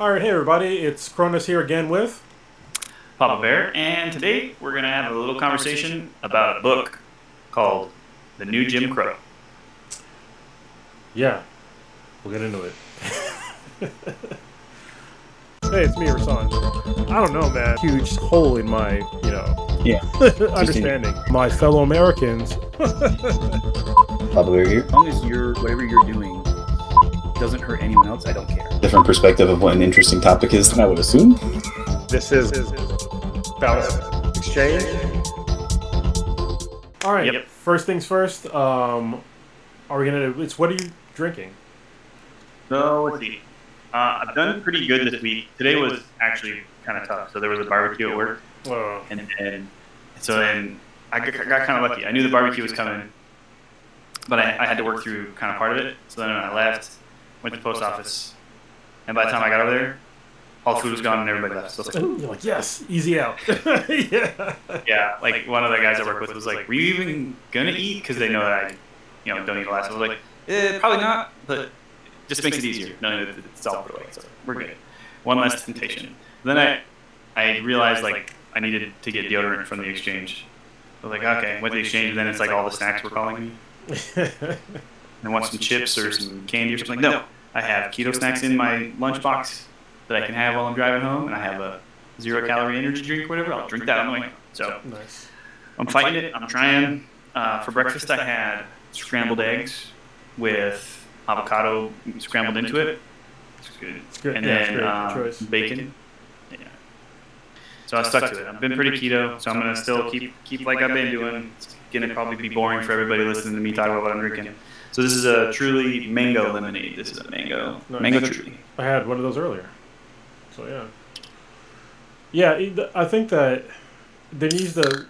All right, hey everybody, it's Cronus here again with. Papa Bear, and today we're going to have a little conversation about a book called The New Jim Crow. Yeah, we'll get into it. hey, it's me, Rasan. I don't know, man. Huge hole in my, you know, Yeah. understanding. My fellow Americans. Papa Bear here. As long as you're whatever you're doing doesn't hurt anyone else, I don't care. Different perspective of what an interesting topic is than I would assume. This is Balance Exchange. All right. Yep. First things first. Um, are we gonna? It's what are you drinking? So, let's see. Uh, I've done pretty good this week. Today was actually kind of tough. So, there was a barbecue at work, Uh, and then, so then I got, got kind of lucky. I knew the barbecue was coming, but I, I had to work through kind of part of it. So, then I left, went to the post office, and by the time I got over there, all the food was gone and everybody left. So, I was like, you're like yes, easy out. yeah. Yeah, like one of the guys I work with was like, "Were you even gonna eat?" Because they know that I, you know, don't eat a lot. So I was like, eh, "Probably not," but just makes it easier knowing that it's all put away. So we're good. One less temptation. Then I, I realized like I needed to get deodorant from the exchange. I was like, okay, went to the exchange, and then it's like all the snacks were calling me. I want some chips or some candy or something. No, I have keto snacks in my lunchbox that I can have while I'm driving home, and I have a zero calorie energy drink, or whatever. I'll drink that on the way. So nice. I'm fighting it. I'm trying. Uh, for breakfast, I had scrambled eggs with avocado scrambled into it. It's good. It's good. And yeah, then uh, bacon. Yeah. So I stuck to it. I've been pretty keto, so I'm gonna still keep keep like I've been doing. It's gonna probably be boring for everybody listening to me talk about what I'm drinking. So this is a truly mango lemonade. This is a mango mango truly. I had one of those earlier. So yeah. Yeah, I think that there needs to.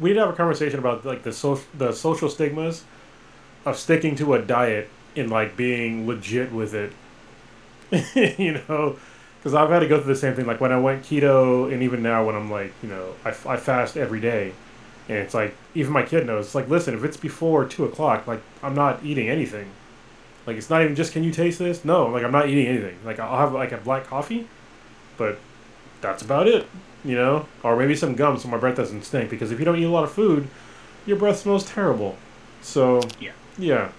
We need to have a conversation about like the social the social stigmas of sticking to a diet and like being legit with it. you know, because I've had to go through the same thing. Like when I went keto, and even now when I'm like, you know, I, I fast every day, and it's like even my kid knows. It's like, listen, if it's before two o'clock, like I'm not eating anything. Like it's not even just can you taste this? No, like I'm not eating anything. Like I'll have like a black coffee, but that's about it. You know, or maybe some gum so my breath doesn't stink. Because if you don't eat a lot of food, your breath smells terrible. So Yeah. yeah.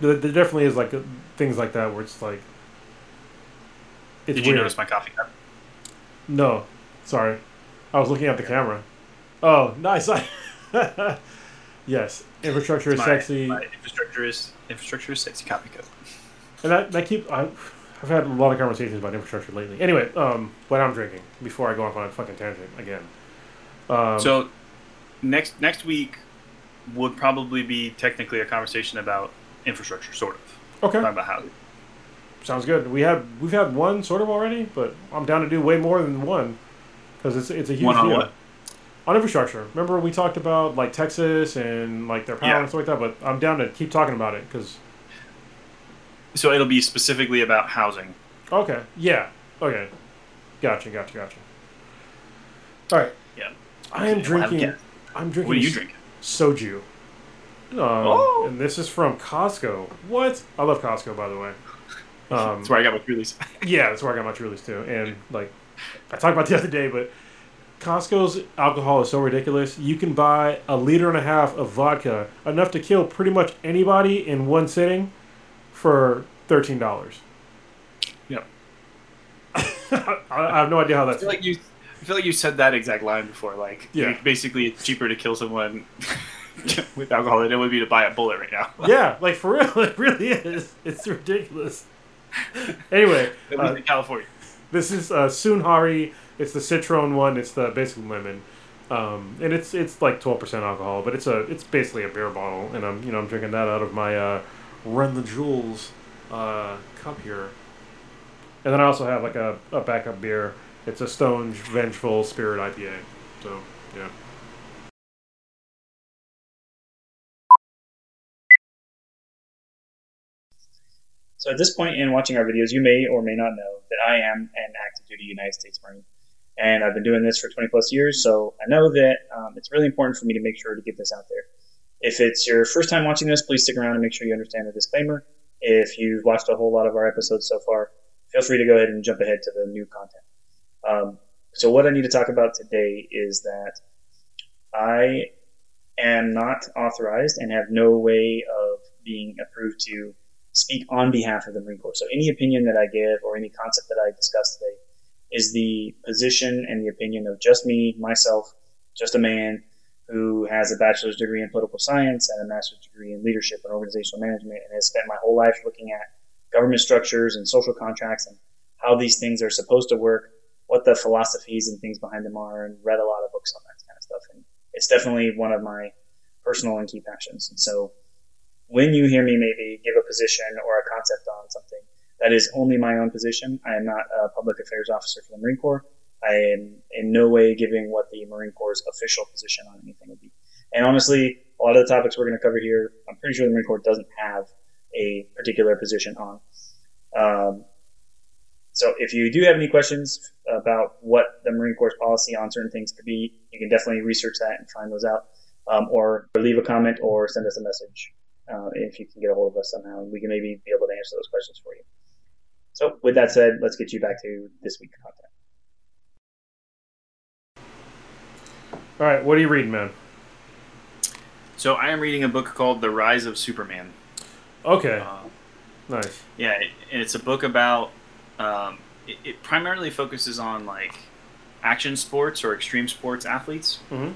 There, there definitely is like things like that where it's like. It's Did you weird. notice my coffee cup? No, sorry, I was looking at the camera. Oh, nice. yes, infrastructure is My- sexy. My infrastructure is infrastructure is sexy coffee cup. And that, that keep I, I've had a lot of conversations about infrastructure lately. Anyway, um, what I'm drinking before I go off on a fucking tangent again. Um, So next next week would probably be technically a conversation about infrastructure, sort of. okay, about housing. sounds good. We have we've had one sort of already, but I'm down to do way more than one because it's it's a huge One on deal. what? On infrastructure. Remember we talked about like Texas and like their power Yeah. and stuff like that. But I'm down to keep talking about it because So it'll be specifically about housing. okay, yeah, okay, gotcha, gotcha, gotcha. All right, Yeah. I am drinking. guests. I'm drinking. What are you drinking? soju. Um, Oh. And this is from Costco. What? I love Costco, by the way. Um, That's where I got my Trulies. yeah, that's where I got my Trulies too. And like, I talked about the other day, but Costco's alcohol is so ridiculous. You can buy a liter and a half of vodka, enough to kill pretty much anybody in one sitting, for thirteen dollars. Yep. I, I have no idea how I feel like you. I feel like you said that exact line before. Like, Yeah. you- basically, it's cheaper to kill someone with alcohol than it would be to buy a bullet right now. yeah, like for real, it really is. It's ridiculous. Anyway, At uh, least in California. This is uh, Soonhari. It's the citron one. It's the basically lemon, um, and it's it's like twelve percent alcohol, but it's a it's basically a beer bottle, and I'm you know I'm drinking that out of my uh, Run the Jewels uh, cup here, and then I also have like a, a backup beer. It's a Stone Vengeful Spirit IPA. So yeah. So at this point in watching our videos, you may or may not know that I am an active duty United States Marine. And I've been doing this for 20 plus years, so I know that um, it's really important for me to make sure to get this out there. If it's your first time watching this, please stick around and make sure you understand the disclaimer. If you've watched a whole lot of our episodes so far, feel free to go ahead and jump ahead to the new content. Um, so what I need to talk about today is that I am not authorized and have no way of being approved to speak on behalf of the Marine Corps. So any opinion that I give or any concept that I discuss today is the position and the opinion of just me, myself, just a man who has a bachelor's degree in political science and a master's degree in leadership and organizational management and has spent my whole life looking at government structures and social contracts and how these things are supposed to work, what the philosophies and things behind them are, and read a lot of books on that kind of stuff. And it's definitely one of my personal and key passions. And so when you hear me maybe give a position or a concept on something, that is only my own position. I am not a public affairs officer for the Marine Corps. I am in no way giving what the Marine Corps' official position on anything would be. And honestly, a lot of the topics we're going to cover here, I'm pretty sure the Marine Corps doesn't have a particular position on. Um, so if you do have any questions about what the Marine Corps policy on certain things could be, you can definitely research that and find those out, um, or leave a comment or send us a message uh, if you can get a hold of us somehow, we can maybe be able to answer those questions for you. So with that said, let's get you back to this week's content. All right, what are you reading, man? So I am reading a book called The Rise of Superman. Okay, Uh, nice. yeah, it, and it's a book about. Um, it, it primarily focuses on like action sports or extreme sports athletes, Mhm.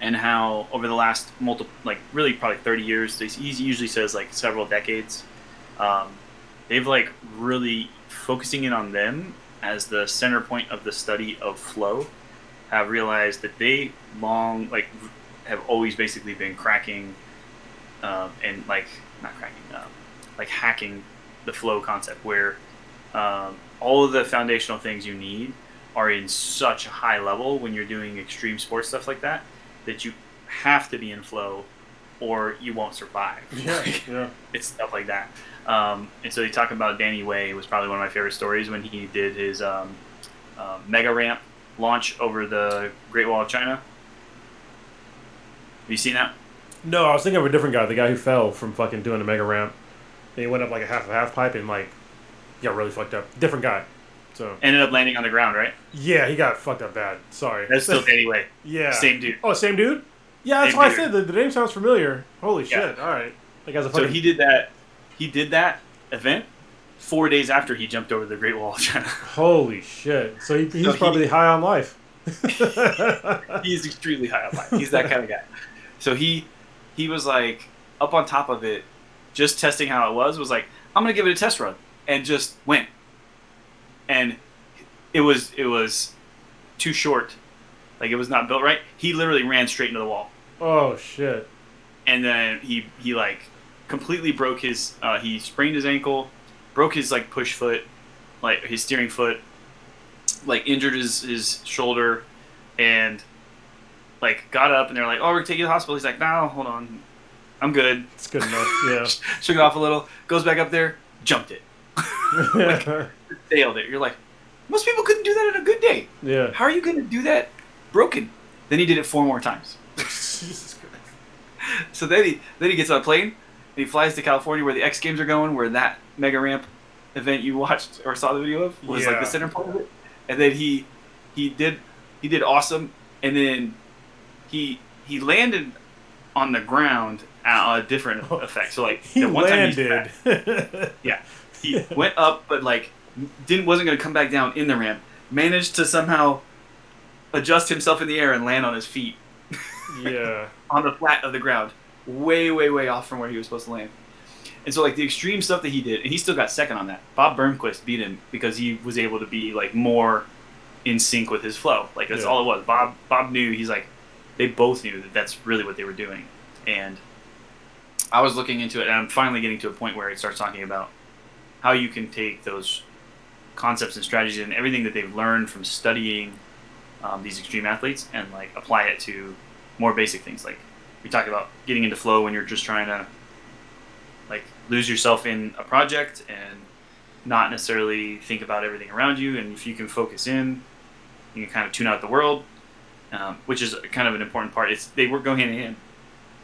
and how over the last multiple, like really probably thirty years, they he usually says like several decades, um, they've like really focusing in on them as the center point of the study of flow, have realized that they long like have always basically been cracking, um, and like not cracking, um, like hacking the flow concept where um, all of the foundational things you need are in such a high level when you're doing extreme sports stuff like that that you have to be in flow or you won't survive. Yeah, yeah. it's stuff like that. Um, and so they talk about Danny Way was probably one of my favorite stories when he did his um, uh, mega ramp launch over the Great Wall of China. Have you seen that? No, I was thinking of a different guy, the guy who fell from fucking doing a mega ramp. And he went up like a half a half pipe and like got really fucked up. Different guy. So Ended up landing on the ground, right? yeah, he got fucked up bad. Sorry. That's still Danny Way. yeah. Same dude. Oh, same dude. Yeah, that's Same why I said the, the name sounds familiar. Holy Yeah. shit! All right, like as a So he did that. He did that event four days after he jumped over the Great Wall of China. holy shit. So he, he's So he- probably high on life. He's extremely high on life. He's that kind of guy. So he he was like up on top of it, just testing how it was. Was like, I'm gonna give it a test run, and just went. And it was it was too short, like it was not built right. He literally ran straight into the wall, oh shit. and then he he like completely broke his. Uh, he sprained his ankle, broke his like push foot, like his steering foot, like injured his his shoulder, and like got up and they're like, "Oh, we're gonna take you to the hospital." He's like, "No, hold on, I'm good." It's good enough. Yeah. Shook it off a little, goes back up there, jumped it, sailed it. You're like, most people couldn't do that on a good day. yeah. How are you gonna do that broken? Then he did it four more times. Jesus Christ. So then he then he gets on a plane he flies to California where the X Games are going, where that mega ramp event you watched or saw the video of was like the center part of it. And then he he did he did awesome, and then he he landed on the ground at a different effect. So like He the one time he- landed. yeah, he went up, but like didn't wasn't gonna come back down in the ramp. Managed to somehow adjust himself in the air and land on his feet yeah. on the flat of the ground, way, way, way off from where he was supposed to land. And so, like the extreme stuff that he did, and he still got second on that. Bob Burnquist beat him because he was able to be like more in sync with his flow. Like that's Yeah. all it was. Bob, Bob knew. He's like, they both knew that that's really what they were doing. And I was looking into it, and I'm finally getting to a point where it starts talking about how you can take those concepts and strategies and everything that they've learned from studying um, these extreme athletes and like apply it to more basic things. Like we talk about getting into flow when you're just trying to like lose yourself in a project and not necessarily think about everything around you. And if you can focus in, you can kind of tune out the world, um, which is kind of an important part. It's they work go hand in hand,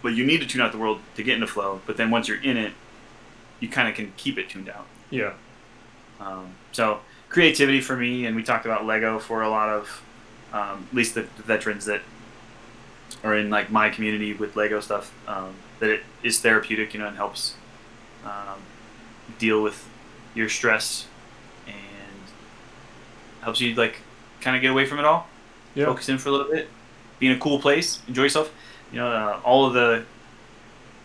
but you need to tune out the world to get into flow. But then once you're in it, you kind of can keep it tuned out. Yeah. Um, so creativity for me, and we talked about Lego for a lot of, um, at least the, the veterans that are in like my community with Lego stuff. Um, that it is therapeutic, you know, and helps um, deal with your stress and helps you like kind of get away from it all, Yeah. focus in for a little bit, be in a cool place, enjoy yourself. You know, uh, all of the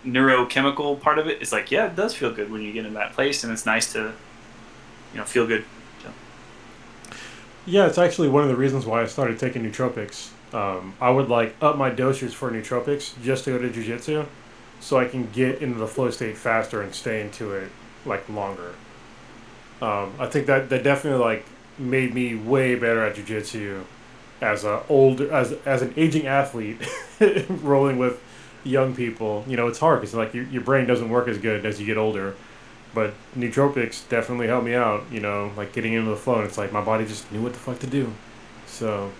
neurochemical part of it is like, yeah, it does feel good when you get in that place, and it's nice to, you know, feel good. Yeah, it's actually one of the reasons why I started taking nootropics. Um, I would like up my dosage for nootropics just to go to jujitsu, so I can get into the flow state faster and stay into it like longer. Um, I think that that definitely like made me way better at jujitsu as a older as as an aging athlete rolling with young people. You know, it's hard because like your, your brain doesn't work as good as you get older. But nootropics definitely helped me out. You know, like getting into the flow, and it's like my body just knew what the fuck to do. So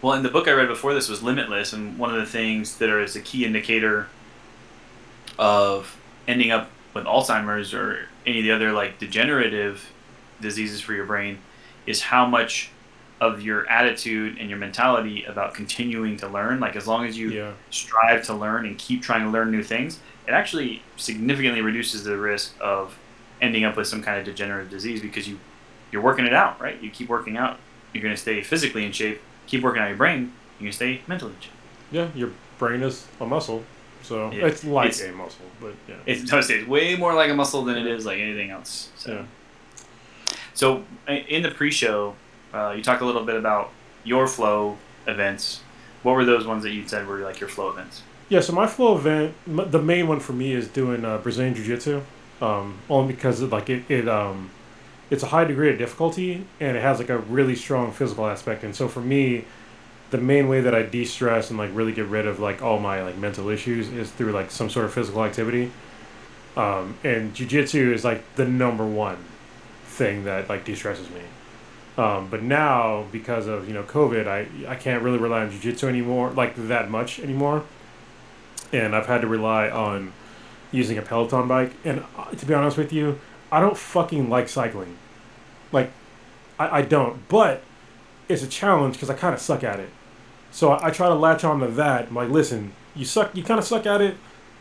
Well, in the book I read before this was Limitless, and one of the things that is a key indicator of ending up with Alzheimer's or any of the other like degenerative diseases for your brain is how much of your attitude and your mentality about continuing to learn. Like as long as you yeah, strive to learn and keep trying to learn new things, it actually significantly reduces the risk of ending up with some kind of degenerative disease because you you're working it out, right? You keep working out, you're going to stay physically in shape. Keep working on your brain, going to stay mentally shape. yeah, your brain is a muscle, so Yeah, it's like it's- a muscle, but yeah, It's, way more like a muscle than it is like anything else. So, yeah. so in the pre-show, uh, you talked a little bit about your flow events. What were those ones that you said were like your flow events? Yeah, so my flow event, the main one for me is doing uh, Brazilian Jiu Jitsu, um, only because it, like it, it um, it's a high degree of difficulty and it has like a really strong physical aspect. And so for me, the main way that I de stress and like really get rid of like all my like mental issues is through like some sort of physical activity. Um, and Jiu Jitsu is like the number one thing that like de stresses me. Um, but now because of you know COVID, I I can't really rely on Jiu Jitsu anymore like that much anymore and I've had to rely on using a Peloton bike. And uh, to be honest with you, I don't fucking like cycling. Like, I, I don't. But it's a challenge because I kind of suck at it. So I, I try to latch on to that. I'm like, listen, you suck. You kind of suck at it.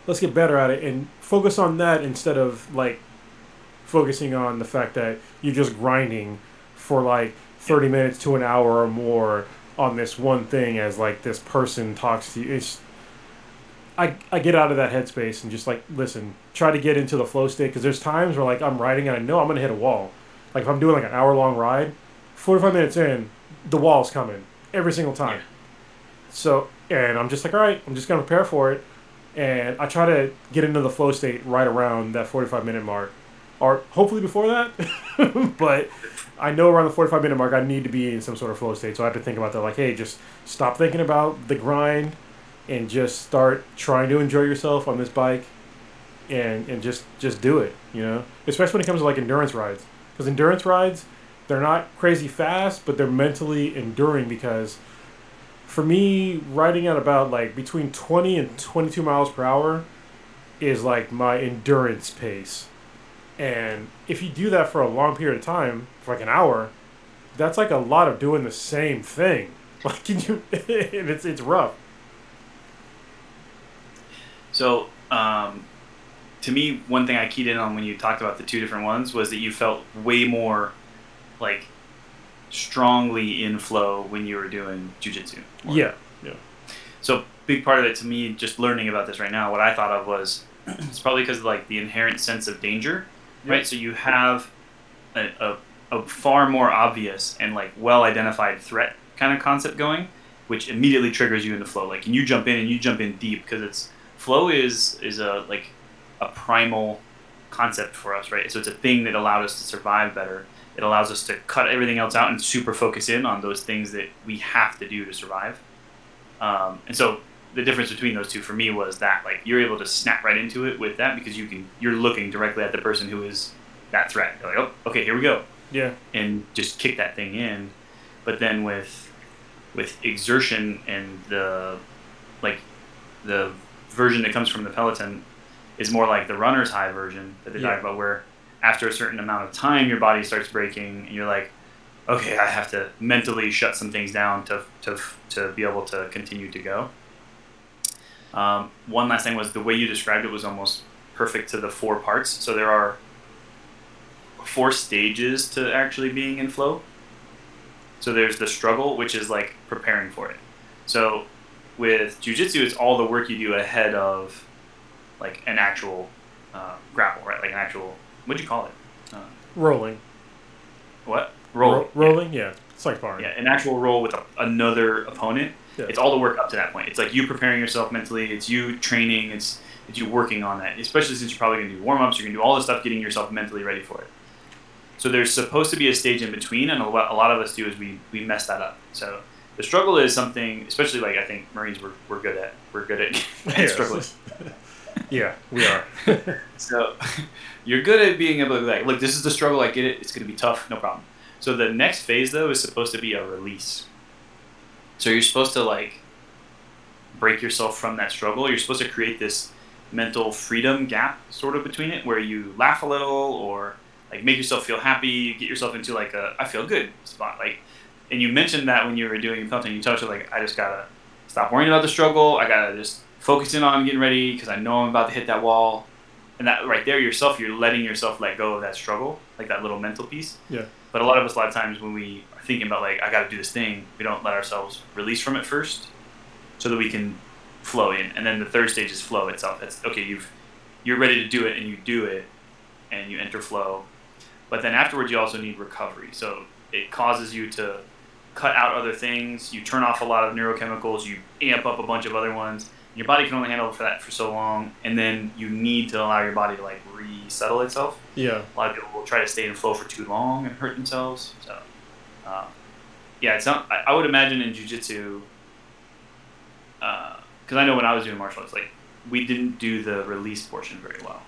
Let's get better at it and focus on that instead of like focusing on the fact that you're just grinding for like 30 minutes to an hour or more on this one thing as like this person talks to you. It's I, I get out of that headspace and just like listen, try to get into the flow state because there's times where like I'm riding and I know I'm gonna hit a wall. Like if I'm doing like an hour long ride, 45 minutes in, the wall's coming every single time. Yeah. So and I'm just like, all right, I'm just gonna prepare for it, and I try to get into the flow state right around that 45 minute mark, or hopefully before that. but I know around the 45 minute mark, I need to be in some sort of flow state. So I have to think about that. Like, hey, just stop thinking about the grind and just start trying to enjoy yourself on this bike and and just just do it you know? Especially when it comes to like endurance rides. Because endurance rides they're not crazy fast but they're mentally enduring because for me riding at about like between 20 and 22 miles per hour is like my endurance pace. And if you do that for a long period of time for like an hour that's like a lot of doing the same thing. Like can you it's it's rough So, um, to me, one thing I keyed in on when you talked about the two different ones was that you felt way more like strongly in flow when you were doing jujitsu. yeah yeah. So, big part of it to me, just learning about this right now, what I thought of was it's probably because of like the inherent sense of danger, right? So you have a, a, a far more obvious and like well identified threat kind of concept going, which immediately triggers you into flow. Like, and you jump in and you jump in deep because it's flow is is a like a primal concept for us, right? So it's a thing that allowed us to survive better. It allows us to cut everything else out and super focus in on those things that we have to do to survive. Um, and so the difference between those two for me was that like you're able to snap right into it with that because you can you're looking directly at the person who is that threat. You're like, oh, okay, here we go, yeah and just kick that thing in. But then with with exertion and the like the version that comes from the Peloton is more like the runner's high version that they Yeah. talk about where after a certain amount of time, your body starts breaking, and you're like, okay, I have to mentally shut some things down to to to be able to continue to go. Um, one last thing was the way you described it was almost perfect to the four parts. So there are four stages to actually being in flow. So there's the struggle, which is like preparing for it. So with jujitsu, it's all the work you do ahead of like an actual uh, grapple, right? Like an actual what'd you call it? Uh, Rolling. what roll? Ro- rolling? Yeah. It's like sparring. Yeah, an actual roll with a, another opponent. Yeah. It's all the work up to that point. It's like you preparing yourself mentally. It's you training. It's it's you working on that. Especially since you're probably gonna do warm ups. You're gonna do all this stuff, getting yourself mentally ready for it. So there's supposed to be a stage in between, and a lot, a lot of us do is we we mess that up. So the struggle is something, especially like I think Marines we're, we're good at. We're good at, at struggling. yeah, we are. So you're good at being able to like, look, this is the struggle. I get it. It's going to be tough. No problem. So the next phase though is supposed to be a release. So you're supposed to like break yourself from that struggle. You're supposed to create this mental freedom gap sort of between it where you laugh a little or like make yourself feel happy, get yourself into like a I feel good spot. Like and you mentioned that when you were doing Peloton, you touched it like I just gotta stop worrying about the struggle. I gotta just focus in on getting ready because I know I'm about to hit that wall. And that right there yourself, you're letting yourself let go of that struggle, like that little mental piece. Yeah. But a lot of us, a lot of times, when we are thinking about like I got to do this thing, we don't let ourselves release from it first, so that we can flow in. And then the third stage is flow itself. That's okay. You've you're ready to do it, and you do it, and you enter flow. But then afterwards, you also need recovery. So it causes you to cut out other things. You turn off a lot of neurochemicals. You amp up a bunch of other ones. Your body can only handle for that for so long, and then you need to allow your body to like resettle itself Yeah. a lot of people will try to stay in flow for too long and hurt themselves. So, uh, yeah, it's not. I, I would imagine in jujitsu, because I know when I was doing martial arts, like we didn't do the release portion very well.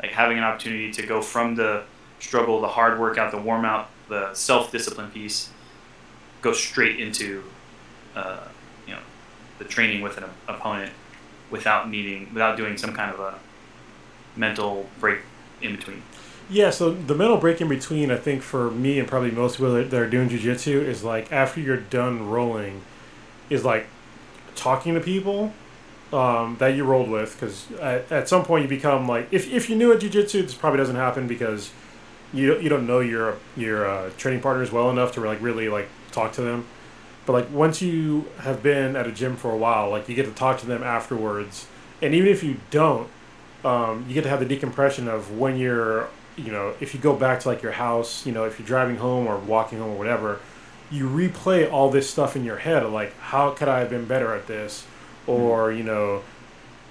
Like having an opportunity to go from the struggle, the hard workout, the warm out, the self discipline piece, go straight into, uh, you know, the training with an opponent without needing, without doing some kind of a mental break in between. Yeah, so the mental break in between, I think, for me and probably most people that are doing jujitsu is like after you're done rolling, is like talking to people um, that you rolled with. Because at, at some point you become like, if, if you're new at jujitsu, this probably doesn't happen because you, you don't know your your uh, training partners well enough to like really like talk to them. But like once you have been at a gym for a while, like you get to talk to them afterwards, and even if you don't, um, you get to have the decompression of when you're you know if you go back to like your house you know if you're driving home or walking home or whatever you replay all this stuff in your head of like how could i have been better at this? Or you know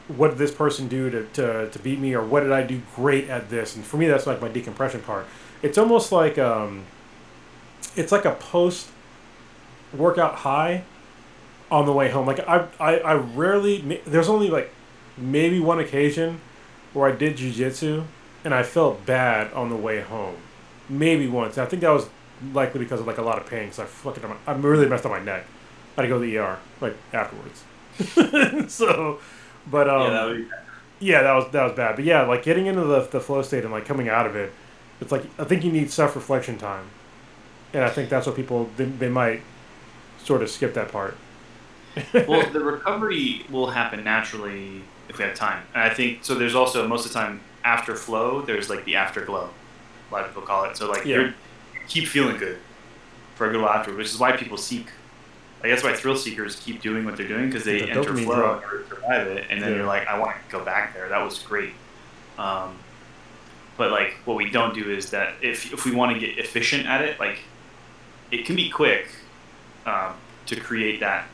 what did this person do to, to, to beat me? Or what did i do great at this? And for me that's like my decompression part. It's almost like um, it's like a post workout high on the way home like i, I, I rarely there's only like maybe one occasion where i did jujitsu and I felt bad on the way home. Maybe once. I think that was likely because of like a lot of pain. Because I fucking I really messed up my neck. I had to go to the ER like afterwards. so, but um, yeah, that be yeah, that was that was bad. But yeah, like getting into the the flow state and like coming out of it, it's like I think you need self reflection time, and I think that's what people they, they might sort of skip that part. well, the recovery will happen naturally if we have time. And I think so. There's also most of the time after flow, there's like the afterglow. A lot of people call it. So like Yeah. you're, you keep feeling good for a good while after, which is why people seek. Like that's why thrill seekers keep doing what they're doing because they The enter flow and survive it, and then Yeah. you're like, I want to go back there. That was great. Um, but like what we don't do is that if if we want to get efficient at it, like it can be quick um, to create that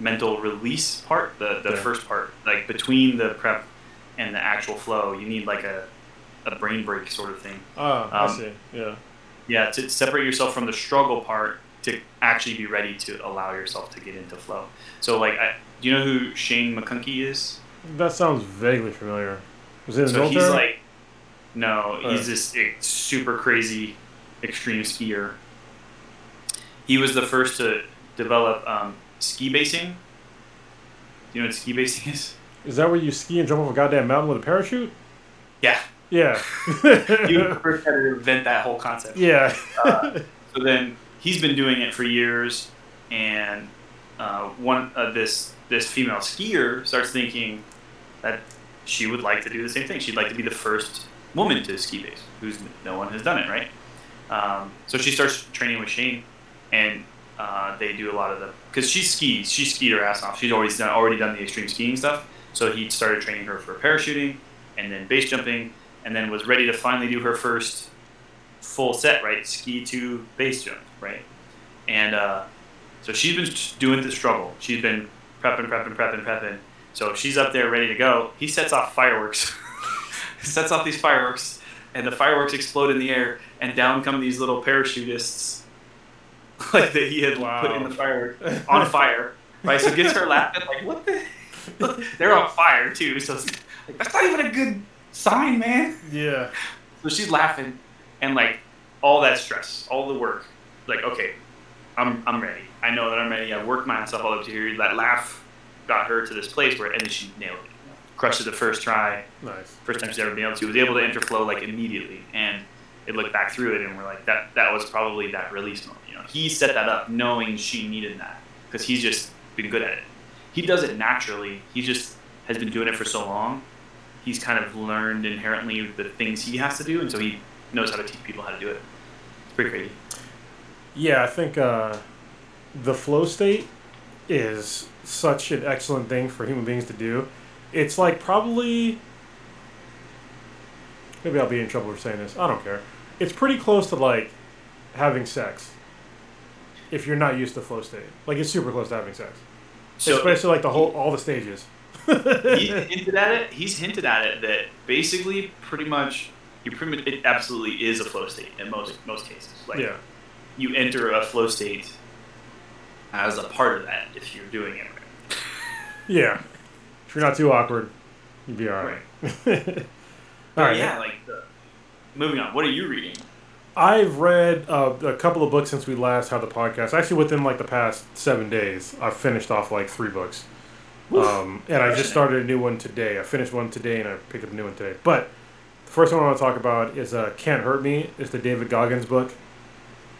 mental release part, the, the Yeah. first part, like between the prep and the actual flow, you need like a, a brain break sort of thing. I Um, see. Yeah. Yeah, to separate yourself from the struggle part to actually be ready to allow yourself to get into flow. So, like, I, do you know who Shane McConkey is? That sounds vaguely familiar. Was it So he's like, no, he's this super crazy extreme skier. He was the first to develop um, ski basing. Do you know what ski basing is? Is that where you ski and jump off a goddamn mountain with a parachute? Yeah, Yeah. You were the first guy to invent that whole concept. yeah. Uh, so then he's been doing it for years, and uh, one uh, this this female skier starts thinking that she would like to do the same thing. She'd like to be the first woman to ski base, who's no one has done it, right? Um, so she starts training with Shane, and uh, they do a lot of the because she skis. She skied her ass off. She's already done already done the extreme skiing stuff. So he started training her for parachuting, and then base jumping, and then was ready to finally do her first full set, right? Ski to base jump, right? And uh, so she's been doing the struggle. She's been prepping, prepping, prepping, prepping. So she's up there ready to go. He sets off fireworks. sets off these fireworks, and the fireworks explode in the air, and down come these little parachutists, like that he had put in the fire on fire. Right, so gets her laughing like, "What the?" They're on fire too, so it's like, that's not even a good sign, man. Yeah. So she's laughing, and like all that stress, all the work, like okay, I'm I'm ready. I know that I'm ready. I worked myself all up to here. That laugh got her to this place where, and then she nailed it. Crushed it the first try, Nice. first time she's ever been able to. Was able to enter flow like immediately, and it looked back through it, and we're like that. That was probably that release moment. You know, he set that up knowing she needed that because he's just been good at it. He does it naturally. He just has been doing it for so long. He's kind of learned inherently the things he has to do, and so he knows how to teach people how to do it. It's pretty crazy. Yeah, I think uh, the flow state is such an excellent thing for human beings to do. It's like probably. Maybe I'll be in trouble for saying this. I don't care. It's pretty close to like having sex. If you're not used to flow state, like it's super close to having sex. So Especially like the whole all the stages. he hinted at it. He's hinted at it that basically, pretty much, you pretty much, it absolutely is a flow state in most most cases. Like yeah. you enter a flow state as a part of that if you're doing it right. Yeah. If you're not too awkward, you'd be all right. all But right. yeah, like the, moving on. What are you reading? I've read uh, a couple of books since we last had the podcast. Actually, within like the past seven days, I've finished off like three books. Um, and I just started a new one today. I finished one today, and I picked up a new one today. But the first one I want to talk about is uh, "Can't Hurt Me." It's the David Goggins book,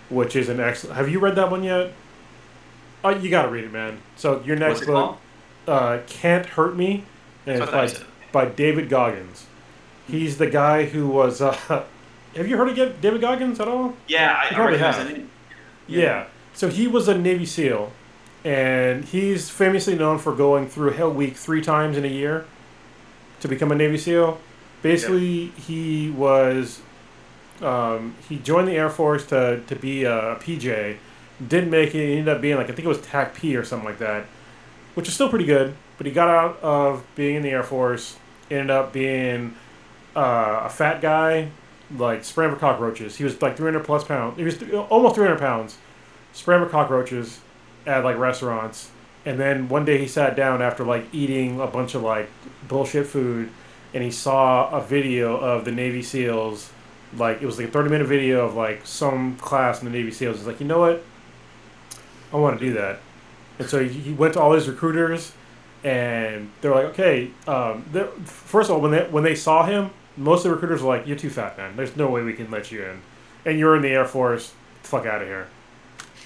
which is an excellent. Have you read that one yet? Oh, you got to read it, man. So your next book, uh, "Can't Hurt Me," and it's by, by David Goggins. He's the guy who was. Uh, have you heard of David Goggins at all? Yeah, I, You probably have. name. Yeah. So he was a Navy SEAL, and he's famously known for going through Hell Week three times in a year to become a Navy SEAL. Basically, he was um, he joined the Air Force to, to be a PJ. Didn't make it. He ended up being like I think it was TACP or something like that, which is still pretty good. But he got out of being in the Air Force. Ended up being uh, a fat guy, like spraying cockroaches. He was like 300 plus pounds. He was th- almost 300 pounds, spraying cockroaches at like restaurants. And then one day he sat down after like eating a bunch of like bullshit food, and he saw a video of the Navy SEALs. Like it was like a 30 minute video of like some class in the Navy SEALs. He's like, you know what? I want to do that. And so he he went to all his recruiters, and they're like, okay. Um, first of all, when they when they saw him, most of the recruiters were like, "You're too fat, man. There's no way we can let you in, and you're in the Air Force. Fuck out of here."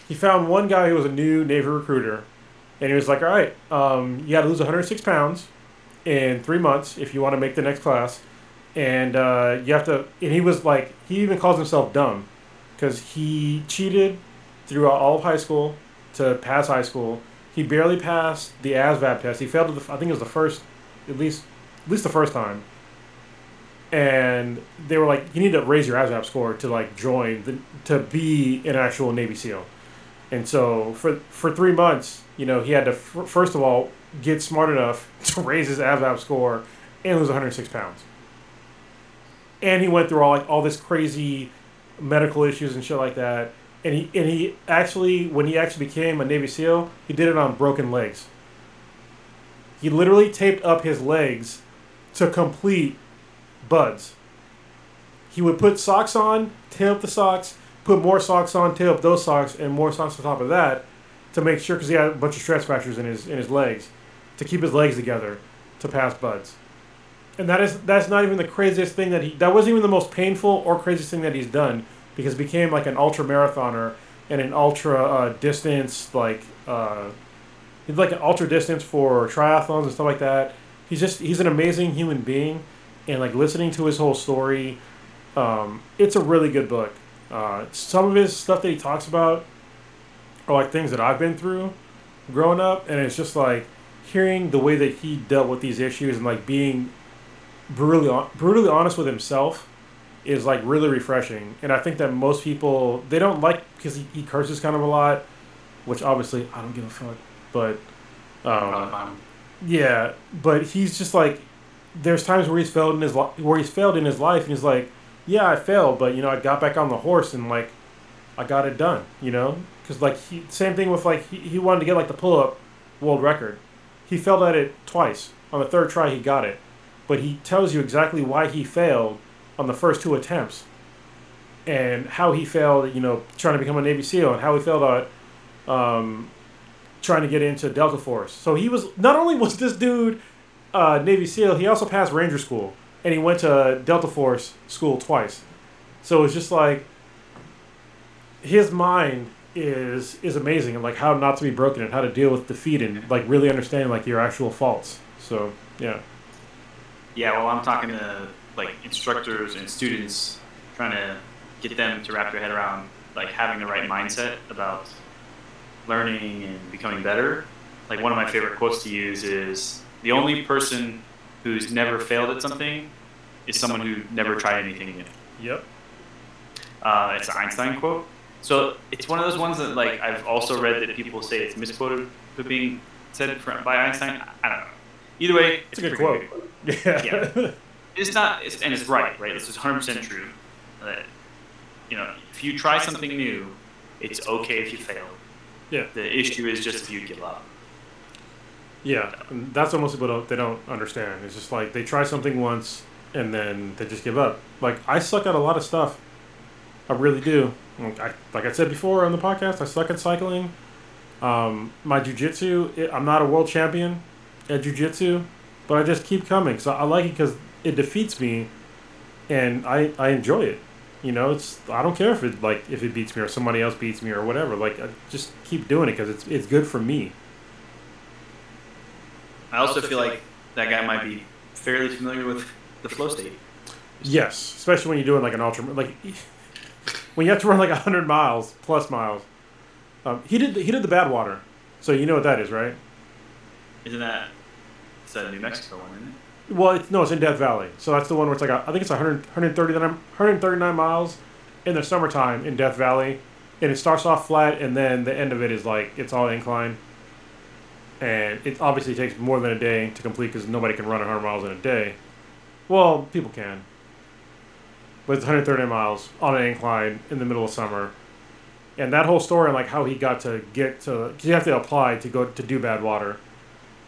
He found one guy who was a new Navy recruiter, and he was like, "All right, um, you got to lose 106 pounds in three months if you want to make the next class, and uh, you have to." And he was like, he even calls himself dumb, because he cheated throughout all of high school to pass high school. He barely passed the ASVAB test. He failed. The, I think it was the first, at least, at least the first time. And they were like, "You need to raise your ASVAB score to like join the, to be an actual Navy SEAL." And so for for three months, you know, he had to f- first of all get smart enough to raise his ASVAB score and lose 106 pounds. And he went through all like all this crazy medical issues and shit like that. And he and he actually when he actually became a Navy SEAL, he did it on broken legs. He literally taped up his legs to complete BUD/S. He would put socks on, tape up the socks, put more socks on, tape up those socks, and more socks on top of that to make sure because he had a bunch of stress fractures in his in his legs to keep his legs together to pass BUD/S. and that is that's not even the craziest thing that he that wasn't even the most painful or craziest thing that he's done because he became like an ultra marathoner and an ultra uh, distance like uh, he's like an ultra distance for triathlons and stuff like that. He's just he's an amazing human being, and like listening to his whole story, um, it's a really good book. Uh, some of his stuff that he talks about are like things that I've been through growing up, and it's just like hearing the way that he dealt with these issues and like being brutally brutally honest with himself is like really refreshing. And I think that most people they don't like because he, he curses kind of a lot, which obviously I don't give a fuck. But um, yeah, but he's just like there's times where he's failed in his li- where he's failed in his life, and he's like, yeah, I failed, but you know I got back on the horse and like I got it done. You know, because like he same thing with like he, he wanted to get like the pull up world record. He failed at it twice. On the third try, he got it, but he tells you exactly why he failed on the first two attempts, and how he failed. You know, trying to become a Navy SEAL, and how he failed at um, trying to get into Delta Force. So he was not only was this dude uh, Navy SEAL, he also passed Ranger School, and he went to Delta Force school twice. So it's just like his mind is is amazing, and like how not to be broken, and how to deal with defeat, and like really understanding like your actual faults. So yeah, Yeah, well, I'm talking to like instructors and students, trying to get them to wrap their head around like having the right mindset about learning and becoming better. Like one of my favorite quotes to use is the only person who's never failed at something is someone who never tried anything new. yep, Uh, it's an Einstein quote. So it's one of those ones that like I've also read that people say it's misquoted for being said by Einstein. I don't know. Either way, it's a good quote. Yeah, it's not, it's, and it's right, right? This is 100% true. That, you know, if you try something new, it's okay if you fail. yeah, The issue is just if you give up. Yeah. That's what most people don't they don't understand. It's just like they try something once and then they just give up. Like I suck at a lot of stuff. I really do. Like I, like I said before on the podcast, I suck at cycling. Um, my jujitsu, it- I'm not a world champion at jujitsu, but I just keep coming. So I like it because it defeats me, and I, I enjoy it. You know, it's I don't care if it like if it beats me or somebody else beats me or whatever. Like I just keep doing it because it's it's good for me. I also feel like that guy might be fairly familiar with the flow state. Yes, especially when you're doing like an ultra, like when you have to run like hundred miles plus miles. Um, he did he did the Badwater, so you know what that is, right? Isn't that, it's that New Mexico one, isn't it? Well, it's, no, it's in Death Valley, so that's the one where it's like a, I think it's 100, 139, 139 miles in the summertime in Death Valley, and it starts off flat, and then the end of it is like it's all incline, and it obviously takes more than a day to complete because nobody can run 100 miles in a day. Well, people can, but it's 130 miles on an incline in the middle of summer, and that whole story and like how he got to get to you have to apply to go to do Badwater,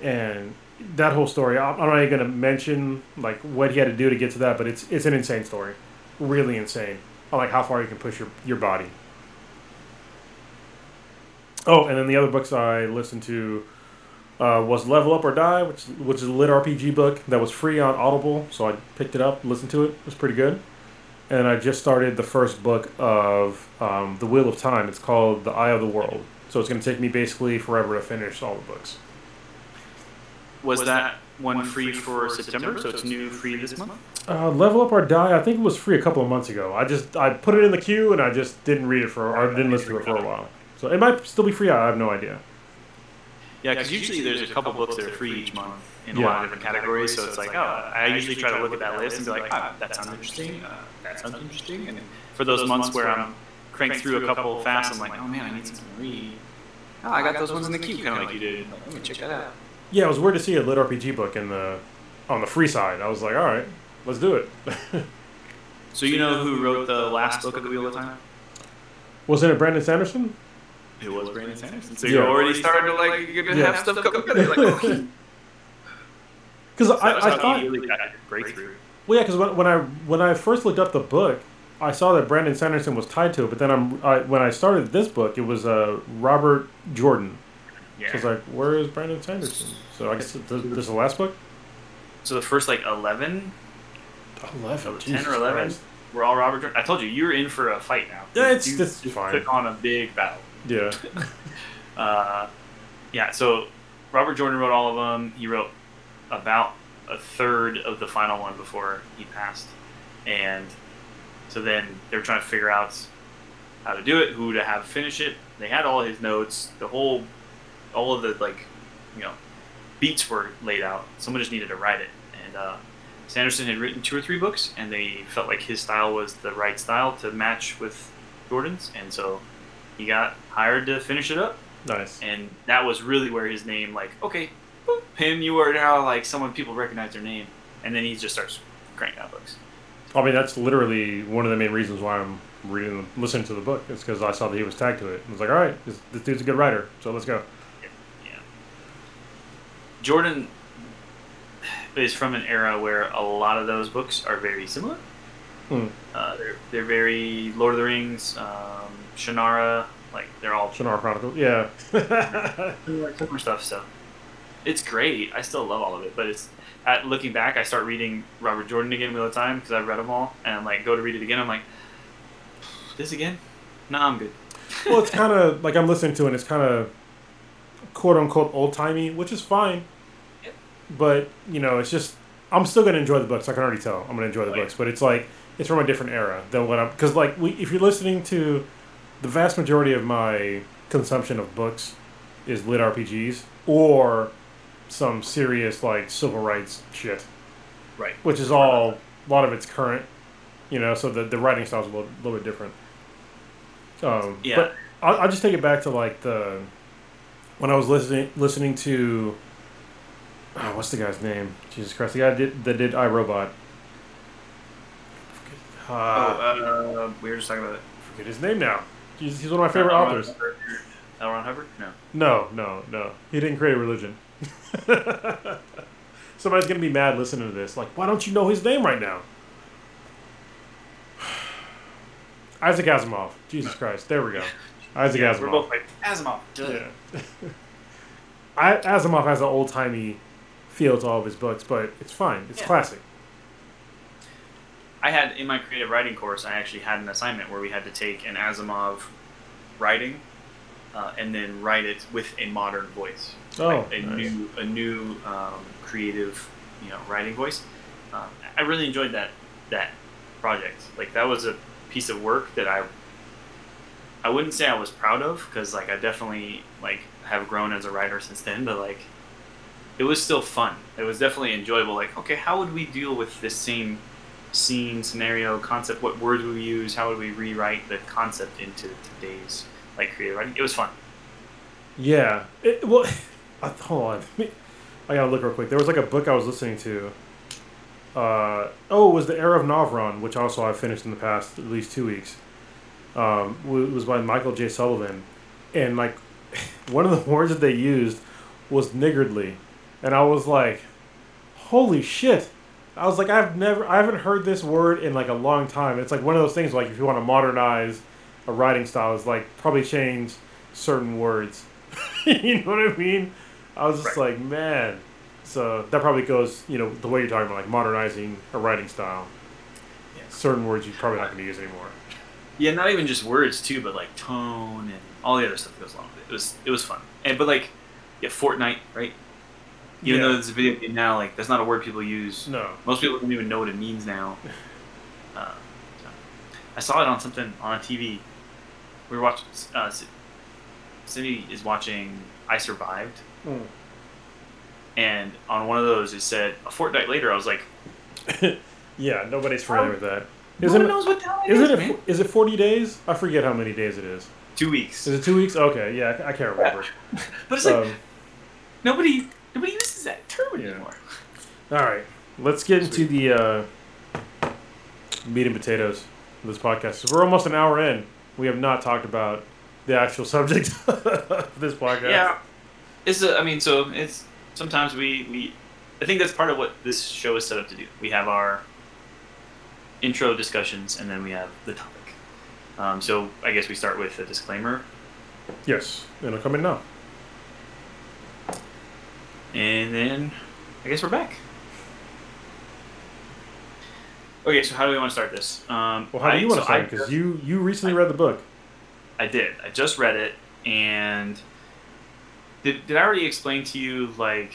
and that whole story. I'm I'm not even gonna mention like what he had to do to get to that, but it's it's an insane story, really insane. On like how far you can push your your body. Oh, and then the other books I listened to uh, was Level Up or Die, which which is a LitRPG book that was free on Audible, so I picked it up, listened to it. It was pretty good. And I just started the first book of um, The Wheel of Time. It's called The Eye of the World. So it's going to take me basically forever to finish all the books. Was that one free for September? So it's new free this month? Uh, Level Up or Die. I think it was free a couple of months ago. I just I put it in the queue and I just didn't read it for or didn't listen to it for a while. So it might still be free. I have no idea. Yeah, because usually there's a couple books that are free each month in a Yeah. lot of different categories. So it's like, oh, I usually try to look at that list and be like, ah, that sounds interesting. Uh, that sounds interesting. And for those months where I'm cranked through a couple fast, I'm like, oh man, I need something to read. Oh, I got those ones in the queue, kind of like you did. Like, Let me check that out. Yeah, it was weird to see a LitRPG book in the on the free side. I was like, all right, let's do it. So you know who wrote the last book of the Wheel of Time? Wasn't it Brandon Sanderson? It was Brandon Sanderson. So Yeah. you're already starting to like you're gonna Yeah. have stuff coming together. Like, oh, Because that I, I thought he really got your breakthrough. Well, yeah, because when, when I when I first looked up the book, I saw that Brandon Sanderson was tied to it. But then I'm I, when I started this book, it was uh, Robert Jordan. So I was like, where is Brandon Sanderson? So I guess this, this is the last book. so the first like eleven, Eleven. oh, Jesus ten or eleven, Christ. were all Robert Jordan. I told you, you're in for a fight now. Yeah, it's- you, it's you fine. Took on a big battle. Yeah. Uh, yeah, so Robert Jordan wrote all of them. He wrote about a third of the final one before he passed, and so then they were trying to figure out how to do it, who to have finish it. They had all his notes, the whole, all of the like, you know, beats were laid out. Someone just needed to write it, and uh, Sanderson had written two or three books, and they felt like his style was the right style to match with Jordan's, and so he got hired to finish it up Nice. and that was really where his name like okay boop, him you are now like someone people recognize their name and then he just starts cranking out books I mean, that's literally one of the main reasons why I'm reading, listening to the book. It's because I saw that he was tagged to it. I was like, all right, this, this dude's a good writer, so let's go. yeah jordan is from an era where a lot of those books are very similar Hmm. uh, they're, they're very lord of the rings um, shannara like they're all Shannara Chronicles. Yeah. similar stuff so it's great i still love all of it but it's at looking back i start reading robert jordan again all the time because i've read them all and like go to read it again i'm like this again no i'm good well, it's kind of like I'm listening to it. and It's kind of quote unquote old timey, which is fine. Yep. But you know, it's just I'm still gonna enjoy the books. I can already tell I'm gonna enjoy the Oh, yeah. books. But it's like it's from a different era than what I'm because like we, if you're listening to the vast majority of my consumption of books is LitRPGs or some serious like civil rights shit, right which is all a lot of it's current. You know, so the the writing style's a little, little bit different. Um, Yeah. But I'll, I'll just take it back to like the when I was listening listening to oh, what's the guy's name? Jesus Christ, the guy that did, that did I, Robot. Uh, oh uh, we were just talking about it forget his name now. He's, he's one of my favorite authors. L. Ron Hubbard? No. No, no, no. He didn't create a religion. Somebody's gonna be mad listening to this. Like, why don't you know his name right now? Isaac Asimov. Jesus Christ. There we go. Isaac Yeah, Asimov. we're both like Asimov. duh. Yeah. I, Asimov has an old timey feel to all of his books, but it's fine. It's Yeah. classic. I had in my creative writing course, I actually had an assignment where we had to take an Asimov writing uh, and then write it with a modern voice. Oh, like a nice. new, a new um, creative, you know, writing voice. Um, I really enjoyed that that project. Like that was a piece of work that I I wouldn't say I was proud of because like I definitely like have grown as a writer since then, but like it was still fun. It was definitely enjoyable. Like okay, how would we deal with this same scene, scenario, concept? What words would we use? How would we rewrite the concept into today's like creative writing? It was fun. Yeah. It, well, uh, hold on. I gotta look real quick. There was like a book I was listening to. Uh, oh, it was the Era of Navron, which also I finished in the past at least two weeks. Um, it was by Michael J. Sullivan, and like one of the words that they used was niggardly, and I was like, "Holy shit!" I was like, "I've never, I haven't heard this word in like a long time." It's like one of those things like if you want to modernize a writing style, is like probably change certain words. you know what I mean? I was just like, man. So that probably goes, you know, the way you're talking about, like modernizing a writing style. Yeah. Certain words you're probably not going to use anymore. Yeah, not even just words too, but like tone and all the other stuff that goes along with it. It was it was fun. And but like yeah, Fortnite, right? Even Yeah. though it's a video game now, like that's not a word people use. No. Most people don't even know what it means now. Uh, so. I saw it on something on a TV. We were watching. Uh, Cindy is watching I Survived, Mm. and on one of those it said a fortnight later. I was like, yeah, nobody's familiar with that. no one knows what it is is, it, a, is it 40 days? I forget how many days it is. Two weeks. Is it two weeks? Okay, yeah, I I can't remember. But it's like Um, nobody nobody uses that term Yeah. anymore. all right, let's get into the uh, meat and potatoes of this podcast. So we're almost an hour in. We have not talked about the actual subject of this podcast. Yeah, it's. A, I mean, so it's sometimes we we. I think that's part of what this show is set up to do. We have our intro discussions, and then we have the topic. Um, so I guess we start with a disclaimer, Yes, and it'll come in now. And then I guess we're back. Okay, so how do we want to start this? Um, Well, how do I- you want to so start? Because you you recently read the book. I did. I just read it, and did did I already explain to you like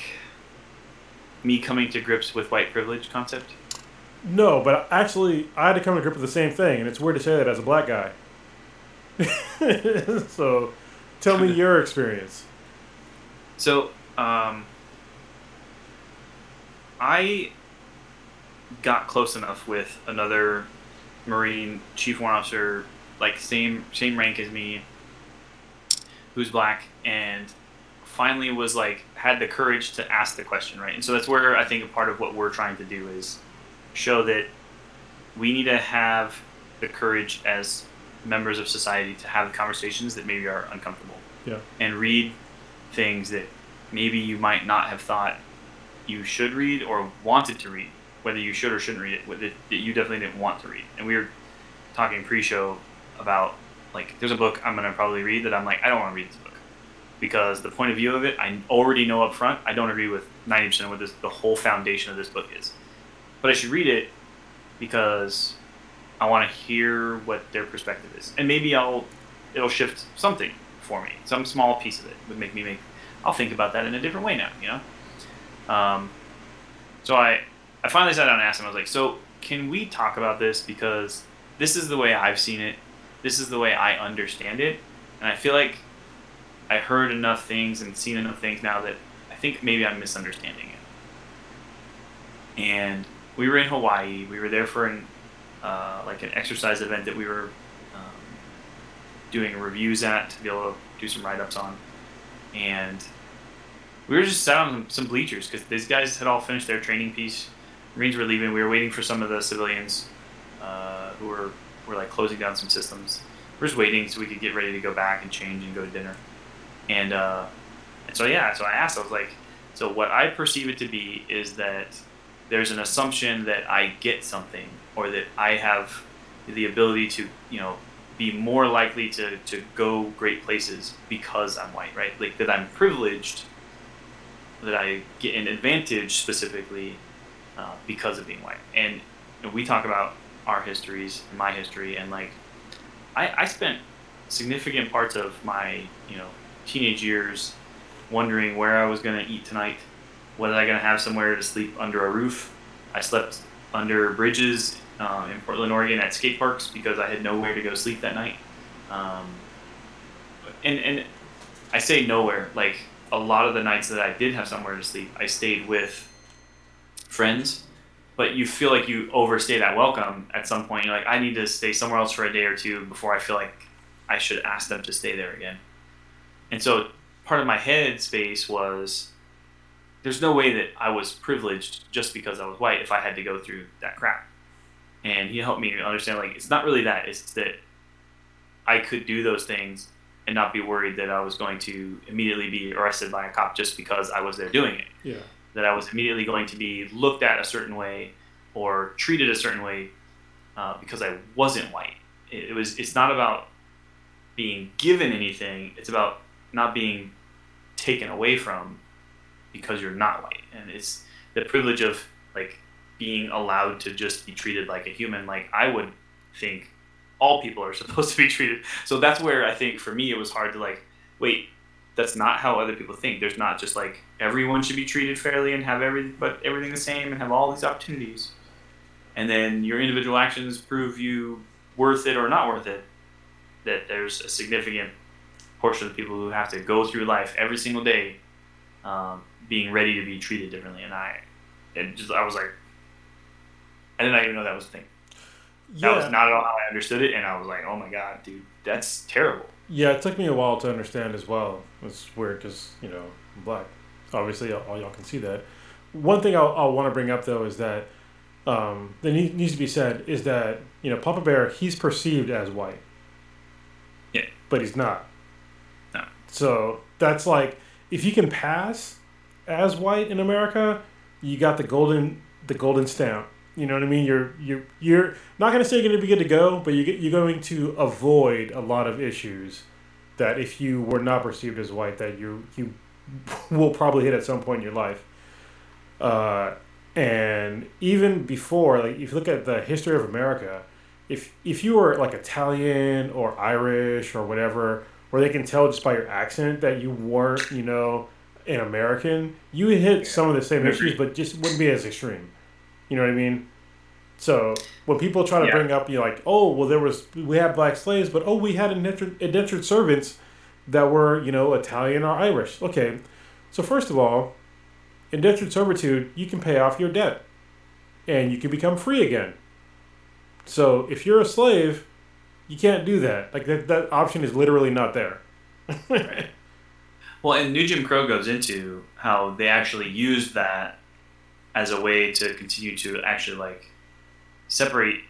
me coming to grips with white privilege concept? No, but actually, I had to come to grips with the same thing, and it's weird to say that as a black guy. so, tell me your experience. So, um, I got close enough with another Marine chief warrant officer, like same same rank as me, who's black, and finally was like had the courage to ask the question, right? And so that's where I think a part of what we're trying to do is show that we need to have the courage as members of society to have conversations that maybe are uncomfortable Yeah. and read things that maybe you might not have thought you should read or wanted to read, whether you should or shouldn't read it, that you definitely didn't want to read. And we were talking pre-show about like there's a book I'm gonna probably read that I'm like I don't want to read this book because the point of view of it I already know up front I don't agree with 90% of what this the whole foundation of this book is, but I should read it because I want to hear what their perspective is, and maybe I'll it'll shift something for me. Some small piece of it would make me make. I'll think about that in a different way now. You know. Um, so I I finally sat down and asked him. I was like, so can we talk about this because this is the way I've seen it. This is the way I understand it, and I feel like I heard enough things and seen enough things now that I think maybe I'm misunderstanding it. And we were in Hawaii. We were there for an uh, like an exercise event that we were um, doing reviews at to be able to do some write ups on, and we were just sat on some bleachers because these guys had all finished their training piece. Marines were leaving. We were waiting for some of the civilians uh, who were were like closing down some systems. We're just waiting so we could get ready to go back and change and go to dinner. And uh, and so yeah, so I asked. I was like, so what I perceive it to be is that there's an assumption that I get something or that I have the ability to, you know, be more likely to, to go great places because I'm white, right? Like that I'm privileged, that I get an advantage specifically uh, because of being white. And you know, we talk about our histories, my history, and like I, I spent significant parts of my, you know, teenage years wondering where I was going to eat tonight, was I going to have somewhere to sleep under a roof. I slept under bridges um, in Portland, Oregon, at skate parks because I had nowhere to go sleep that night. Um, and and I say nowhere. Like a lot of the nights that I did have somewhere to sleep, I stayed with friends. But you feel like you overstay that welcome at some point. You're like, I need to stay somewhere else for a day or two before I feel like I should ask them to stay there again. And so part of my head space was there's no way that I was privileged just because I was white if I had to go through that crap. And he helped me understand like it's not really that, it's that I could do those things and not be worried that I was going to immediately be arrested by a cop just because I was there doing it. Yeah. That I was immediately going to be looked at a certain way or treated a certain way uh, because I wasn't white. It, it was. It's not about being given anything. It's about not being taken away from because you're not white and it's the privilege of like being allowed to just be treated like a human like i would think all people are supposed to be treated so that's where i think for me it was hard to like wait that's not how other people think there's not just like everyone should be treated fairly and have every but everything the same and have all these opportunities and then your individual actions prove you worth it or not worth it that there's a significant portion of people who have to go through life every single day um, being ready to be treated differently. And I, and just I was like, I did not even know that was a thing. That was not at all how I understood it, and I was like, oh my god, dude, that's terrible. Yeah, it took me a while to understand as well. It's weird because, you know, I'm black. Obviously, all, all y'all can see that. One thing I'll, I'll want to bring up, though, is that um, that need, needs to be said is that, you know, Papa Bear, he's perceived as white. Yeah. But he's not. No. So that's like, if you can pass as white in America, you got the golden the golden stamp. You know what I mean? You're you're you're not gonna say you're gonna be good to go, but you get, you're going to avoid a lot of issues that if you were not perceived as white, that you you will probably hit at some point in your life. Uh, And even before, like if you look at the history of America, if if you were like Italian or Irish or whatever, where they can tell just by your accent that you weren't, you know, an American, you hit some of the same issues, but just wouldn't be as extreme. You know what I mean? So when people try to Yeah. bring up, you're like, oh, well, there was we had black slaves, but oh, we had indentured, indentured servants that were, you know, Italian or Irish. Okay, so first of all, indentured servitude, you can pay off your debt, and you can become free again. So if you're a slave, you can't do that. Like that, that option is literally not there. Well, and New Jim Crow goes into how they actually used that as a way to continue to actually like separate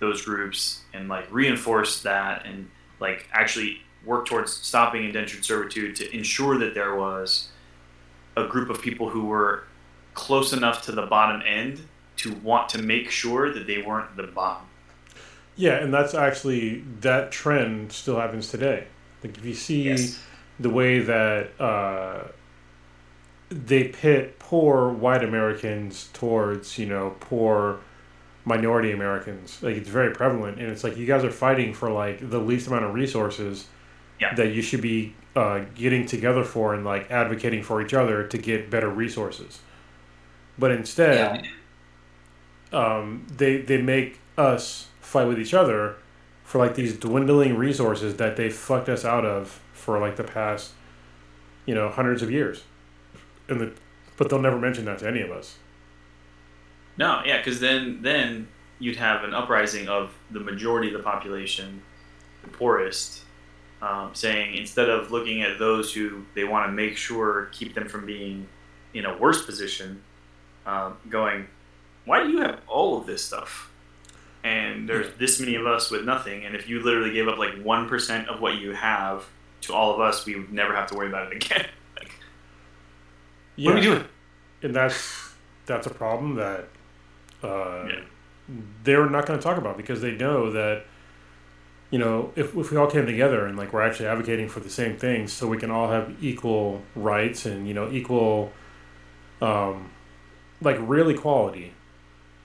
those groups and like reinforce that and like actually work towards stopping indentured servitude to ensure that there was a group of people who were close enough to the bottom end to want to make sure that they weren't the bottom. Yeah, and that's actually that trend still happens today. Like if you see Yes. the way that uh, they pit poor white Americans towards you know poor minority Americans, like it's very prevalent, and it's like you guys are fighting for like the least amount of resources Yeah. that you should be uh, getting together for and like advocating for each other to get better resources. But instead, um, they they make us fight with each other for like these dwindling resources that they fucked us out of for like the past, you know, hundreds of years, and the but they'll never mention that to any of us. No, yeah, because then then you'd have an uprising of the majority of the population, the poorest, um, saying instead of looking at those who they want to make sure keep them from being in a worse position, um, going, why do you have all of this stuff? And there's this many of us with nothing, and if you literally gave up like one percent of what you have to all of us, we would never have to worry about it again. Yeah, what are we doing? and that's that's a problem that uh, Yeah. they're not going to talk about because they know that you know if, if we all came together and like we're actually advocating for the same things so we can all have equal rights and you know equal um, like real equality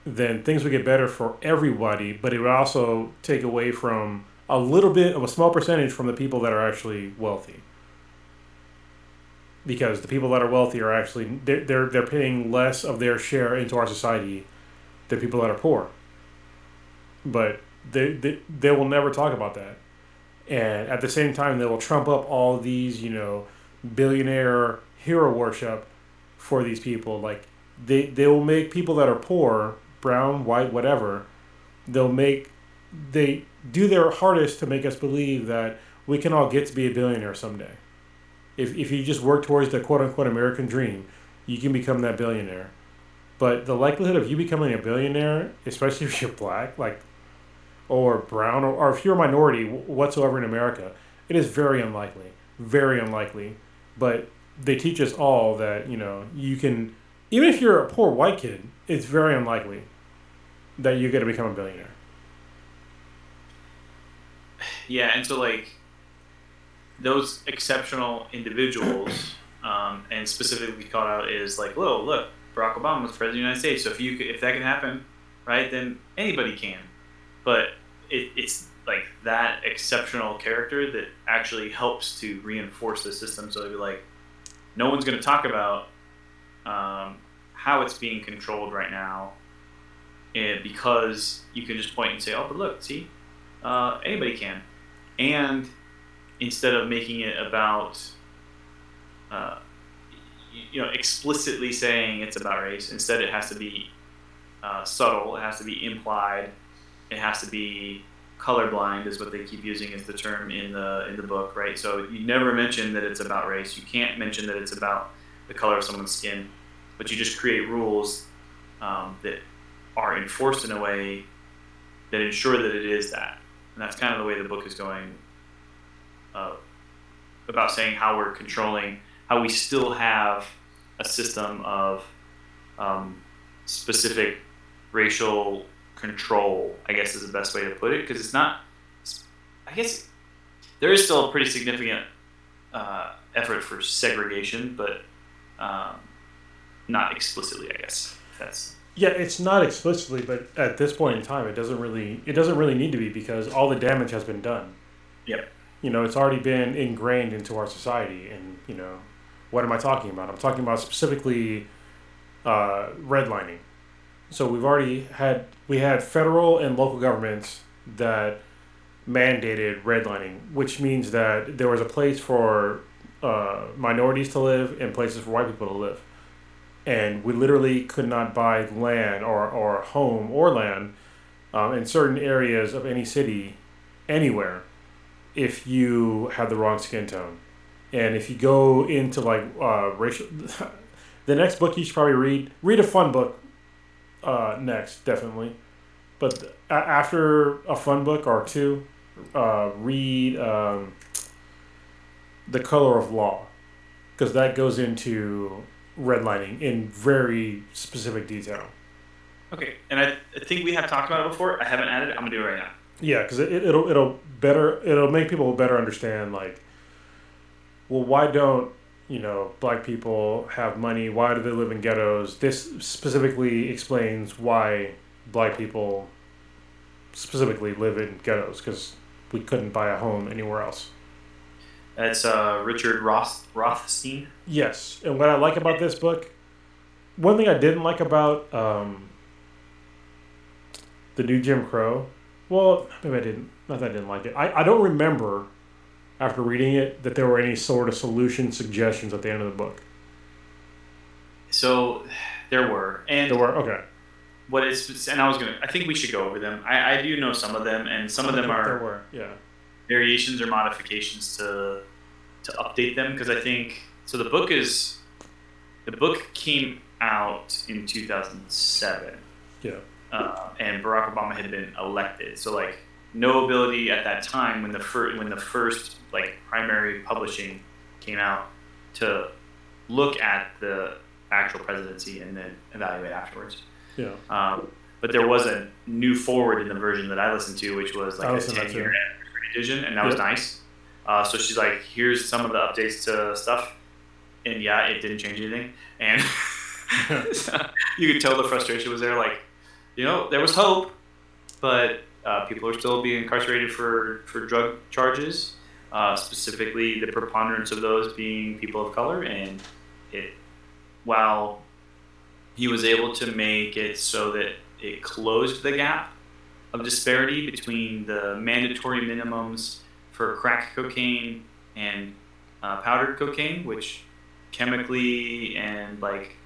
then things would get better for everybody but it would also take away from a little bit of a small percentage from the people that are actually wealthy because the people that are wealthy are actually they're, they're, they're paying less of their share into our society than people that are poor. But they, they, they will never talk about that. And at the same time they will trump up all these you know billionaire hero worship for these people. Like they, they will make people that are poor brown white whatever they'll make they do their hardest to make us believe that we can all get to be a billionaire someday if, if you just work towards the quote unquote American dream, you can become that billionaire. But the likelihood of you becoming a billionaire, especially if you're black, like, or brown, or, or if you're a minority whatsoever in America, it is very unlikely. Very unlikely. But they teach us all that, you know, you can, even if you're a poor white kid, it's very unlikely that you're going to become a billionaire. Yeah, and so like those exceptional individuals, um, and specifically called out is like, whoa, look, Barack Obama was president of the United States. So if you could, if that can happen, right, then anybody can. But it, it's like that exceptional character that actually helps to reinforce the system. So they'd be like, no one's going to talk about um, how it's being controlled right now, and because you can just point and say, oh, but look, see, uh, anybody can, and instead of making it about uh, you know explicitly saying it's about race instead it has to be uh, subtle it has to be implied it has to be colorblind is what they keep using as the term in the in the book right? So you never mention that it's about race you can't mention that it's about the color of someone's skin but you just create rules um, that are enforced in a way that ensure that it is that. And that's kind of the way the book is going uh, about saying how we're controlling, how we still have a system of um, specific racial control, I guess is the best way to put it, because it's not, I guess there is still a pretty significant uh, effort for segregation, but um, not explicitly, I guess. That's Yeah, it's not explicitly, but at this point in time, it doesn't really it doesn't really need to be because all the damage has been done. Yep. You know, it's already been ingrained into our society, and you know, what am I talking about? I'm talking about specifically uh, redlining. So we've already had we had federal and local governments that mandated redlining, which means that there was a place for uh, minorities to live and places for white people to live and we literally could not buy land or, or home or land um, in certain areas of any city anywhere if you had the wrong skin tone and if you go into like uh, racial the next book you should probably read read a fun book uh, next definitely but after a fun book or two uh, read um, the color of law because that goes into redlining in very specific detail. Okay, and I, I think we have talked about it before. I haven't added it. I'm gonna do it right now. Yeah, because it, it'll it'll better it'll make people better understand like, well, why don't you know black people have money? Why do they live in ghettos? This specifically explains why black people specifically live in ghettos because we couldn't buy a home anywhere else. That's uh, Richard Roth Rothstein. Yes, and what I like about this book, one thing I didn't like about um, the new Jim Crow, well, maybe I didn't. Not that I didn't like it. I, I don't remember after reading it that there were any sort of solution suggestions at the end of the book. So there were, and There were okay. what is, and I was gonna. I think we should go over them. I, I do know some of them, and some of them There are were yeah. variations or modifications to to update them because I think so. The book is the book came out in 2007. Yeah. Uh, and Barack Obama had been elected. So like no ability at that time when the first when the first like primary publishing came out to look at the actual presidency and then evaluate afterwards. Yeah. Um, but there was a new foreword in the version that I listened to, which was like a ten year edition, and that was nice. Uh, so she's like, "Here's some of the updates to stuff," and yeah, it didn't change anything, and you could tell the frustration was there. Like, you know, there was hope, but uh, people are still being incarcerated for for drug charges, uh, specifically the preponderance of those being people of color, and it while he was able to make it so that it closed the gap of disparity between the mandatory minimums for crack cocaine and uh, powdered cocaine, which chemically and like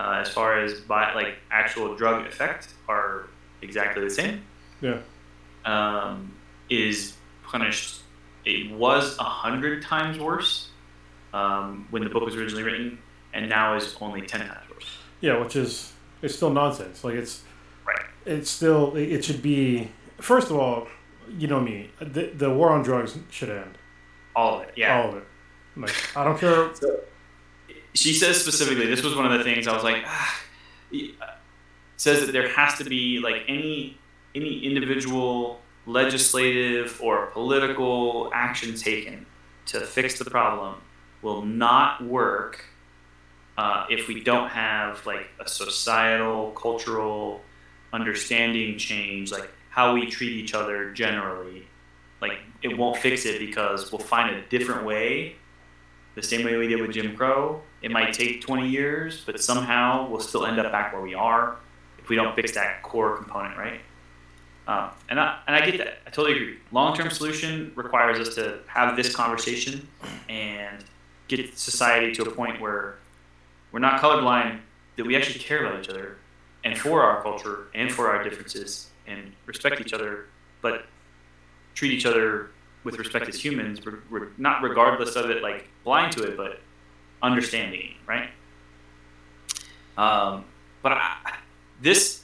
uh, as far as by like actual drug effect are exactly the same. Yeah. Um, is punished. It was a hundred times worse um, when the book was originally written, and now is only ten times worse. Yeah, which is it's still nonsense. Like it's Right. it's still it it should be first of all, you know me, the, the war on drugs should end. All of it. Yeah. All of it. Like I don't care she says specifically this was one of the things i was like ah, says that there has to be like any any individual legislative or political action taken to fix the problem will not work uh, if we don't have like a societal cultural understanding change like how we treat each other generally like it won't fix it because we'll find a different way the same way we did with Jim Crow. It might take 20 years, but somehow we'll still end up back where we are if we don't fix that core component, right? Um, and I and I get that. I totally agree. Long-term solution requires us to have this conversation and get society to a point where we're not colorblind, that we actually care about each other and for our culture and for our differences and respect each other, but treat each other with respect as humans, re- re- not regardless of it, like blind to it, but understanding, right? Um, but I, this,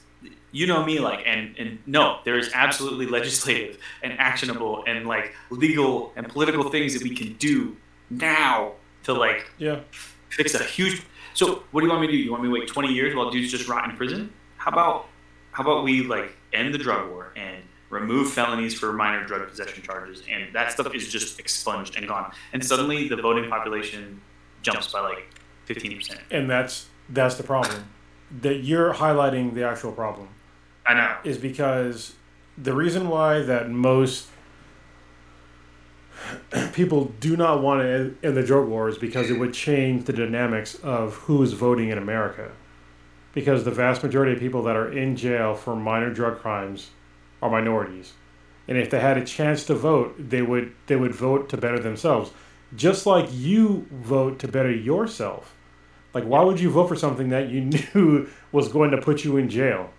you know me, like, and and no, there is absolutely legislative and actionable and like legal and political things that we can do now to like Yeah. fix a huge. So what do you want me to do? You want me to wait 20 years while dudes just rot in prison? How about how about we like end the drug war and remove felonies for minor drug possession charges and that stuff is just expunged and gone. And suddenly the voting population jumps by like 15%. And that's that's the problem. that you're highlighting the actual problem I know. is because the reason why that most people do not want to end the drug war is because it would change the dynamics of who is voting in America. Because the vast majority of people that are in jail for minor drug crimes are minorities. And if they had a chance to vote, they would they would vote to better themselves. Just like you vote to better yourself. Like why would you vote for something that you knew was going to put you in jail?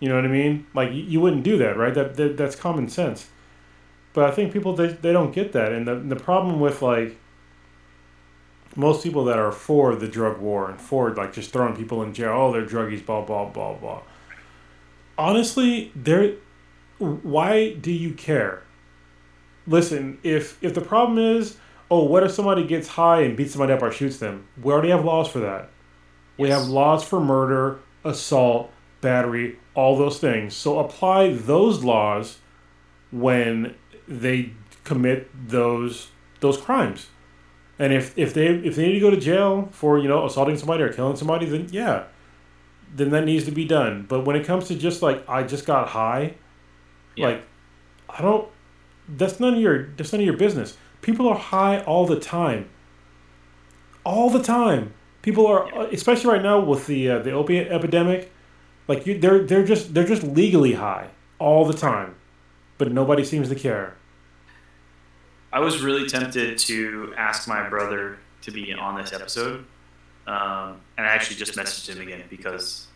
You know what I mean? Like you, wouldn't do that, right? That, that that's common sense. But I think people they, they don't get that, and the the problem with like most people that are for the drug war and for like just throwing people in jail, oh they're druggies, blah blah blah blah. Honestly, they're why do you care? Listen, if if the problem is, oh, what if somebody gets high and beats somebody up or shoots them? We already have laws for that. We Yes. have laws for murder, assault, battery, all those things. So apply those laws when they commit those those crimes. And if, if they if they need to go to jail for you know assaulting somebody or killing somebody, then yeah, then that needs to be done. But when it comes to just like I just got high, Yeah. like I don't. That's none of your that's none of your business. People are high all the time. All the time, people are especially right now with the uh, the opiate epidemic. Like you, they're they're just they're just legally high all the time, but nobody seems to care. I was really tempted to ask my brother to be on this episode, um, and I actually just messaged him again because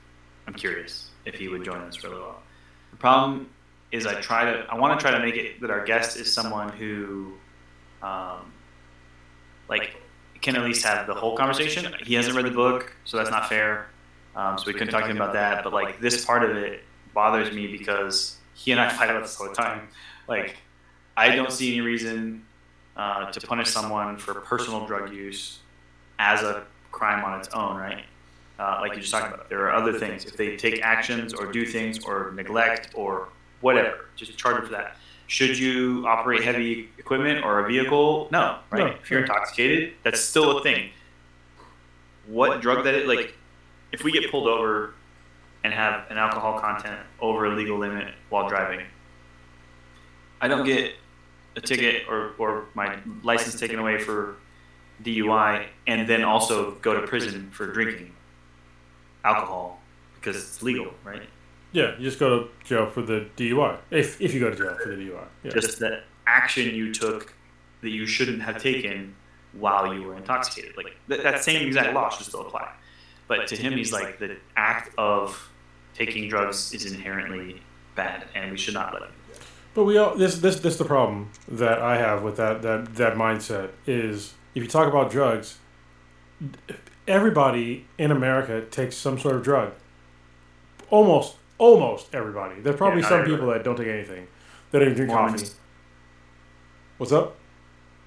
I'm curious if he would join us for a little while. The problem is, I try to, I want to try to make it that our guest is someone who, um, like, can at least have the whole conversation. He hasn't read the book, so that's not fair. Um, so we couldn't talk to him about that. But like, this part of it bothers me because he and I fight about this all the time. Like, I don't see any reason uh, to punish someone for personal drug use as a crime on its own, right? Uh, like you just talked about, there are other things. If they take actions or do things or neglect or whatever, just charge them for that. Should you operate heavy equipment or a vehicle? No, right? No. If you're intoxicated, that's still a thing. What drug that is, like, if we get pulled over and have an alcohol content over a legal limit while driving, I don't get a ticket or, or my license taken away for DUI and then also go to prison for drinking alcohol because it's legal, right? Yeah, you just go to jail for the DUI if if you go to jail for the DUI. Yeah. Just the action you took that you shouldn't have taken while you were intoxicated. Like th- that same exact law should still apply. But to him, he's like the act of taking drugs is inherently bad, and we should not let it. But we all this this this the problem that I have with that that that mindset is if you talk about drugs, everybody in America takes some sort of drug. Almost almost everybody. There's probably not some everybody. people that don't take anything. That don't even drink coffee. What's up?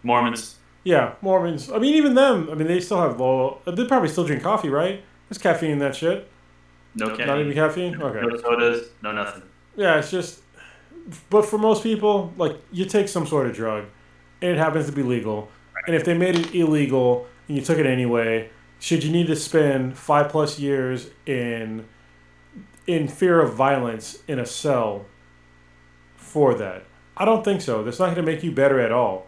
Mormons, Yeah, Mormons. I mean, even them. I mean, they still have low. They probably still drink coffee, right? There's caffeine in that shit. no caffeine. Not even caffeine. Okay. no sodas, no nothing. Yeah, it's just. But for most people, like you take some sort of drug, and it happens to be legal, and if they made it illegal and you took it anyway, should you need to spend five plus years in, in fear of violence in a cell, for that? I don't think so. That's not going to make you better at all,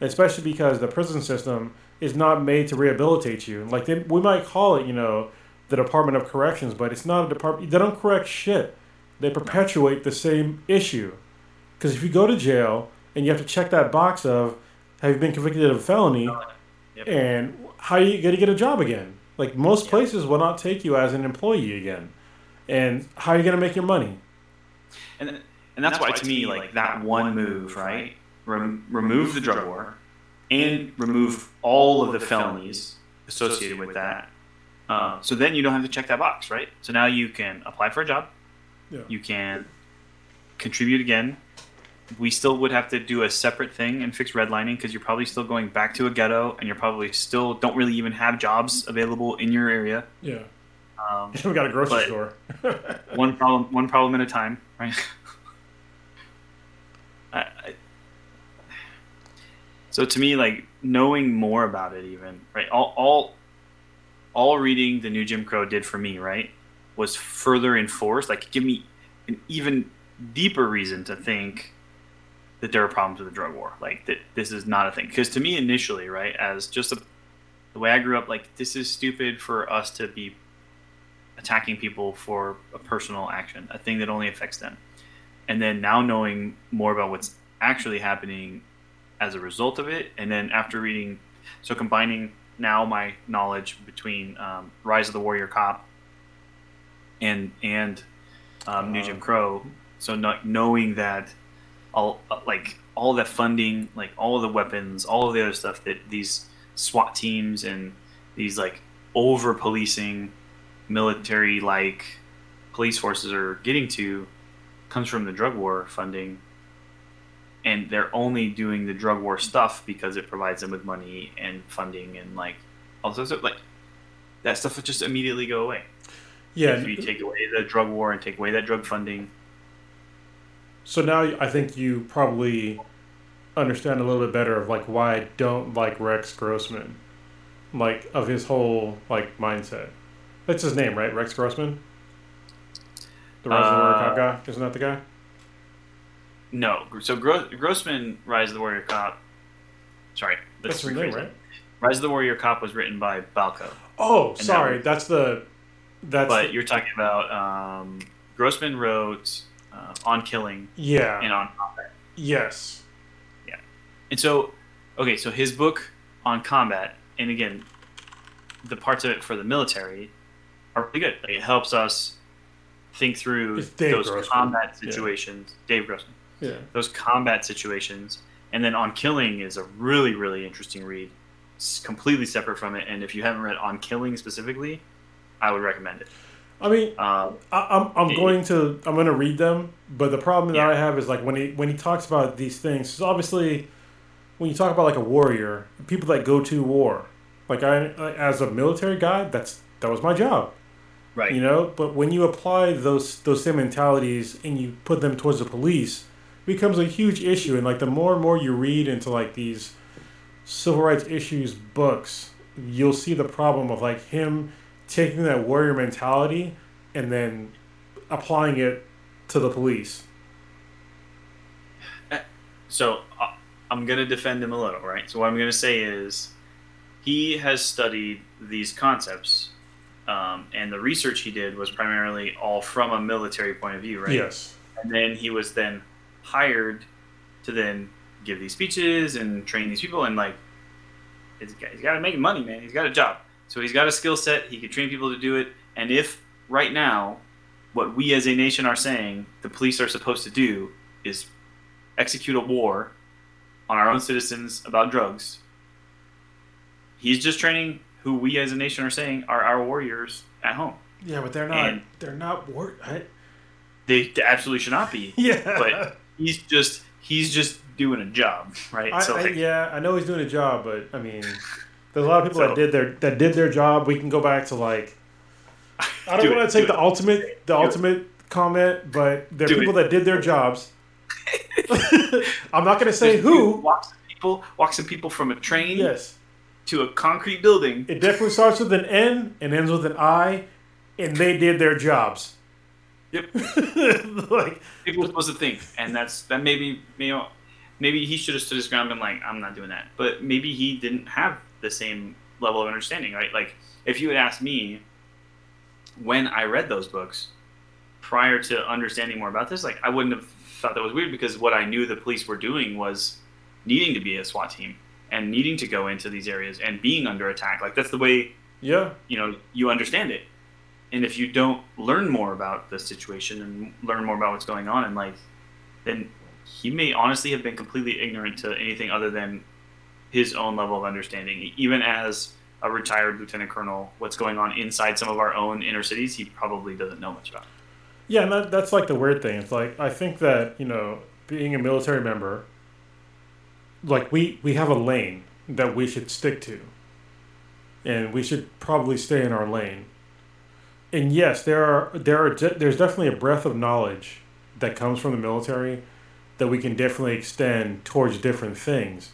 especially because the prison system is not made to rehabilitate you. Like they, we might call it, you know, the Department of Corrections, but it's not a department. They don't correct shit they perpetuate the same issue. Because if you go to jail and you have to check that box of have you been convicted of a felony Yep. and how are you going to get a job again? Like most Yep. places will not take you as an employee again. And how are you going to make your money? And and that's why to me, like that one move, right? Rem- remove the drug war, and remove all of the felonies associated with that. Uh, so then you don't have to check that box, right? So now you can apply for a job. Yeah. You can contribute again. We still would have to do a separate thing and fix redlining because you're probably still going back to a ghetto and you're probably still don't really even have jobs available in your area. Yeah. Um, we got a grocery store. one problem one problem at a time right I, I, so to me like knowing more about it even right all all all reading the new Jim Crow did for me, right, was further enforced. Like, give me an even deeper reason to think that there are problems with the drug war. Like that this is not a thing. Because to me, initially, right, as just a, the way I grew up, like this is stupid for us to be attacking people for a personal action, a thing that only affects them. And then now knowing more about what's actually happening as a result of it, and then after reading, so combining now my knowledge between um, Rise of the Warrior Cop and and um, New Jim Crow, so not knowing that all uh, like all the funding, like all the weapons, all of the other stuff that these SWAT teams and these like over policing military like police forces are getting to comes from the drug war funding and they're only doing the drug war stuff because it provides them with money and funding and like also so like that stuff would just immediately go away Yeah. if you take away the drug war and take away that drug funding So now I think you probably understand a little bit better of like why I don't like Rex Grossman, like of his whole like mindset. That's his name, right? Rex Grossman. The Rise of the Warrior Uh, Cop guy, isn't that the guy? no so Gro- grossman rise of the warrior cop sorry That's his name, right? rise of the warrior cop was written by Balko Oh, that sorry, was- that's the. That's but the- you're talking about um, grossman wrote uh, on killing yeah. and on combat Yes. Yeah. And so, okay, so his book on combat, and again, the parts of it for the military are pretty good. Like, it helps us think through those Grossman. combat Yeah. situations. Dave Grossman. Yeah. Those combat situations. And then On Killing is a really, really interesting read. It's completely separate from it. And if you haven't read On Killing specifically, I would recommend it. I mean, Um, I, I'm I'm going to I'm going to read them, but the problem that Yeah. I have is like when he when he talks about these things. 'cause obviously, when you talk about like a warrior, people that go to war, like I as a military guy, that's that was my job, right. you know. But when you apply those those same mentalities and you put them towards the police, it becomes a huge issue. And like the more and more you read into like these civil rights issues books, you'll see the problem of like him taking that warrior mentality and then applying it to the police. So uh, I'm going to defend him a little, right? So what I'm going to say is he has studied these concepts, um, and the research he did was primarily all from a military point of view, right? Yes. And then he was then hired to then give these speeches and train these people, and like he's got, he's got to make money, man. He's got a job, so he's got a skill set. He can train people to do it, and if right now what we as a nation are saying the police are supposed to do is execute a war on our own citizens about drugs. He's just training who we as a nation are saying are our warriors at home. Yeah, but they're not. And- they're not war. I, They, absolutely should not be. yeah. But he's just he's just doing a job, right? I, so I- yeah, I know he's doing a job, but I mean, there's a lot of people So- that did their that did their job. We can go back to like, I Do don't it, want to take do the it. ultimate the Do it. ultimate comment, but there are Do people it. that did their jobs. I'm not going to say this who. walks some people walks some people from a train Yes, to a concrete building. it definitely starts with an N and ends with an I, and they did their jobs. Yep. like, People are supposed to think, and that's that. Maybe you know, maybe he should have stood his ground and been like, "I'm not doing that." But maybe he didn't have the same level of understanding, right? Like, if you had asked me when I read those books prior to understanding more about this, like, I wouldn't have thought that was weird because what I knew the police were doing was needing to be a SWAT team and needing to go into these areas and being under attack. Like, that's the way yeah, you know you understand it and if you don't learn more about the situation and learn more about what's going on and like then he may honestly have been completely ignorant to anything other than his own level of understanding even as a retired lieutenant colonel what's going on inside some of our own inner cities he probably doesn't know much about Yeah, and that, that's like the weird thing. It's like I think that you know, being a military member, like we we have a lane that we should stick to, and we should probably stay in our lane. And yes, there are there are there's definitely a breadth of knowledge that comes from the military that we can definitely extend towards different things,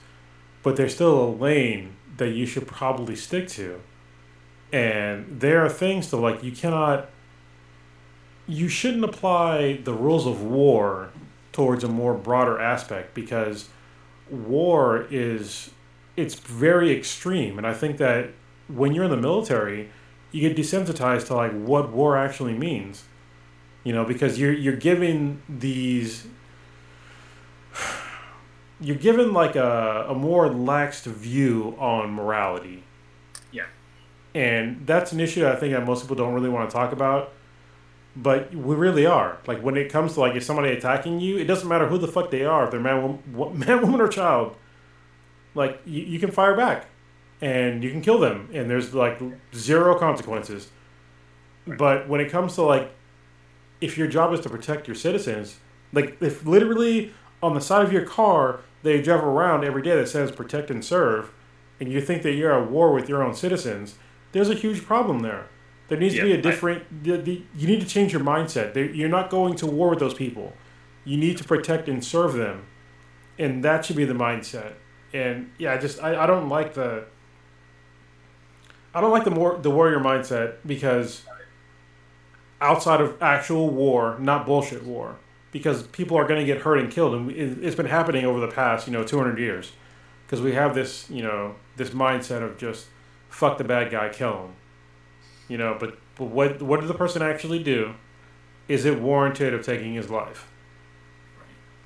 but there's still a lane that you should probably stick to. and there are things to like you cannot you shouldn't apply the rules of war towards a more broader aspect because war is it's very extreme. And i think that when you're in the military you get desensitized to like what war actually means. You know because you're you're given these you're given like a, a more laxed view on morality. Yeah. and that's an issue i think that most people don't really want to talk about but we really are. Like when it comes to like if somebody attacking you it doesn't matter who the fuck they are if they're man, man woman or child. Like you, you can fire back and you can kill them and there's like zero consequences. But when it comes to like if your job is to protect your citizens like if literally on the side of your car they drive around every day that says protect and serve and you think that you're at war with your own citizens there's a huge problem there there needs to be a a I- different the, the, you need to change your mindset. They- you're not going to war with those people. You need to protect and serve them. And that should be the mindset. And yeah I just I, I don't like the I don't like the more the warrior mindset because outside of actual war, not bullshit war, because people are going to get hurt and killed, and it's been happening over the past you know 200 years, because we have this you know this mindset of just fuck the bad guy, kill him, you know. But but what what did the person actually do? Is it warranted of taking his life?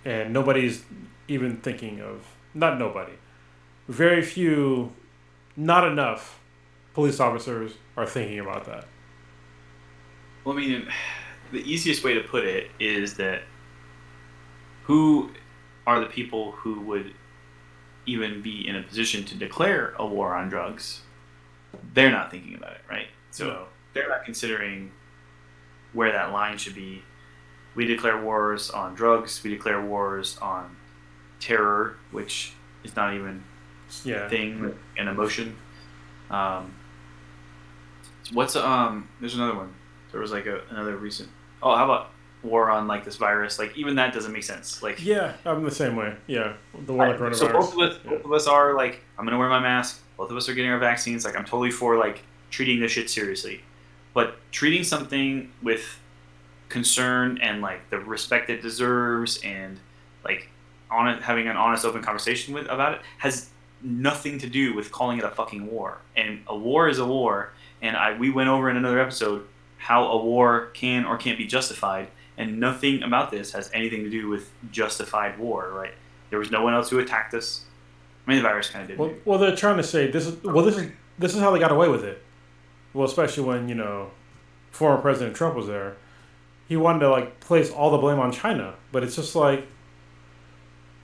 And nobody's even thinking of not nobody. Very few, not enough police officers are thinking about that. Well, I mean, the easiest way to put it is that who are the people who would even be in a position to declare a war on drugs? They're not thinking about it, right? So No. they're not considering where that line should be. We declare wars on drugs. We declare wars on terror, which is not even Yeah. thing, an emotion. Um, what's um? There's another one. There was like a, another recent. Oh, how about war on like this virus? Like even that doesn't make sense. Like Yeah, I'm the same way. Yeah, the one like Right, coronavirus. so both of us, Yeah. both of us are like, I'm gonna wear my mask. Both of us are getting our vaccines. Like I'm totally for like treating this shit seriously, but treating something with concern and like the respect it deserves, and like on having an honest, open conversation with about it has nothing to do with calling it a fucking war. And a war is a war. And I we went over in another episode how a war can or can't be justified, and nothing about this has anything to do with justified war, right? There was no one else who attacked us. I mean, the virus kind of did. Well, well, they're trying to say this is well, this is this is how they got away with it. Well, especially when you know, former President Trump was there, he wanted to like place all the blame on China, but it's just like,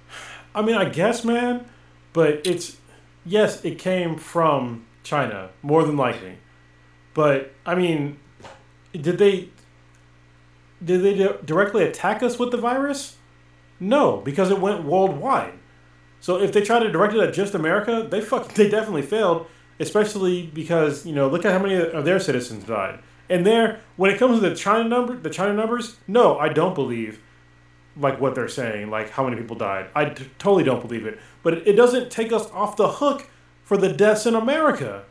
I mean, I guess, man, but it's yes, it came from China more than likely, but I mean, did they did they di- directly attack us with the virus? No, because it went worldwide. So if they tried to direct it at just America, they fuck they definitely failed. Especially because you know look at how many of their citizens died. And there, when it comes to the China number, the China numbers, no, I don't believe like what they're saying, like how many people died. I t- totally don't believe it. But it, it doesn't take us off the hook for the deaths in America.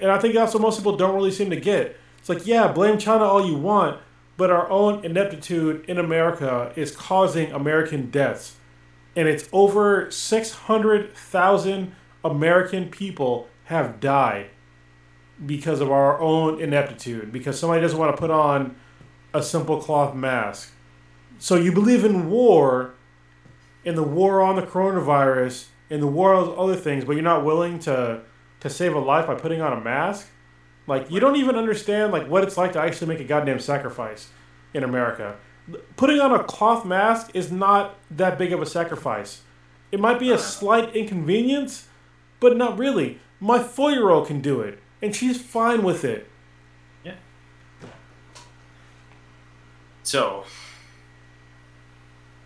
And I think that's what most people don't really seem to get. It's like, yeah, blame China all you want, but our own ineptitude in America is causing American deaths and it's over 600,000 American people have died because of our own ineptitude, because somebody doesn't want to put on a simple cloth mask. So you believe in war, in the war on the coronavirus, in the war on other things, but you're not willing to to save a life by putting on a mask? Like you don't even understand like what it's like to actually make a goddamn sacrifice in America putting on a cloth mask is not that big of a sacrifice. It might be a uh-huh. slight inconvenience, but not really. My four year old can do it, and she's fine with it. Yeah. So,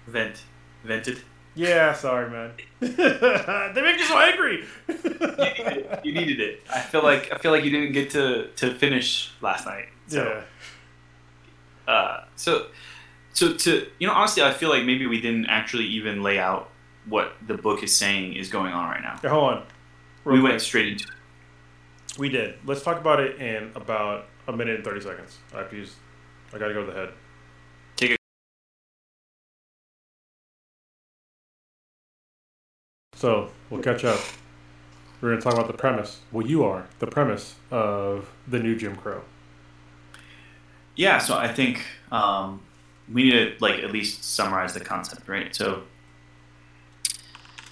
vent, vented. Yeah, sorry, man. they make you so angry. You needed, it. you needed it. I feel like I feel like you didn't get to to finish last night. So, yeah. uh, so, so to you know, honestly, I feel like maybe we didn't actually even lay out what the book is saying is going on right now. Okay, hold on. Real we quick. went straight into it. We did. Let's talk about it in about a minute and thirty seconds. I have to use. I gotta go to the head. Take it. So we'll catch up. We're gonna talk about the premise. Well, you are the premise of the new Jim Crow. Yeah, so I think um, we need to like at least summarize the concept, right? So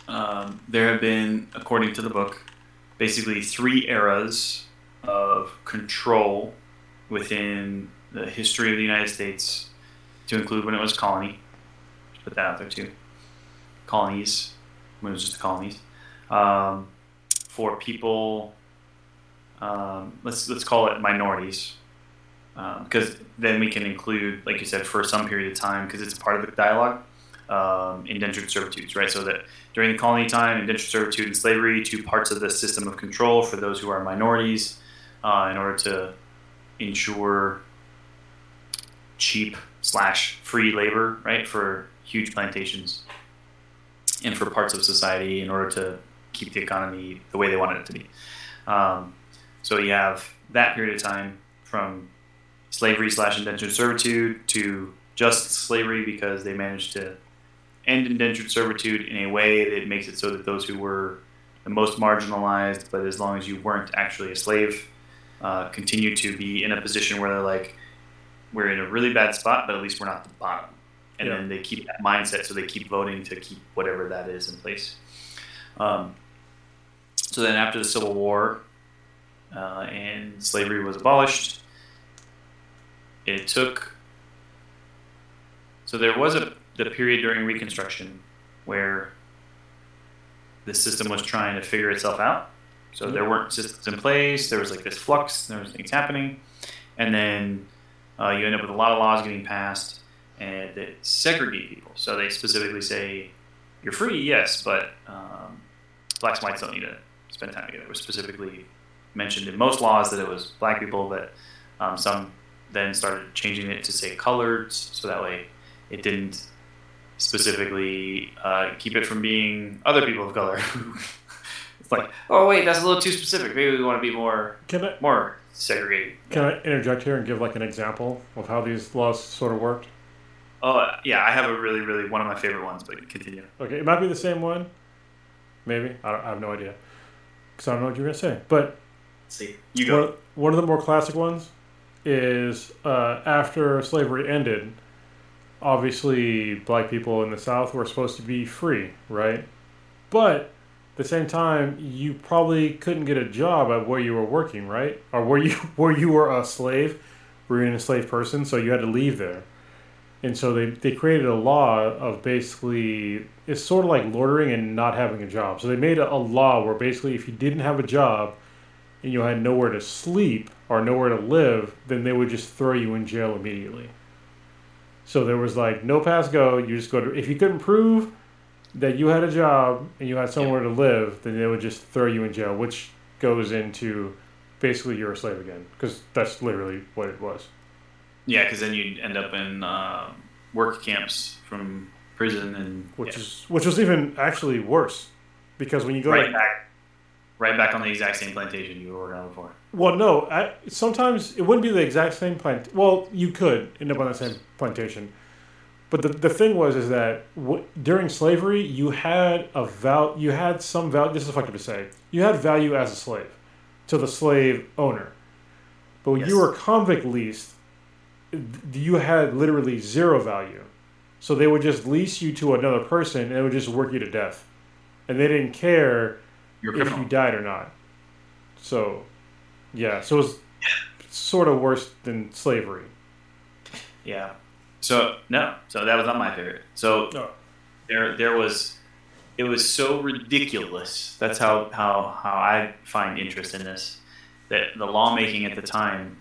um, there have been, according to the book, basically three eras of control within the history of the United States, to include when it was colony. Just put that out there too. Colonies, when it was just the colonies, um, for people. Um, let's let's call it minorities, because then we can include, like you said, for some period of time, because it's part of the dialogue, um, indentured servitudes, right? So that during the colony time, indentured servitude and slavery, two parts of the system of control for those who are minorities, uh, in order to ensure cheap slash free labor, right, for huge plantations and for parts of society in order to keep the economy the way they wanted it to be. Um, so you have that period of time from slavery slash indentured servitude to just slavery because they managed to end indentured servitude in a way that makes it so that those who were the most marginalized, but as long as you weren't actually a slave, uh, continue to be in a position where they're like, we're in a really bad spot, but at least we're not the bottom. And Yeah. then they keep that mindset, so they keep voting to keep whatever that is in place. Um, so then after the Civil War uh, and slavery was abolished, it took. So there was a the period during Reconstruction where the system was trying to figure itself out. So there weren't systems in place. There was like this flux. There was things happening, and then uh, you end up with a lot of laws getting passed and that segregate people. So they specifically say you're free, yes, but um, blacks and whites don't need to spend time together. It was specifically mentioned in most laws that it was black people, but um, some then started changing it to say coloreds, so that way it didn't specifically uh, keep it from being other people of color. it's like, oh wait, that's a little too specific. Maybe we want to be more Can I more segregated. can I interject here and give like an example of how these laws sort of worked? Oh yeah, I have a really, really one of my favorite ones. But continue. Okay, it might be the same one. Maybe I, don't, I have no idea because I don't know what you're gonna say. But Let's see, you one, go. one of the more classic ones is uh, after slavery ended. Obviously, black people in the South were supposed to be free, right? But at the same time, you probably couldn't get a job at where you were working, right? Or where you where you were a slave, were you an enslaved person, so you had to leave there. And so they, they created a law of basically it's sort of like loitering and not having a job. So they made a, a law where basically if you didn't have a job and you had nowhere to sleep or nowhere to live, then they would just throw you in jail immediately. So there was like no pass go. You just go to if you couldn't prove that you had a job and you had somewhere to live, then they would just throw you in jail, which goes into basically you're a slave again because that's literally what it was. Yeah, because then you'd end up in uh, work camps from prison and Which yeah, is which was even actually worse because when you go right back, right back on the exact same plantation you were working on before. Well, no. I, sometimes it wouldn't be the exact same plant. Well, you could end up on the same plantation, but the, the thing was is that w- during slavery you had a val you had some value. This is fucked up to say. You had value as a slave to the slave owner, but when you Yes. were convict leased, you had literally zero value. So they would just lease you to another person and it would just work you to death, and they didn't care if you died or not. So, yeah, so it's sort of worse than slavery. Yeah. So no, so that was not my favorite. So No. there there was it was so ridiculous. That's how how how I find interest in this. That the lawmaking at the time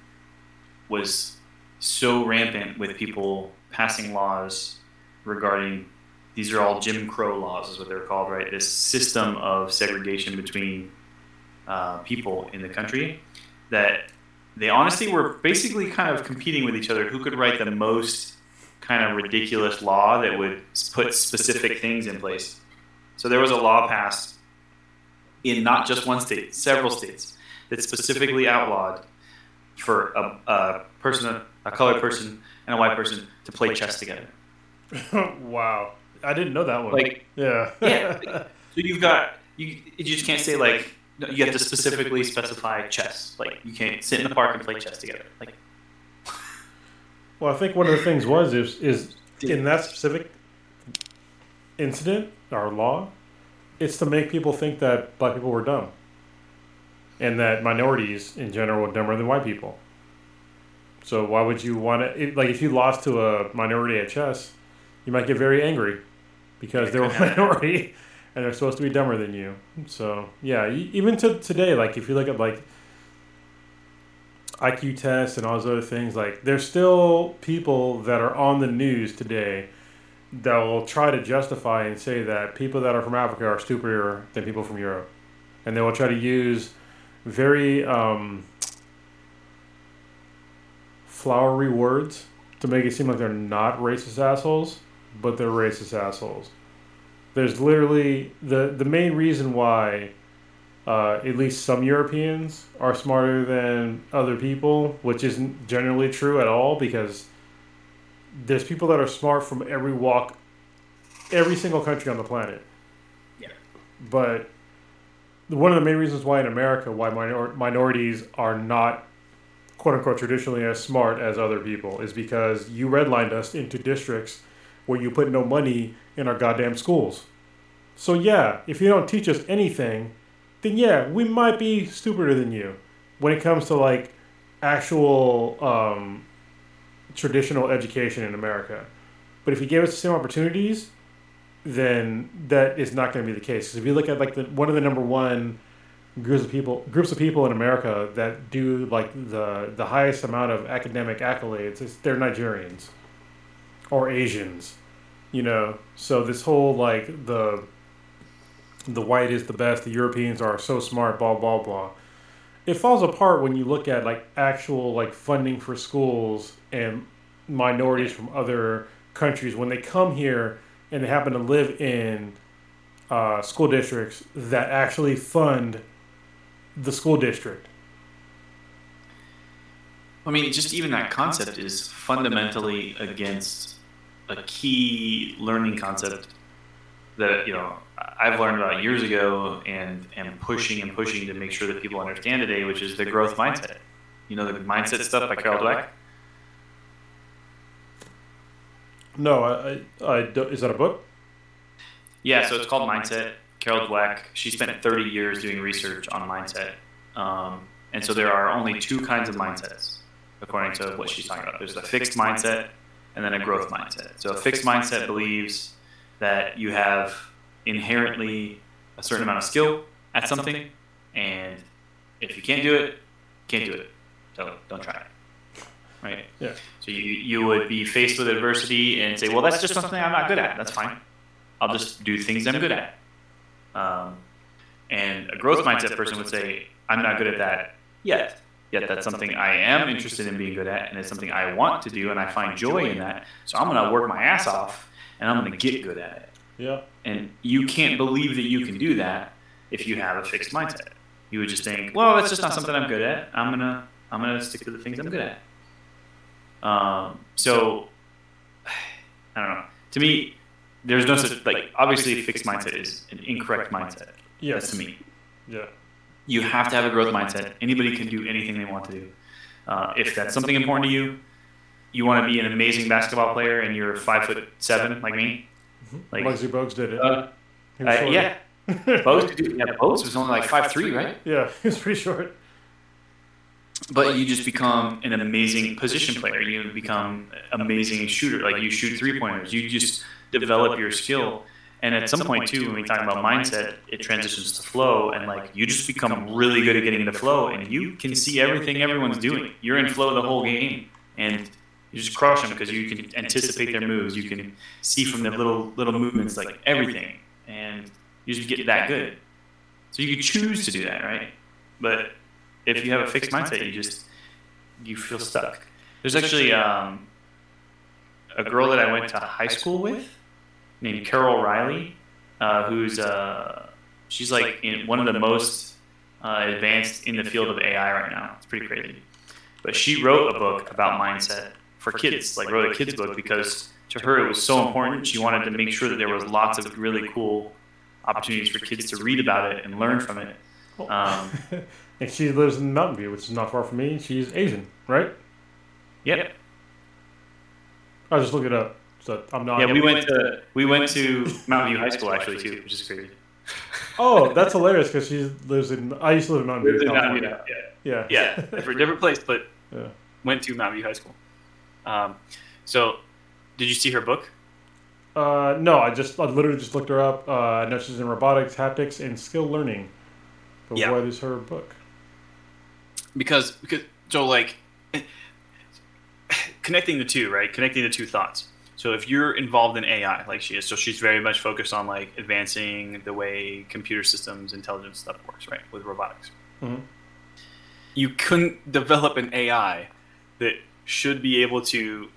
was so rampant with people passing laws regarding these are all Jim Crow laws is what they're called, right? This system of segregation between uh, people in the country that they honestly were basically kind of competing with each other who could write the most kind of ridiculous law that would put specific things in place. So there was a law passed in not just one state, several states, that specifically outlawed for a, a person, a colored person, and a white person to play chess together. wow, I didn't know that one. Like, yeah, yeah. So you've got you. You just can't say like no, you have to specifically specify chess. Like you can't sit in the park and play chess together. Like Well, I think one of the things was is is in that specific incident or law, it's to make people think that black people were dumb, and that minorities in general are dumber than white people. So why would you want to like if you lost to a minority at chess, you might get very angry because they're a minority and they're supposed to be dumber than you. So yeah, even to today, like if you look at like IQ tests and all those other things, like there's still people that are on the news today that will try to justify and say that people that are from Africa are stupider than people from Europe, and they will try to use very um, flowery words to make it seem like they're not racist assholes, but they're racist assholes. There's literally the the main reason why uh, at least some Europeans are smarter than other people, which isn't generally true at all because there's people that are smart from every walk, every single country on the planet. Yeah. But one of the main reasons why in America why minor- minorities are not quote unquote traditionally as smart as other people is because you redlined us into districts where you put no money in our goddamn schools. So yeah, if you don't teach us anything, then yeah, we might be stupider than you when it comes to like actual um, traditional education in America. But if you gave us the same opportunities, then that is not going to be the case. Because if you look at like the one of the number one groups of people groups of people in America that do like the the highest amount of academic accolades, they're Nigerians or Asians, you know. So this whole like the the white is the best, the Europeans are so smart, blah blah blah. It falls apart when you look at like actual like funding for schools and minorities from other countries when they come here and they happen to live in uh, school districts that actually fund the school district. I mean, just even that concept is fundamentally against a key learning concept that you know I've learned about years ago and am pushing and pushing to make sure that people understand today, which is the growth mindset. You know, the mindset stuff by Carol Dweck. No, I, I, I is that a book? Yeah, so it's called Mindset. Carol Dweck. She spent 30 years doing research on mindset, um, and so there are only two kinds of mindsets, according to what she's talking about. There's the fixed mindset and then a growth mindset. So a fixed mindset believes that you have inherently a certain amount of skill at something, and if you can't do it, can't do it. So don't try it. Right? Yeah. So you, you would be faced with adversity and say, well, that's just something I'm not good at. That's fine. I'll just do things I'm good at. Um, and a growth mindset person would say, I'm not good at that yet. Yet that's something I am interested in being good at, and it's something I want to do, and I find joy in that. So I'm going to work my ass off, and I'm going to get good at it. Yeah. And you can't believe that you can do that if you have a fixed mindset. You would just think, well, that's just not something I'm good at. I'm gonna I'm gonna stick to the things I'm good at. Um, so I don't know. To me, there's no such like obviously a fixed mindset is an incorrect mindset. Yes. That's to me. Yeah. You have to have a growth mindset. Anybody can do anything they want to do. Uh, if that's something important to you, you want to be an amazing basketball player and you're five foot seven like me. Like Muggsy Bogues did it. uh, uh, yeah, Bogues, yeah, Bogues was only like five three, right? Yeah, he was pretty short. But you just become an amazing position player. You become amazing shooter. Like you shoot three pointers. You just develop your skill. And at some point too, when we talk about mindset, it transitions to flow, and like you just become really good at getting into flow, and you can see everything everyone's doing. You're in flow the whole game, and you just crush them because you can anticipate their moves. You can see from their little little movements like everything, and you just get that good. So you can choose to do that, right? But if you have a fixed mindset, you just you feel stuck. There's actually um, a girl that I went to high school with named Carol Reiley, uh, who's uh, she's like in one of the most uh, advanced in the field of AI right now. It's pretty crazy. But she wrote a book about mindset for kids, like wrote a kids book because to her it was so important. She wanted to make sure that there was lots of really cool opportunities for kids to read about it and learn from it. Um, and she lives in Mountain View, which is not far from me. She's Asian, right? yep. I just look it up. So I'm not. Yeah, we went to we went to Mountain View High School actually too, which is crazy. Oh, that's hilarious because she lives in. I used to live in Mountain View. Lived Mountain View, Yeah. Yeah, yeah, different, different place, but Yeah. went to Mountain View High School. Um, so, did you see her book? Uh, no, I just I literally just looked her up. Uh, I know she's in robotics, haptics, and skill learning. But Yeah. what is her book? because because so like connecting the two right connecting the two thoughts so if you're involved in ai like she is so she's very much focused on like advancing the way computer systems intelligence stuff works right with robotics Mhm. you couldn't develop an ai that should be able to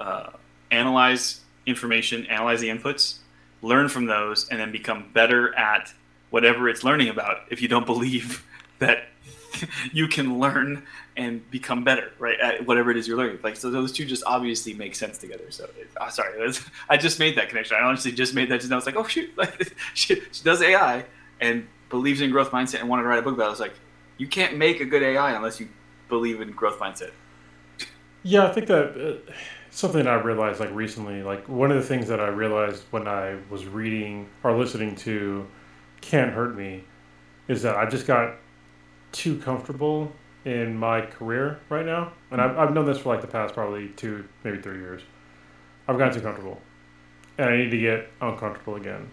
uh, analyze information analyze the inputs learn from those and then become better at whatever it's learning about if you don't believe that you can learn and become better, right, at whatever it is you're learning. Like, so those two just obviously make sense together. So, it, oh, sorry, that's- I just made that connection. I honestly just made that. Just I was like, oh shoot, like she, she does AI and believes in growth mindset and wanted to write a book about. it. I was like, you can't make a good AI unless you believe in growth mindset. Yeah, I think that uh, something I realized like recently, like one of the things that I realized when I was reading or listening to Can't Hurt Me is that I just got too comfortable in my career right now. And I've, I've known this for like the past probably two, maybe three years. I've gotten too comfortable. And I need to get uncomfortable again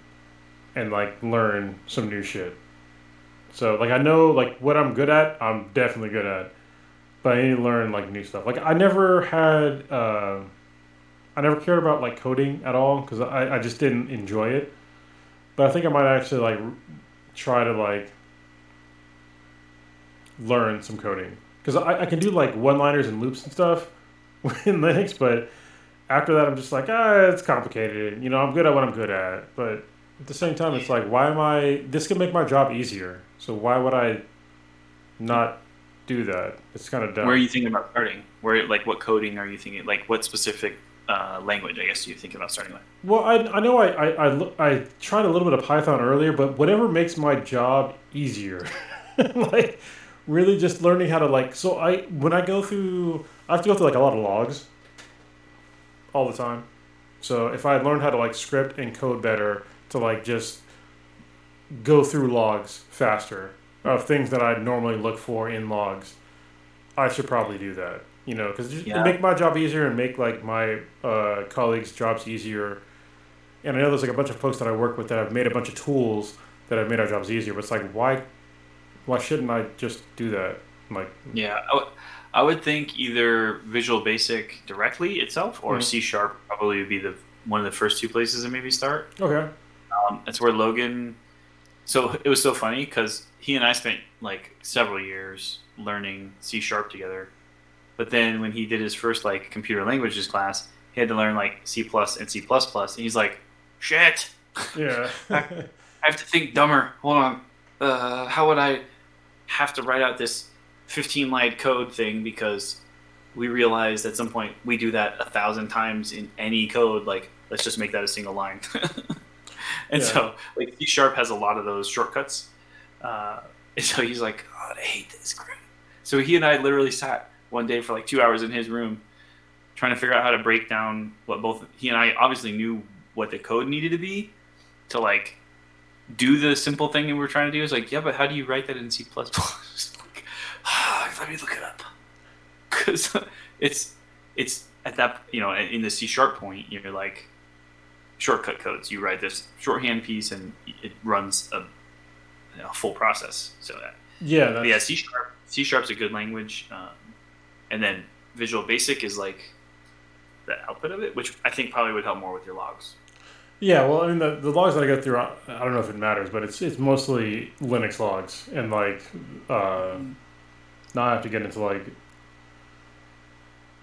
and like learn some new shit. So like I know like what I'm good at, I'm definitely good at but I need to learn like new stuff. Like I never had, uh, I never cared about like coding at all because I, I just didn't enjoy it. But I think I might actually like try to like learn some coding because I, I can do like one-liners and loops and stuff in Linux, but after that I'm just like ah it's complicated. You know I'm good at what I'm good at, but at the same time it's like why am I? This could make my job easier. So why would I not do that? It's kind of dumb. Where are you thinking about starting? Where, like, what coding are you thinking? Like, what specific uh, language, I guess, are you thinking about starting with? Well, I, I know I, I, I, I tried a little bit of Python earlier, but whatever makes my job easier. like, really just learning how to, like, so I, when I go through, I have to go through, like, a lot of logs all the time. So if I learned how to, like, script and code better to, like, just go through logs faster of things that I'd normally look for in logs, I should probably do that. You know, because Yeah. make my job easier and make like my uh, colleagues' jobs easier. And I know there's like a bunch of folks that I work with that have made a bunch of tools that have made our jobs easier. But it's like, why, why shouldn't I just do that? Like, Yeah, I would- think either Visual Basic directly itself or Mhm. C Sharp probably would be the one of the first two places to maybe start. okay, Um, that's where Logan. So it was so funny because he and I spent like several years learning C Sharp together, but then when he did his first like computer languages class, he had to learn like C plus and C plus plus, and he's like, "Shit, yeah, I have to think dumber. Hold on, uh, how would I have to write out this 15 line code thing because we realized at some point we do that a thousand times in any code. Like, let's just make that a single line. and Yeah. so, like, C sharp has a lot of those shortcuts. Uh, and so he's like, oh, I hate this crap. So he and I literally sat one day for like two hours in his room trying to figure out how to break down what both he and I obviously knew what the code needed to be to like do the simple thing that we we're trying to do. Is like, yeah, but how do you write that in C plus plus? Let me look it up because it's it's at that you know in the C sharp point you're like shortcut codes. You write this shorthand piece and it runs a, a full process. So that yeah, that's, yeah, C sharp C sharp's a good language, um, and then Visual Basic is like the output of it, which I think probably would help more with your logs. Yeah. Well, I mean, the, the logs that I go through, I, I don't know if it matters, but it's it's mostly Linux logs and like, uh, now I have to get into like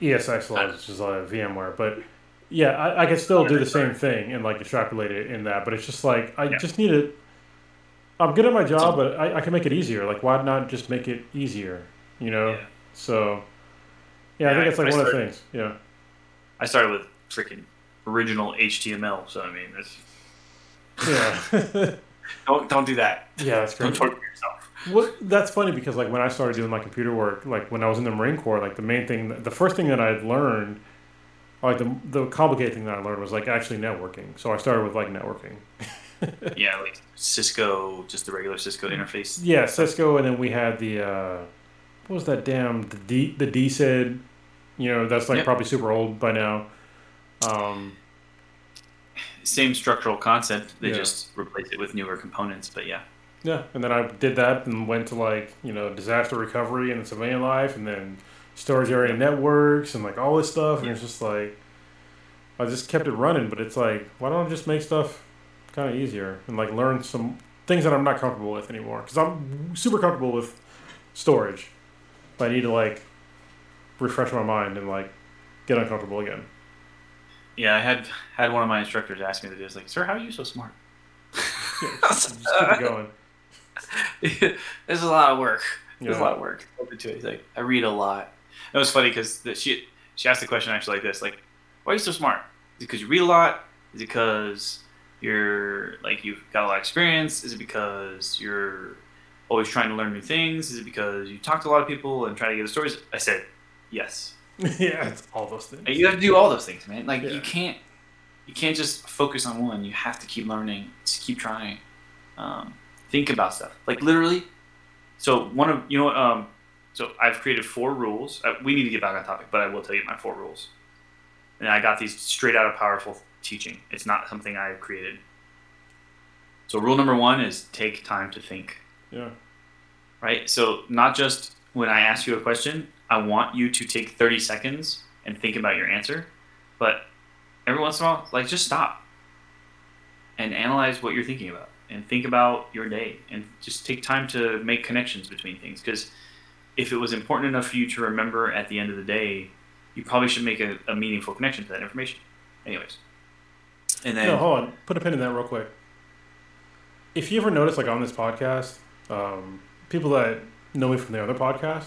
ESX logs, which is like VMware, but. Yeah, I, I can still do the same thing and like extrapolate it in that, but it's just like I Yeah. just need it. I'm good at my job, but I, I can make it easier. Like, why not just make it easier? You know. Yeah. So. Yeah, I think it's like I one of the things. Yeah. I started with freaking original HTML, so I mean, that's, Yeah. don't don't do that. yeah, that's great. Don't torture yourself. Well, that's funny because like when I started doing my computer work, like when I was in the Marine Corps, like the main thing, the first thing that I had learned, like the the complicated thing that I learned was like actually networking. So I started with like networking. Yeah, like Cisco, just the regular Cisco interface. Yeah, Cisco, and then we had the uh, what was that damn the D the DSID, you know that's like Yep. probably super old by now. Um, Same structural concept. They Yeah. just replace it with newer components. But yeah, yeah, and then I did that and went to like you know disaster recovery and civilian life, and then storage area networks and like all this stuff, and it's just like I just kept it running. But it's like why don't I just make stuff kind of easier and like learn some things that I'm not comfortable with anymore? Because I'm super comfortable with storage, but I need to like refresh my mind and like get uncomfortable again. Yeah. I had had one of my instructors ask me to do this. Like, sir, how are you so smart? Just keep it going. There's a lot of work. There's Yeah. a lot of work. Open to it. He's like, I read a lot. It was funny because she she asked the question actually like this, like, why are you so smart? Is it because you read a lot? Is it because you're like you've got a lot of experience? Is it because you're always trying to learn new things? Is it because you talk to a lot of people and try to get the stories? I said, yes. yeah, it's all those things. You have to do all those things, man. Like Yeah. you can't you can't just focus on one. You have to keep learning. Just keep trying. Um, think about stuff. Like literally. So one of you know what? Um, so I've created four rules. Uh, we need to get back on topic, but I will tell you my four rules. And I got these straight out of powerful teaching. It's not something I have created. So rule number one is take time to think Yeah. right? So not just when I ask you a question, I want you to take 30 seconds and think about your answer, but every once in a while, like just stop and analyze what you're thinking about and think about your day and just take time to make connections between things because if it was important enough for you to remember at the end of the day, you probably should make a, a meaningful connection to that information. Anyways. And then No, hold on. Put a pin in that real quick. If you ever notice, like on this podcast, um, people that know me from the other podcast,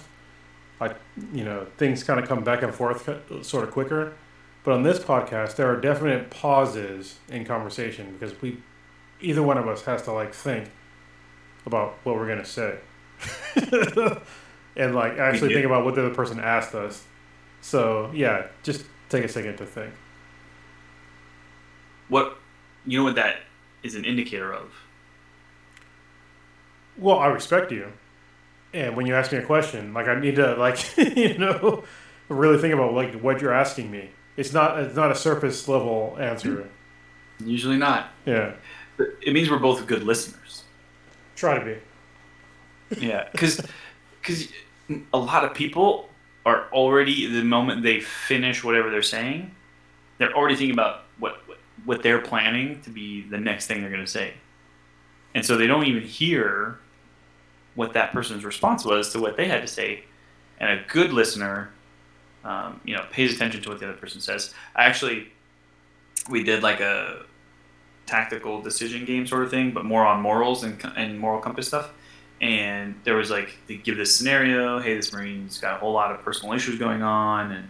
I, you know, things kind of come back and forth sort of quicker. But on this podcast, there are definite pauses in conversation because we, either one of us has to like think about what we're gonna say, and like actually think about what the other person asked us. So yeah, just take a second to think. what you know what that is an indicator of? Well, I respect you, and when you ask me a question, like I need to like you know really think about like what you're asking me. It's not it's not a surface level answer. Usually not. Yeah, It means we're both good listeners. try to be. Yeah, because because a lot of people are already the moment they finish whatever they're saying, they're already thinking about what what, what they're planning to be the next thing they're going to say, and so they don't even hear what that person's response was to what they had to say. And a good listener, um, you know, pays attention to what the other person says. I actually, we did like a tactical decision game sort of thing, but more on morals and, and moral compass stuff and there was like they give this scenario hey this marine's got a whole lot of personal issues going on and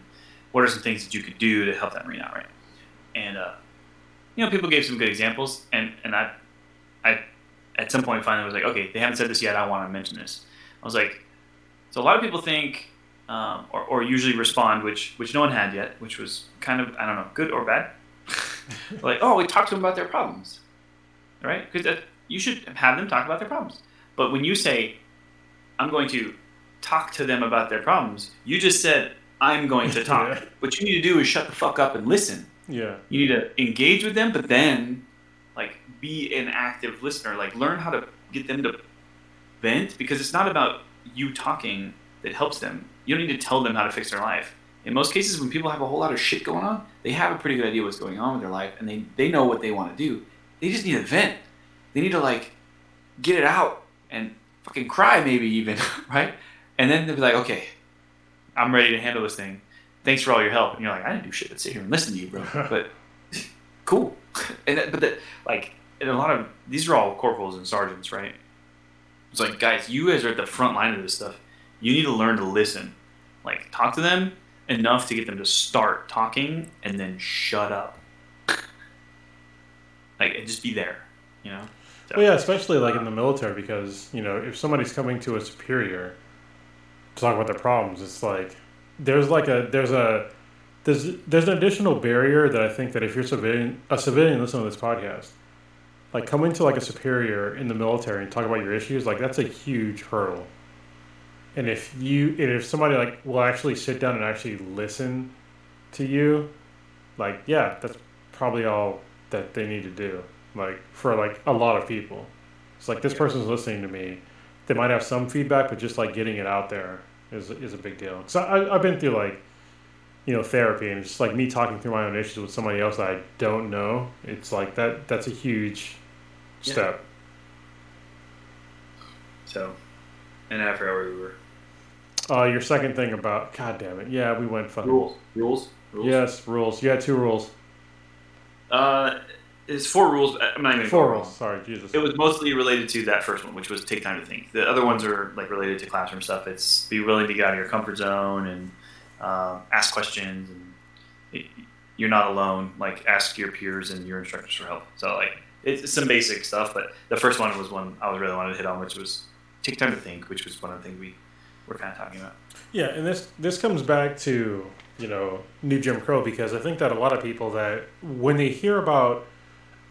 what are some things that you could do to help that marine out right and uh, you know people gave some good examples and and i i at some point finally was like okay they haven't said this yet i want to mention this i was like so a lot of people think um, or, or usually respond which which no one had yet which was kind of i don't know good or bad like oh we talked to them about their problems right because you should have them talk about their problems but when you say, I'm going to talk to them about their problems, you just said, I'm going to talk. Yeah. What you need to do is shut the fuck up and listen. Yeah, You need to engage with them, but then, be an active listener. Like, learn how to get them to vent because it's not about you talking that helps them. You don't need to tell them how to fix their life. In most cases, when people have a whole lot of shit going on, they have a pretty good idea what's going on with their life and they, they know what they want to do. They just need to vent. They need to, like, get it out and fucking cry maybe even right and then they'll be like okay i'm ready to handle this thing thanks for all your help and you're like i didn't do shit but sit here and listen to you bro but cool and that, but that, like and a lot of these are all corporals and sergeants right It's like, guys, you guys are at the front line of this stuff. You need to learn to listen. Like, talk to them enough to get them to start talking and then shut up. like, just be there, you know? So, Well, yeah, especially like in the military, because you know, if somebody's coming to a superior to talk about their problems, it's like there's like a there's a there's there's an additional barrier that I think that if you're civilian a civilian listening to this podcast, like coming to like a superior in the military and talk about your issues, like that's a huge hurdle. And if you and if somebody like will actually sit down and actually listen to you, like yeah, that's probably all that they need to do like for like a lot of people. It's like this person's listening to me. They might have some feedback, but just like getting it out there is is a big deal. So I, I've been through like you know therapy and just like me talking through my own issues with somebody else that I don't know. It's like that that's a huge Yeah. step. So, and I forgot where we were. Uh, your second thing about God damn it, yeah, we went fun. Rules. Rules. Rules. Yes, rules. You had two rules. Uh, it's four rules. I'm not even Four gonna rules. Sorry, Jesus. It was mostly related to that first one, which was take time to think. The other ones are like related to classroom stuff. It's be willing to get out of your comfort zone and um, ask questions, and it, you're not alone. Like ask your peers and your instructors for help. So like it's some basic stuff, but the first one was one I really wanted to hit on, which was take time to think, which was one of the things we were kind of talking about. Yeah, and this this comes back to you know New Jim Crow because I think that a lot of people that when they hear about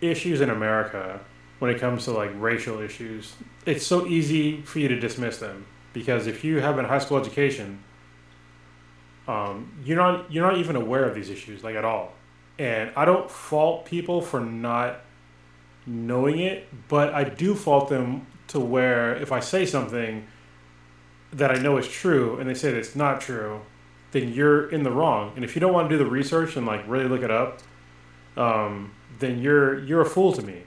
issues in America when it comes to like racial issues, it's so easy for you to dismiss them because if you have a high school education, um, you're not you're not even aware of these issues like at all. And I don't fault people for not knowing it, but I do fault them to where if I say something that I know is true and they say that it's not true, then you're in the wrong. And if you don't want to do the research and like really look it up, um, then you're you're a fool to me.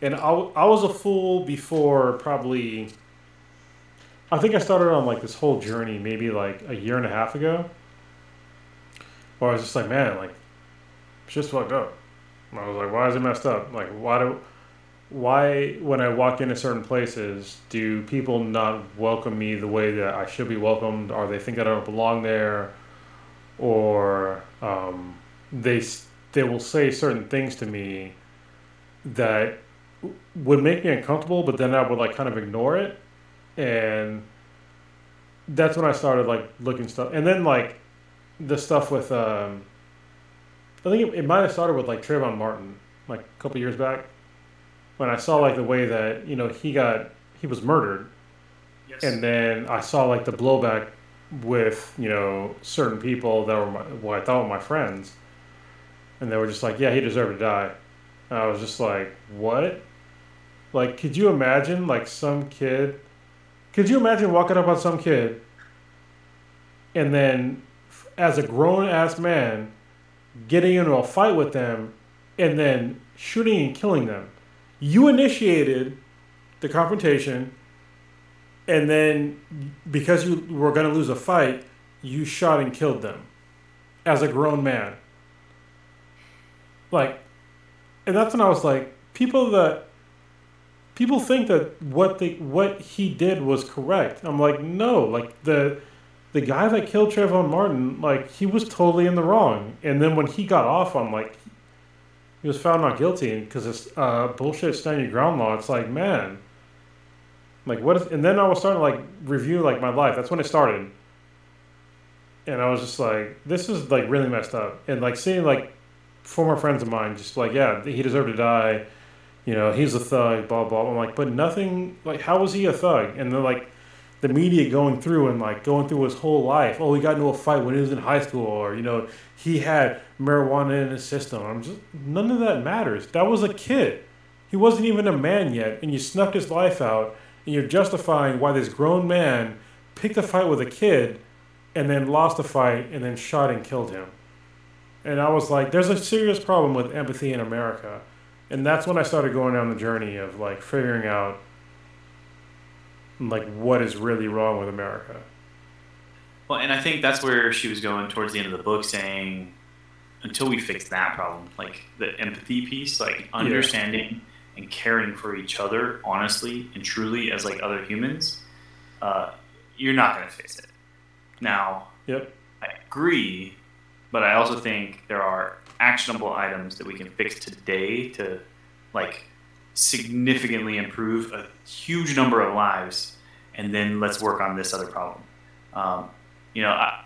And I, I was a fool before probably. I think I started on like this whole journey maybe like a year and a half ago. Where I was just like, man, like, it's just fucked up. I was like, why is it messed up? Like, why do, why when I walk into certain places do people not welcome me the way that I should be welcomed, or they think I don't belong there, or um, they they will say certain things to me that would make me uncomfortable, but then I would like kind of ignore it, and that's when I started like looking stuff, and then like the stuff with um, I think it, it might have started with like Trayvon Martin like a couple years back when I saw like the way that you know he got he was murdered, Yes. and then I saw like the blowback with you know certain people that were my, what I thought were my friends, and they were just like, yeah, he deserved to die. And I was just like, what? Like, could you imagine like some kid? Could you imagine walking up on some kid, and then, as a grown ass man, getting into a fight with them, and then shooting and killing them? You initiated the confrontation, and then because you were going to lose a fight, you shot and killed them as a grown man. Like, and that's when I was like, people that people think that what they what he did was correct. I'm like, no, like the the guy that killed Trayvon Martin, like he was totally in the wrong. And then when he got off, I'm like, he was found not guilty because it's uh, bullshit stand your ground law. It's like, man, like what is? And then I was starting to like review like my life. That's when it started. And I was just like, this is like really messed up. And like seeing like former friends of mine just like, yeah, he deserved to die. You know, he's a thug, blah blah. I'm like, but nothing. Like, how was he a thug? And then like the media going through and like going through his whole life. Oh, he got into a fight when he was in high school, or you know, he had marijuana in his system. I'm just none of that matters. That was a kid. He wasn't even a man yet, and you snuffed his life out, and you're justifying why this grown man picked a fight with a kid, and then lost the fight, and then shot and killed him. And I was like, there's a serious problem with empathy in America. And that's when I started going down the journey of like figuring out like what is really wrong with America. Well, and I think that's where she was going towards the end of the book, saying, until we fix that problem, like the empathy piece, like understanding and caring for each other honestly and truly as like other humans, uh, you're not going to fix it. Now, Yep. I agree, but I also think there are actionable items that we can fix today to like significantly improve a huge number of lives, and then let's work on this other problem. Um, you know, I,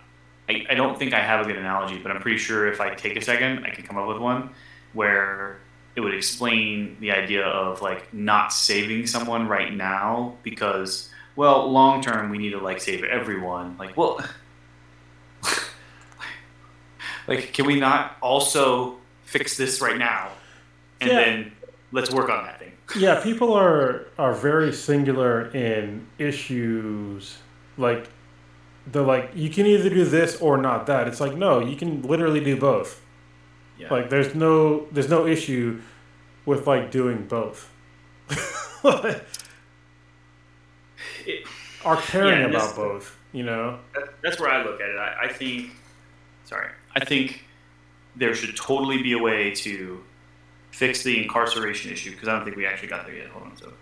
I, I don't think I have a good analogy, but I'm pretty sure if I take a second, I can come up with one where it would explain the idea of like not saving someone right now because well long term we need to like save everyone like well like can we not also fix this right now and Yeah. then let's work on that thing Yeah, people are are very singular in issues. Like they're like, you can either do this or not that. It's like no, you can literally do both. yeah Like there's no there's no issue with like doing both. It- are caring Yeah, about this- both. You know. that's where I look at it. I, I think, sorry, I think there should totally be a way to fix the incarceration issue because I don't think we actually got there yet. Hold on, so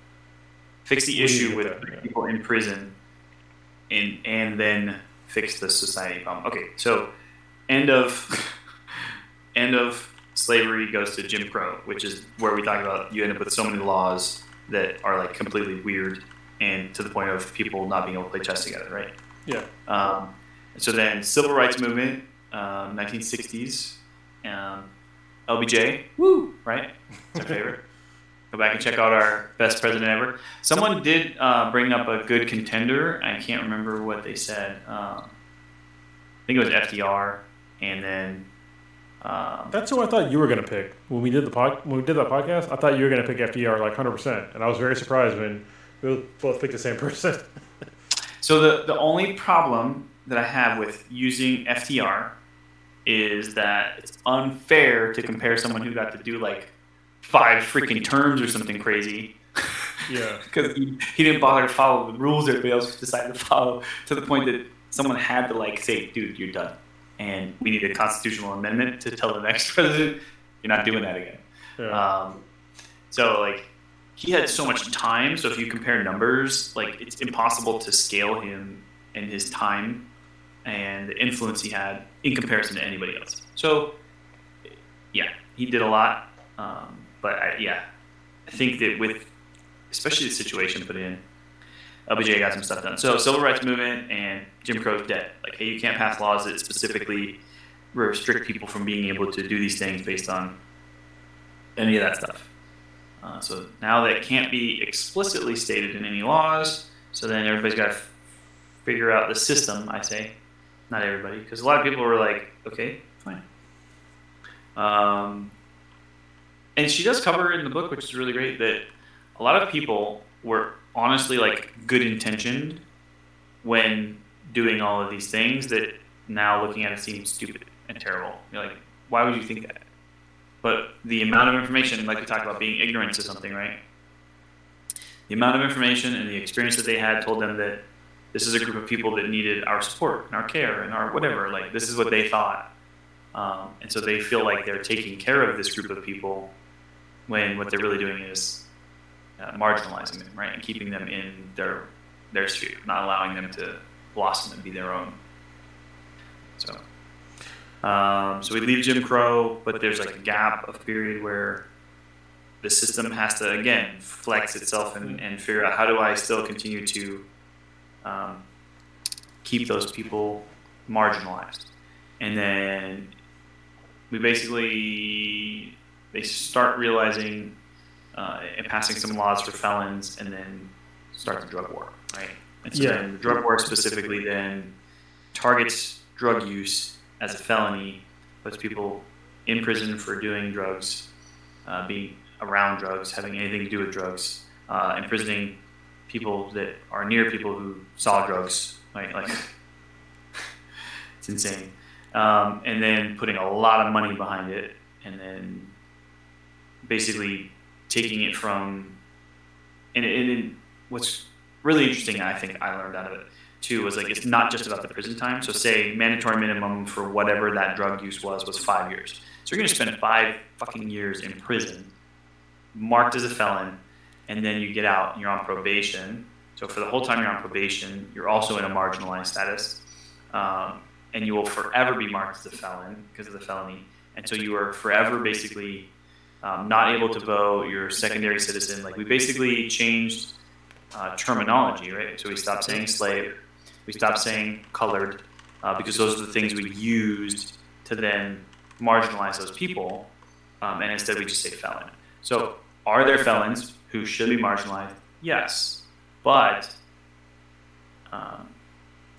fix the We need to issue with yeah. people in prison, and and then fix the society problem. Okay, so end of end of slavery goes to Jim Crow, which is where we talk about you end up with so many laws that are like completely weird and to the point of people not being able to play chess together, right? Yeah. Um, so then, civil rights movement, um, 1960s, um, LBJ, woo, right? It's our favorite. Go back and check out our best president ever. Someone did uh, bring up a good contender. I can't remember what they said. Um, I think it was FDR, and then um, That's who I thought you were gonna pick when we did the pod, when we did that podcast. I thought you were gonna pick FDR like hundred percent, and I was very surprised when we both picked the same person. So the, the only problem that I have with using FDR is that it's unfair to compare someone who got to do like five freaking terms or something crazy yeah. because he, he didn't bother to follow the rules everybody else decided to follow to the point that someone had to like say, dude, you're done. And we need a constitutional amendment to tell the next president, you're not doing that again. Yeah. Um, so like he had so much time. So if you compare numbers, like it's impossible to scale him and his time and the influence he had in comparison to anybody else. So yeah, he did a lot. Um, but I, yeah, I think that with especially the situation put in, LBJ got some stuff done. So civil rights movement and Jim Crow's dead. Like, hey, you can't pass laws that specifically restrict people from being able to do these things based on any of that stuff. Uh, so now that can't be explicitly stated in any laws. So then everybody's got to f- figure out the system. I say, not everybody, because a lot of people were like, okay, fine. Um, and she does cover in the book, which is really great, that a lot of people were honestly like good intentioned when doing all of these things that now looking at it seems stupid and terrible. You're like, why would you think that? But the amount of information, like we talked about being ignorant to something, right? The amount of information and the experience that they had told them that this is a group of people that needed our support and our care and our whatever. Like, this is what they thought. Um, and so they feel like they're taking care of this group of people when what they're really doing is uh, marginalizing them, right? And keeping them in their, their sphere, not allowing them to blossom and be their own. So. Um, so we leave Jim Crow, but there's like a gap of period where the system has to again flex itself and, and figure out how do I still continue to um, keep those people marginalized, and then we basically they start realizing uh, and passing some laws for felons, and then start the drug war, right? And so Yeah. the drug war specifically then targets drug use as a felony, puts people in prison for doing drugs, uh, being around drugs, having anything to do with drugs, uh, imprisoning people that are near people who saw drugs, right? Like, it's insane. Um, and then putting a lot of money behind it, and then basically taking it from. And, and, and what's really interesting, I think I learned out of it too was like it's not just about the prison time. So say mandatory minimum for whatever that drug use was was five years. So you're going to spend five fucking years in prison marked as a felon, and then you get out and you're on probation. So for the whole time you're on probation, you're also in a marginalized status, um, and you will forever be marked as a felon because of the felony. And so you are forever basically um, not able to vote. You're a secondary citizen. Like we basically changed uh, terminology, right? So we stopped saying slave, we stopped saying colored, uh, because those are the things we used to then marginalize those people, um, and instead we just say felon. So are there felons who should be marginalized? Yes, but um,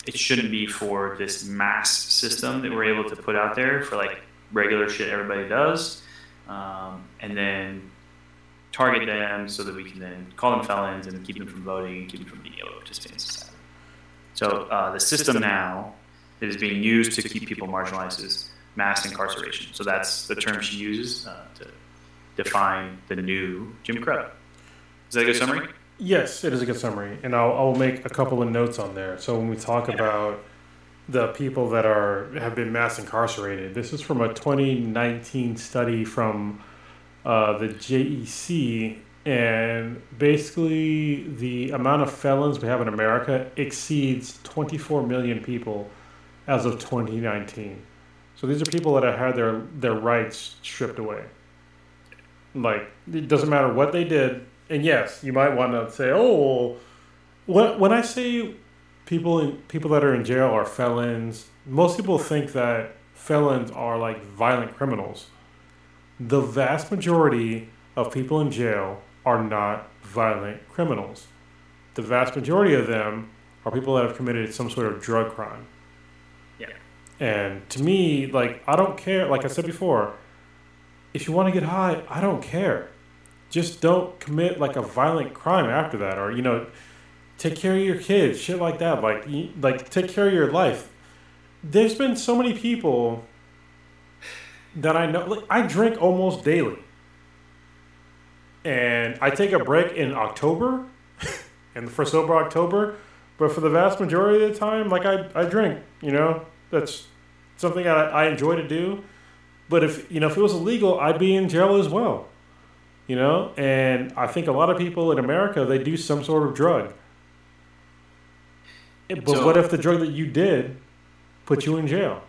it shouldn't be for this mass system that we're able to put out there for like regular shit everybody does, um, and then target them so that we can then call them felons and keep them from voting and keep them from being able to participate in society. So uh, the system now that is being used to keep people marginalized is mass incarceration. So that's the term she uses uh, to define the new Jim Crow. Is that a good summary? Yes, it is a good summary, and I'll, I'll make a couple of notes on there. So when we talk about the people that are have been mass incarcerated, this is from a 2019 study from uh, the JEC, and basically the amount of felons we have in America exceeds 24 million people as of 2019. So these are people that have had their their rights stripped away. Like it doesn't matter what they did, and yes, you might want to say, oh, when when I say people in people that are in jail are felons, most people think that felons are like violent criminals. The vast majority of people in jail are not violent criminals. The vast majority of them are people that have committed some sort of drug crime. Yeah. And to me, like, I don't care. Like I said before, if you want to get high, I don't care. Just don't commit like a violent crime after that, or you know, take care of your kids, shit like that. Like, you- like take care of your life. There's been so many people that I know. Like, I drink almost daily, and I take a break in October, and for sober October. But for the vast majority of the time, like I, I drink. You know, that's something I, I enjoy to do. But if you know, if it was illegal, I'd be in jail as well. You know, and I think a lot of people in America they do some sort of drug. But So- what if the drug that you did put you in jail?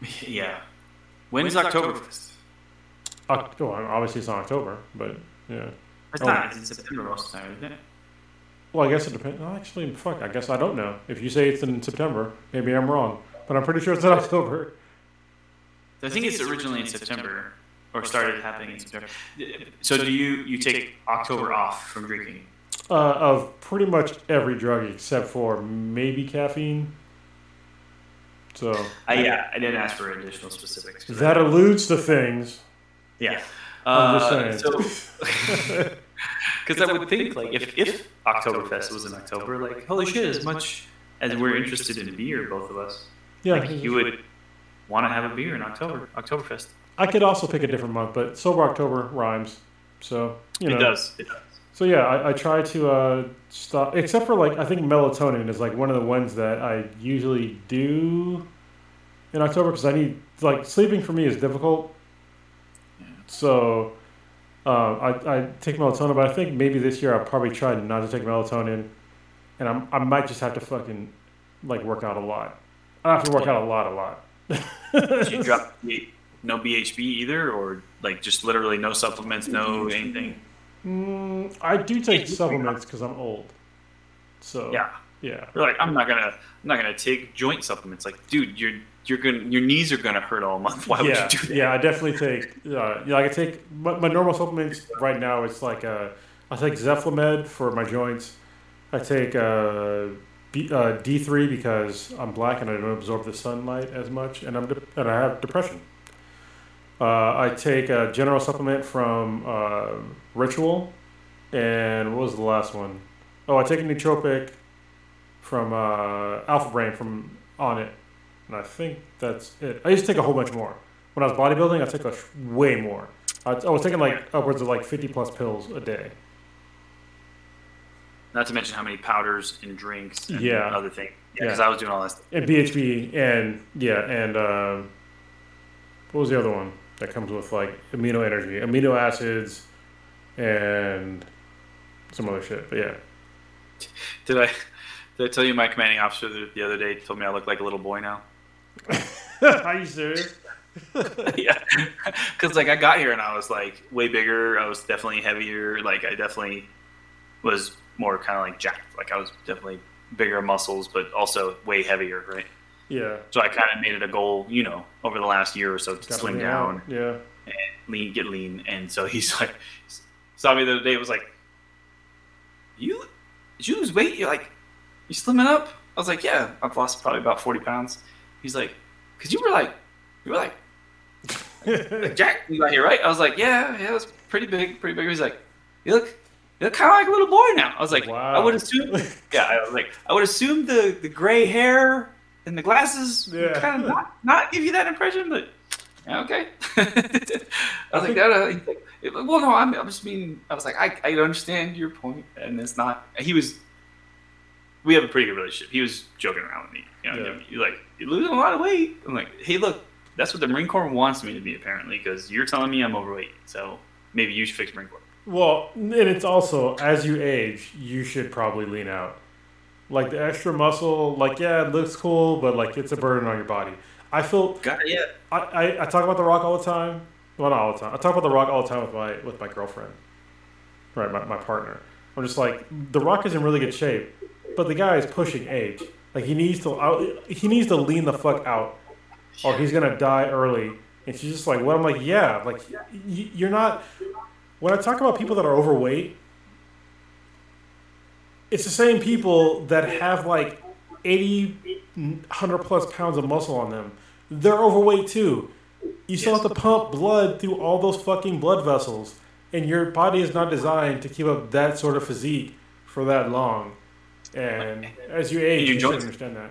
Yeah. When's Oktoberfest? Oct- well, obviously it's not October, but yeah. It's Oh. not. It's September most of the time, isn't it? Well, I guess it depends. Well, actually, fuck. I guess I don't know. If you say it's in September, maybe I'm wrong. But I'm pretty sure it's in October. I think it's originally in September, or started happening in September. So do you you take October off from drinking? Uh, of pretty much every drug except for maybe caffeine. So I, yeah, I didn't ask for additional specifics. that alludes to things. yeah. I'm just Uh, saying. so, because I would think like if if Oktoberfest was in October, like holy shit, as much as we're interested in beer, both of us, Yeah, like you would want to have a beer in October, Oktoberfest. I could also pick a different month, but sober October rhymes. So you know. It does. It does. So yeah, I, I try to uh, stop, except for like I think melatonin is like one of the ones that I usually do in October because I need like sleeping for me is difficult. So uh, I, I take melatonin, but I think maybe this year I'll probably try not to take melatonin, and I'm, I might just have to fucking like work out a lot. I have to work out a lot, a lot. Did you drop the- no BHB either, or like just literally no supplements, no anything? Mm, I do take supplements because I'm old. So Yeah. yeah. You're like, I'm not gonna, I'm not gonna take joint supplements. Like, dude, you're you're gonna, your knees are gonna hurt all month. Why would yeah, you do that? Yeah, I definitely take. Uh, yeah, I can take my, my normal supplements right now. It's like uh, I take Zyflamend for my joints. I take uh, B, uh, D three because I'm black and I don't absorb the sunlight as much, and I'm de- and I have depression. Uh, I take a general supplement from uh, Ritual, and what was the last one? Oh, I take a nootropic from uh, Alpha Brain from Onnit, and I think that's it. I used to take a whole bunch more. When I was bodybuilding, I took a way more. I, I was taking like upwards of like 50 plus pills a day. Not to mention how many powders and drinks and Yeah. other things. Yeah, Yeah. because I was doing all this. stuff. And BHB and yeah, and um, what was the other one that comes with like amino energy, amino acids, and some other shit. But yeah, Did I did I tell you my commanding officer the, the other day told me I look like a little boy now? are you serious? yeah, because like I got here and I was like way bigger. I was definitely heavier. Like I definitely was more kind of like jacked. Like I was definitely bigger muscles, but also way heavier, right? Yeah, So I kind of made it a goal, you know, over the last year or so to Gotta slim down, out. Yeah, And lean, get lean. And so he's like, saw me the other day. Was like, you, did you lose weight? You're like, you slimming up? I was like, yeah, I've lost probably about forty pounds. He's like, cause you were like, you were like, like Jack, you got here, right? I was like, yeah, yeah, it was pretty big, pretty big. He's like, you look, you look kind of like a little boy now. I was like, Wow. I would assume, yeah, I was like, I would assume the the gray hair and the glasses Yeah. kind of not, not give you that impression, but okay. I was like, that, uh, well, no, I'm, I'm just being. I was like, I, I understand your point, and it's not. He was. We have a pretty good relationship. He was joking around with me. You know, Yeah. you're like, you're losing a lot of weight. I'm like, hey, look, that's what the Marine Corps wants me to be, apparently, because you're telling me I'm overweight. So maybe you should fix Marine Corps. Well, and it's also as you age, you should probably lean out. Like the extra muscle, like yeah, it looks cool, but like it's a burden on your body. I feel Got it? Yeah. I, I, I talk about the rock all the time. Well, not all the time. I talk about the rock all the time with my with my girlfriend, right? My, my partner. I'm just like the rock is in really good shape, but the guy is pushing age. Like he needs to out, he needs to lean the fuck out, or he's gonna die early. And she's just like, "What?" I'm like, "Yeah, like you're not." When I talk about people that are overweight, it's the same people that have like 80, 100 plus pounds of muscle on them. They're overweight too. You still have to pump blood through all those fucking blood vessels, and your body is not designed to keep up that sort of physique for that long. And as you age, you joints- understand that.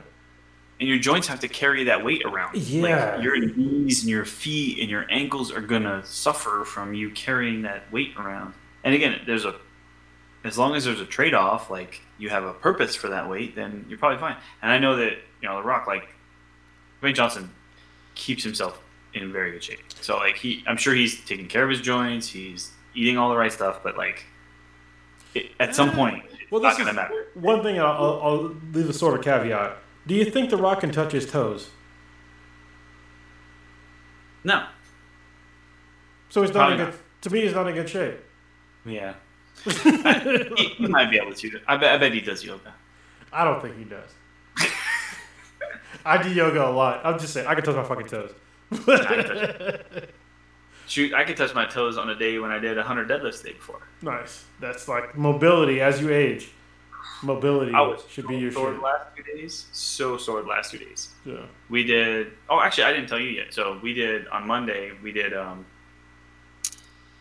And your joints have to carry that weight around. Yeah. Like your knees and your feet and your ankles are gonna suffer from you carrying that weight around. And again, there's a as long as there's a trade off, like you have a purpose for that weight, then you're probably fine. And I know that, you know, The Rock, like Dwayne Johnson keeps himself in very good shape. So like he I'm sure he's taking care of his joints, he's eating all the right stuff, but like it, at some uh, point it's Well, not this gonna is matter. one thing. I'll, I'll, leave a sort of caveat. Do you think The Rock can touch his toes? No. So he's not in good. To me, he's not in good shape. Yeah. He, he might be able to. I bet, I bet he does yoga. I don't think he does. I do yoga a lot. I'm just saying, I can touch my fucking toes. Shoot, I could touch my toes on a day when I did 100 deadlifts the day before. nice. That's like mobility as you age. Mobility I was should be your sore shit. last two days. So sore the last two days. Yeah. We did. Oh, actually, I didn't tell you yet. So we did on Monday. We did um,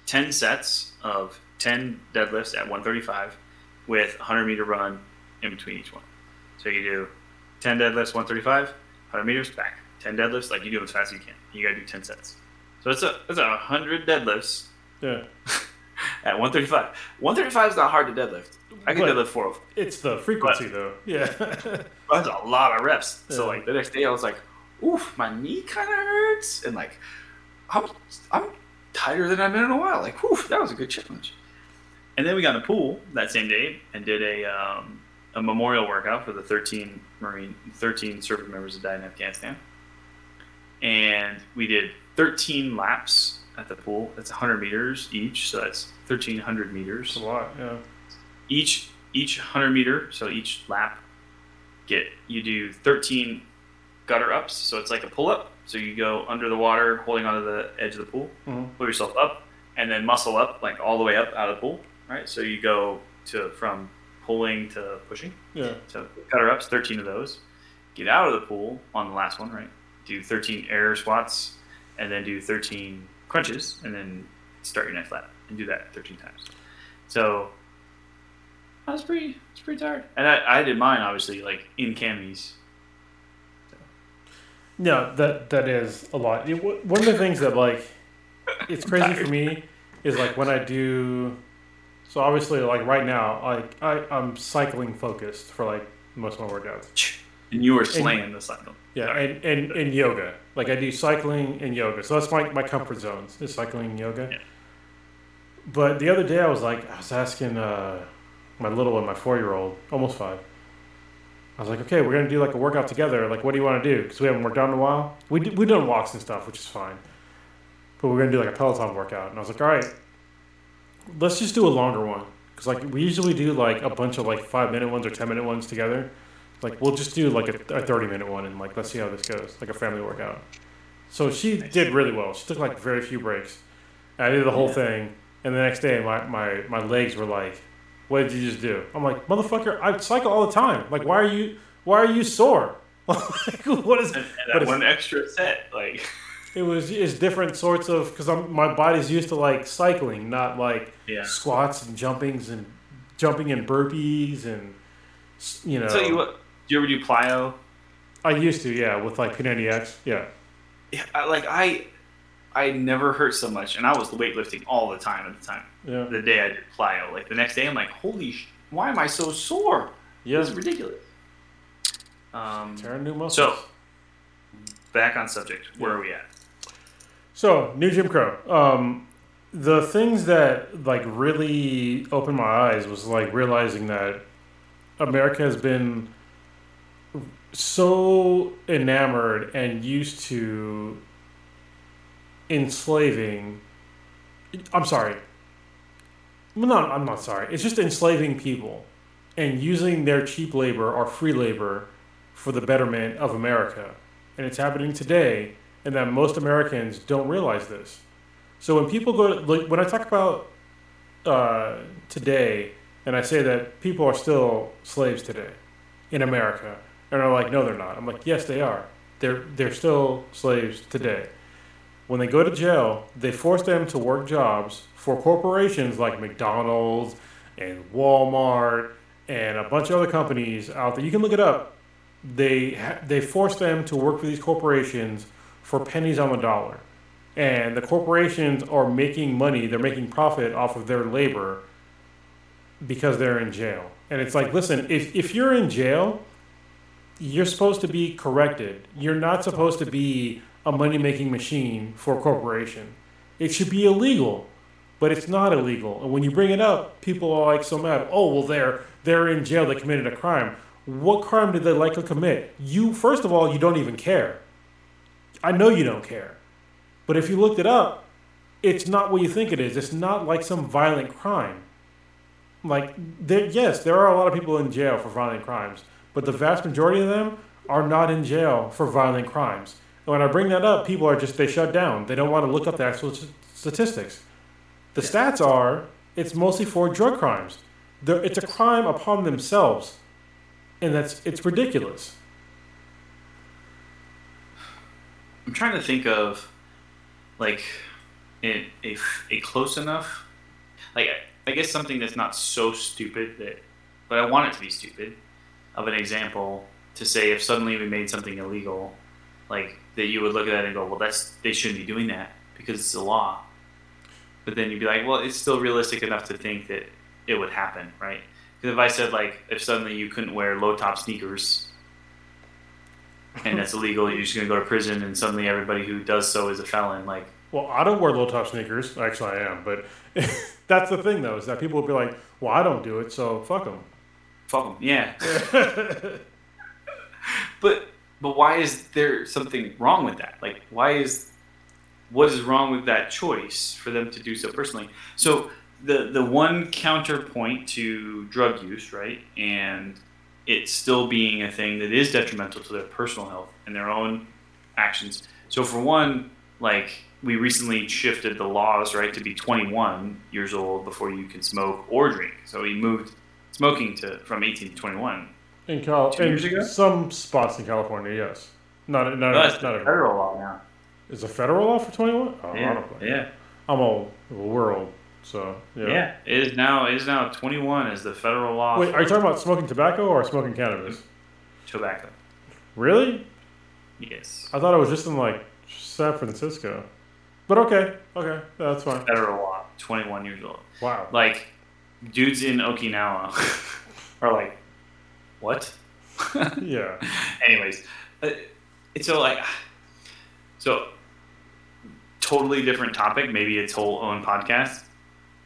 10 sets of 10 deadlifts at 135 with 100 meter run in between each one. So you do 10 deadlifts, 135, 100 meters back. 10 deadlifts, like you do them as fast as you can. You got to do 10 sets. So it's a it's a 100 deadlifts Yeah. at 135. 135 is not hard to deadlift. I can But- deadlift 405. It's the frequency, though. Yeah. But that's a lot of reps. So Yeah. like the next day, I was like, "Oof, my knee kind of hurts," and like, I'm I'm tighter than I've been in a while. Like, oof, that was a good challenge. And then we got in the pool that same day and did a um, a memorial workout for the 13 Marine 13 service members that died in Afghanistan. And we did 13 laps at the pool. That's 100 meters each, so that's 1300 meters It's a lot. Yeah. each each 100 meter so each lap get you do 13 gutter ups so it's like a pull up so you go under the water holding onto the edge of the pool Mhm. pull yourself up and then muscle up like all the way up out of the pool right so you go to from pulling to pushing Yeah. so gutter ups 13 of those get out of the pool on the last one right do 13 air squats and then do 13 crunches and then start your next lap and do that 13 times so I was pretty, it's pretty tired, and I, I did mine obviously like in camis. No, that that is a lot. It- one of the things that like it's crazy for me is like when I do. So obviously, like right now, like I I'm cycling focused for like most of my workouts. And you were slaying the cycle. Yeah, and, and, and yoga. Like I do cycling and yoga. So that's my, my comfort zones is cycling and yoga. Yeah. but the other day I was like, I was asking uh, my little one, my four year old, almost five. I was like, okay, we're gonna do like a workout together. Like, what do you want to do? Because we haven't worked out in a while. We d- we done walks and stuff, which is fine. But we're gonna do like a Peloton workout, and I was like, all right, let's just do a longer one. Because like we usually do like a bunch of like five minute ones or ten minute ones together. Like we'll just do like a, a thirty minute one and like let's see how this goes, like a family workout. So she did really well. She took like very few breaks. I did the whole thing, and the next day my, my, my legs were like, "What did you just do?" I'm like, "Motherfucker, I cycle all the time. Like, why are you why are you sore? like, what is?" And, and that one extra set, like, It was it's different sorts of because I'm my body's used to like cycling, not like yeah. squats and jumpings and jumping and burpees and you know. Tell you what, do you ever do plyo? I used to, yeah, with like P90X, yeah. Yeah, like I, I never hurt so much, and I was weightlifting all the time at the time. Yeah. The day I did plyo, like the next day, I'm like, holy, sh- why am I so sore? Yeah. This is ridiculous. Um, Tearing new muscles. so, back on subject. Where are we at? So, new Jim Crow. Um, the things that like really opened my eyes was like realizing that America has been so enamored and used to enslaving. I'm sorry. No, I'm not sorry. It's just enslaving people and using their cheap labor or free labor for the betterment of America. And it's happening today and that most Americans don't realize this. So when people go, like, when I talk about uh, today, and I say that people are still slaves today in America, and are like, no, they're not. I'm like, yes, they are. They're they're still slaves today. When they go to jail, they force them to work jobs for corporations like McDonald's and Walmart and a bunch of other companies out there. You can look it up. They they force them to work for these corporations for pennies on the dollar. And the corporations are making money, they're making profit off of their labor because they're in jail. And it's like, listen, if, if you're in jail, you're supposed to be corrected. You're not supposed to be a money making machine for a corporation. It should be illegal, but it's not illegal. And when you bring it up, people are like so mad. Oh, well, they're they're in jail. They committed a crime. What crime did they likely commit? You first of all, you don't even care. I know you don't care, but if you looked it up, it's not what you think it is. It's not like some violent crime. Like there, yes, there are a lot of people in jail for violent crimes, but the vast majority of them are not in jail for violent crimes. And when I bring that up, people are just they shut down. They don't want to look up the actual statistics. The stats are it's mostly for drug crimes. They're, it's a crime upon themselves, and that's it's ridiculous. I'm trying to think of like a, a, a close enough like I guess something that's not so stupid that but I want it to be stupid of an example to say if suddenly we made something illegal like that you would look at that and go well that's they shouldn't be doing that because it's a law. But then you'd be like well it's still realistic enough to think that it would happen right? Because if I said like if suddenly you couldn't wear low top sneakers and that's illegal, you're just gonna go to prison, and suddenly everybody who does so is a felon. Like, Well, I don't wear low top sneakers. Actually, I am, but that's the thing though is that people will be like, "Well, I don't do it, so fuck them." fuck 'em. yeah. but but why is there something wrong with that? Like, why is what is wrong with that choice for them to do so personally? So the the one counterpoint to drug use, right, and it still being a thing that is detrimental to their personal health and their own actions. So for one, like we recently shifted the laws, right, to be 21 years old before you can smoke or drink. So we moved smoking to from 18 to 21. In Cal, Two in years ago? some spots in California, yes. Not not That's not every. federal law now. Is a federal law for twenty one? Oh, Yeah, yeah, I'm old. We're old, so yeah. yeah. It is now. It is now 21 is the federal law. Wait, are you talking about smoking tobacco or smoking cannabis? tobacco? Really? Yes, I thought it was just in like San Francisco. But okay, okay, that's fine. federal law. 21 years old. Wow. Like dudes in Okinawa are like, what? Yeah. Anyways, uh, it's so like, so totally different topic. Maybe its whole own podcast.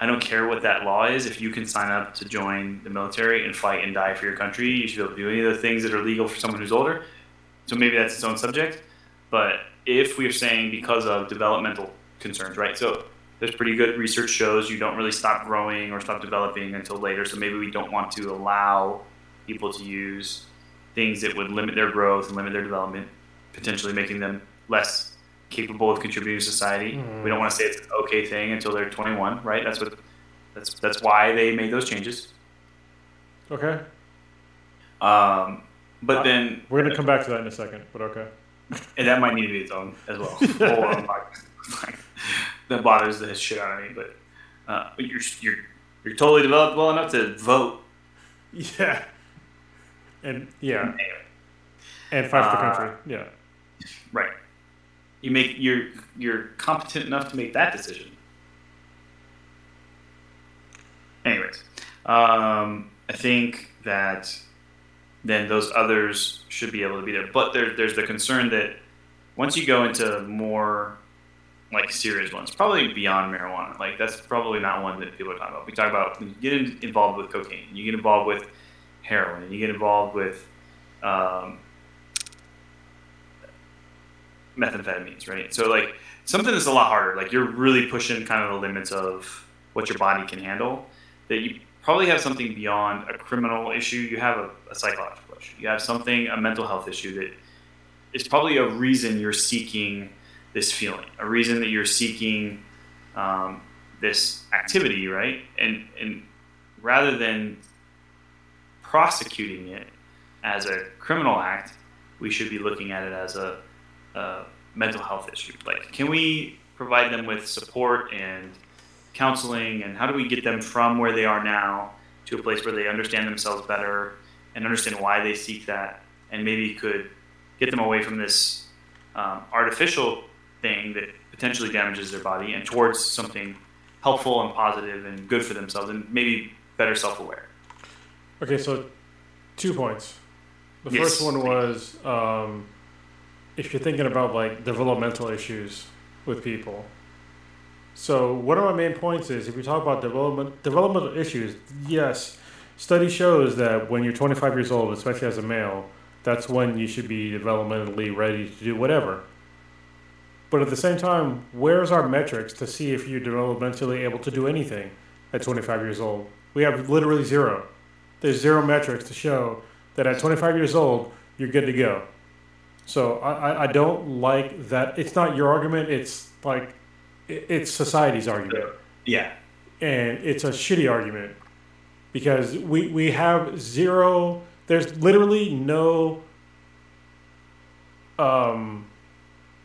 I don't care what that law is. If you can sign up to join the military and fight and die for your country, you should be able to do any of the things that are legal for someone who's older. So maybe that's its own subject. But if we're saying because of developmental concerns, right? So there's pretty good research shows you don't really stop growing or stop developing until later. So maybe we don't want to allow people to use things that would limit their growth and limit their development, potentially making them less capable of contributing to society. Mhm. We don't want to say it's an okay thing until they're 21, right? That's what that's that's why they made those changes. Okay. Um, but Uh, then We're gonna come back to that in a second, but okay. and that might need to be its own as well. Whole other podcast. Like, that bothers the shit out of me. But uh, you're you're you're totally developed well enough to vote. Yeah. And yeah, and fight for the Uh, country. Yeah. Right. You make you're you're competent enough to make that decision. Anyways, um, I think that then those others should be able to be there. But there, there's the concern that once you go into more like serious ones, probably beyond marijuana, like that's probably not one that people are talking about. We talk about you get involved with cocaine, you get involved with heroin, you get involved with um, methamphetamines, right? So like something that's a lot harder. Like you're really pushing kind of the limits of what your body can handle. That you probably have something beyond a criminal issue. You have a, a psychological issue. You have something, a mental health issue that is probably a reason you're seeking this feeling, a reason that you're seeking um, this activity, right? And and rather than prosecuting it as a criminal act, we should be looking at it as a, a mental health issue. Like, can we provide them with support and counseling, and how do we get them from where they are now to a place where they understand themselves better and understand why they seek that, and maybe could get them away from this um, artificial thing that potentially damages their body and towards something helpful and positive and good for themselves, and maybe better self-aware. Okay, so two points. The Yes. first one was um, if you're thinking about like developmental issues with people. So one of my main points is if we talk about development developmental issues, yes, study shows that when you're 25 years old, especially as a male, that's when you should be developmentally ready to do whatever. But at the same time, where's our metrics to see if you're developmentally able to do anything at 25 years old? We have literally zero. There's zero metrics to show that at 25 years old, you're good to go. So I, I, don't like that. It's not your argument. It's like, it's society's argument. Yeah. And it's a shitty argument because we, we have zero, there's literally no, um,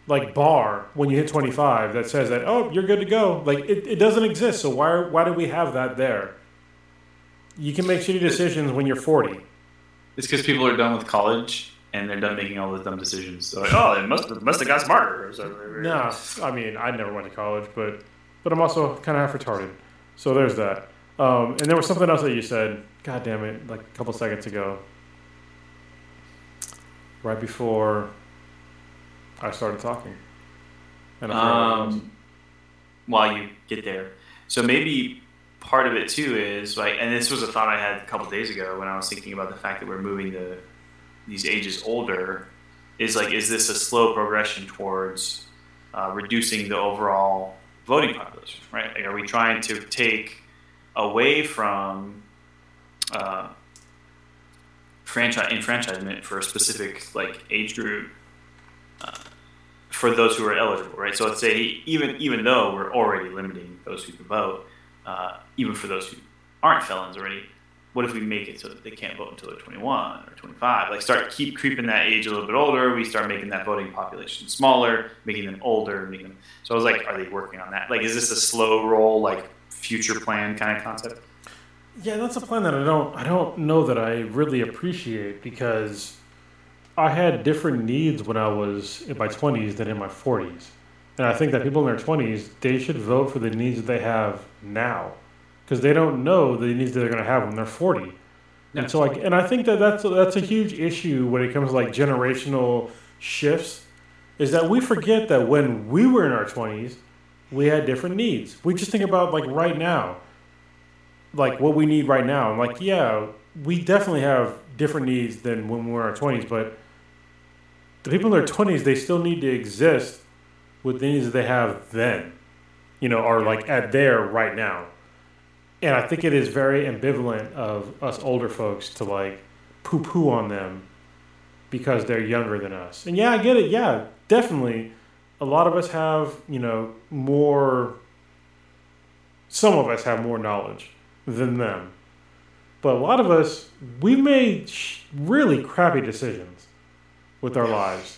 like bar when you hit 25 that says that, oh, you're good to go. Like it, it doesn't exist. So why, why do we have that there? You can make shitty decisions when you're 40. It's because people are done with college and they're done making all those dumb decisions. So like, oh, they must must have got smarter. Or something. No, I mean I never went to college, but but I'm also kind of half retarded. So there's that. Um, and there was something else that you said. God damn it! Like a couple seconds ago, right before I started talking. And I forgot what. Um, while you get there, so maybe part of it too is like, and this was a thought I had a couple days ago when I was thinking about the fact that we're moving the these ages older. Is like, is this a slow progression towards uh, reducing the overall voting population? Right? Like, are we trying to take away from uh, franchise enfranchisement for a specific like age group uh, for those who are eligible, right? So let's say even even though we're already limiting those who can vote, uh, even for those who aren't felons already, what if we make it so that they can't vote until they're 21 or 25? Like start keep creeping that age a little bit older. We start making that voting population smaller, making them older, making them. So I was like, are they working on that? Like, is this a slow roll, like future plan kind of concept? Yeah, that's a plan that I don't I don't know that I really appreciate because I had different needs when I was in my 20s than in my 40s. And I think that people in their 20s, they should vote for the needs that they have now because they don't know the needs that they're going to have when they're 40. And so like and I think that that's that's a huge issue when it comes to like generational shifts is that we forget that when we were in our 20s, we had different needs. We just think about like right now like what we need right now. I'm like, yeah, we definitely have different needs than when we were in our twenties, but the people in their twenties, they still need to exist with the needs that they have then, you know, or like at there right now. And I think it is very ambivalent of us older folks to like poo poo on them because they're younger than us. And yeah, I get it. Yeah, definitely. A lot of us have, you know, more, some of us have more knowledge than them. But a lot of us, we made really crappy decisions with our lives.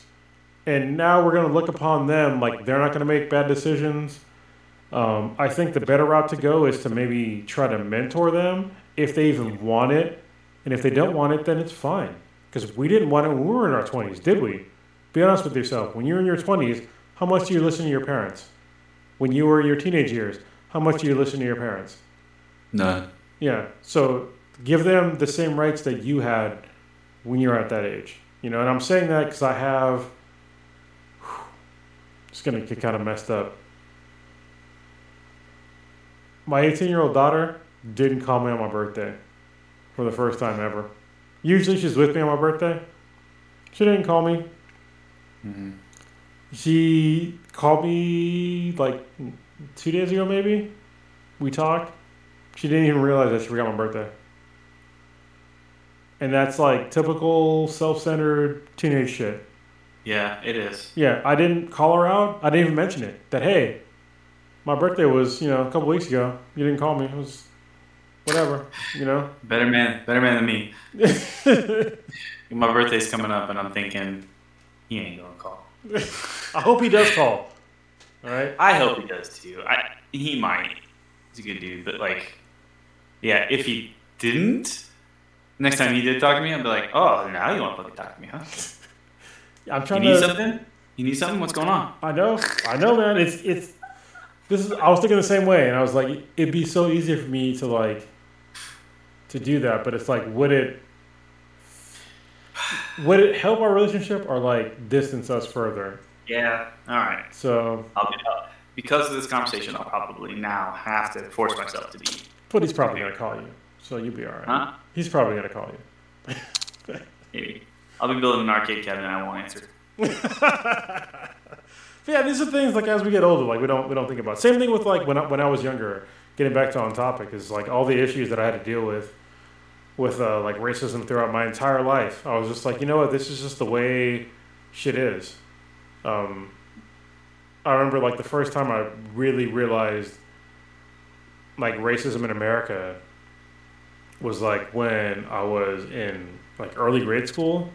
And now we're going to look upon them like they're not going to make bad decisions. Um, I think the better route to go is to maybe try to mentor them if they even want it. And if they don't want it, then it's fine. Because we didn't want it when we were in our 20s, did we? Be honest with yourself. When you're in your 20s, how much do you listen to your parents? When you were in your teenage years, how much do you listen to your parents? None. Yeah. So give them the same rights that you had when you were at that age. You know, and I'm saying that because I have. It's gonna get kind of messed up. My 18 year old daughter didn't call me on my birthday for the first time ever. Usually she's with me on my birthday. She didn't call me. Mhm. She called me like two days ago, maybe. We talked. She didn't even realize that she forgot my birthday. And that's like typical self centered teenage shit. Yeah, it is. Yeah, I didn't call her out. I didn't even mention it. That, hey, my birthday was, you know, a couple weeks ago. You didn't call me. It was whatever, you know? Better man, better man than me. My birthday's coming up, and I'm thinking he ain't gonna call. I hope he does call. All right? I hope he does too. I he might. He's a good dude, but like, yeah, if he didn't, next time he did talk to me, I'd be like, oh, now you want to fucking talk to me, huh? I'm trying You need to. something? You need something? What's going on? I know, I know, man. It's it's. This is. I was thinking the same way, and I was like, it'd be so easy for me to like, to do that, but it's like, would it, would it help our relationship or like distance us further? Yeah. All right. So, I'll be, uh, because of this conversation, I'll probably now have to force myself to be. but he's probably gonna call you, so you'll be all right. Huh? He's probably gonna call you. Maybe. I'll be building an arcade cabinet. and I won't answer. But yeah, these are things like as we get older, like we don't we don't think about. Same thing with like when I, when I was younger. Getting back to on topic is like all the issues that I had to deal with, with uh, like racism throughout my entire life. I was just like, you know what, this is just the way shit is. Um, I remember like the first time I really realized like racism in America was like when I was in like early grade school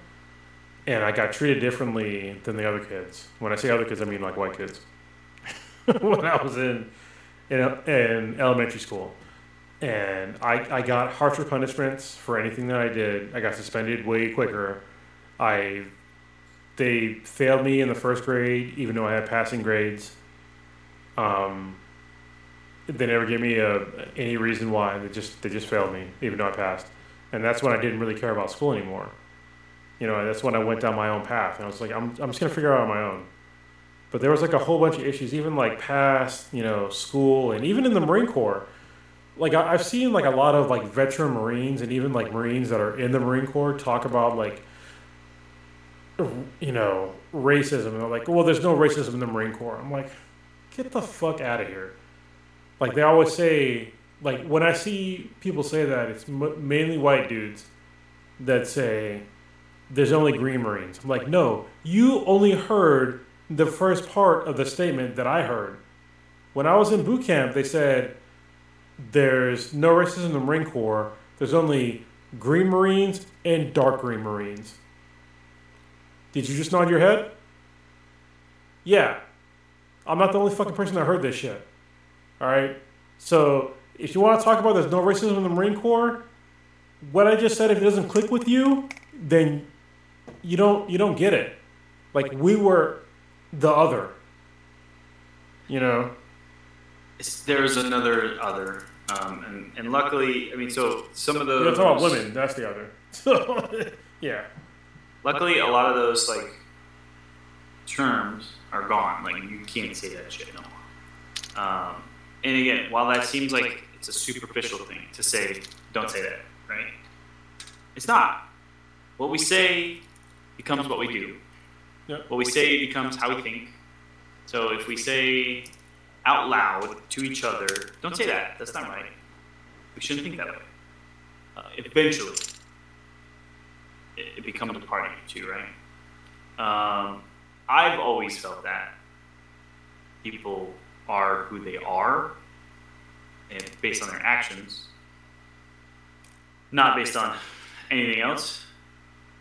and I got treated differently than the other kids. When I say other kids, I mean like white kids. when I was in, in in elementary school, and I I got harsher punishments for anything that I did. I got suspended way quicker. I they failed me in the first grade, even though I had passing grades. Um, they never gave me a, any reason why. They just they just failed me, even though I passed. And that's when I didn't really care about school anymore you know, that's when I went down my own path. And I was like, I'm, I'm just going to figure it out on my own. But there was like a whole bunch of issues, even like past, you know, school and even in the Marine Corps. Like I, I've seen like a lot of like veteran Marines and even like Marines that are in the Marine Corps talk about like, you know, racism. And they're like, well, there's no racism in the Marine Corps. I'm like, get the fuck out of here. Like they always say, like when I see people say that, it's m- mainly white dudes that say, there's only green marines. i'm like no you only heard the first part of the statement that i heard. When i was in boot camp they said there's no racism in the marine corps. There's only green marines and dark green marines. Did you just nod your head? Yeah. I'm not the only fucking person that heard this shit. All right so if you want to talk about there's no racism in the marine corps what i just said if it doesn't click with you then you don't you don't get it. Like we were the other. You know. There's another other, um, and and luckily, I mean, so some of You're those. talking about women. That's the other. So yeah. Luckily, a lot of those like terms are gone. Like you can't say that shit no more. Um, and again, while that seems like it's a superficial thing to say, don't say that, right? It's not. What we say becomes what we do. Yep. What we say becomes how we think. So if we say out loud to each other, don't say that. That's not right. We shouldn't think that way. Uh, eventually, it, it becomes a part of you too, right? Um, I've always felt that people are who they are, and based on their actions, not based on anything else.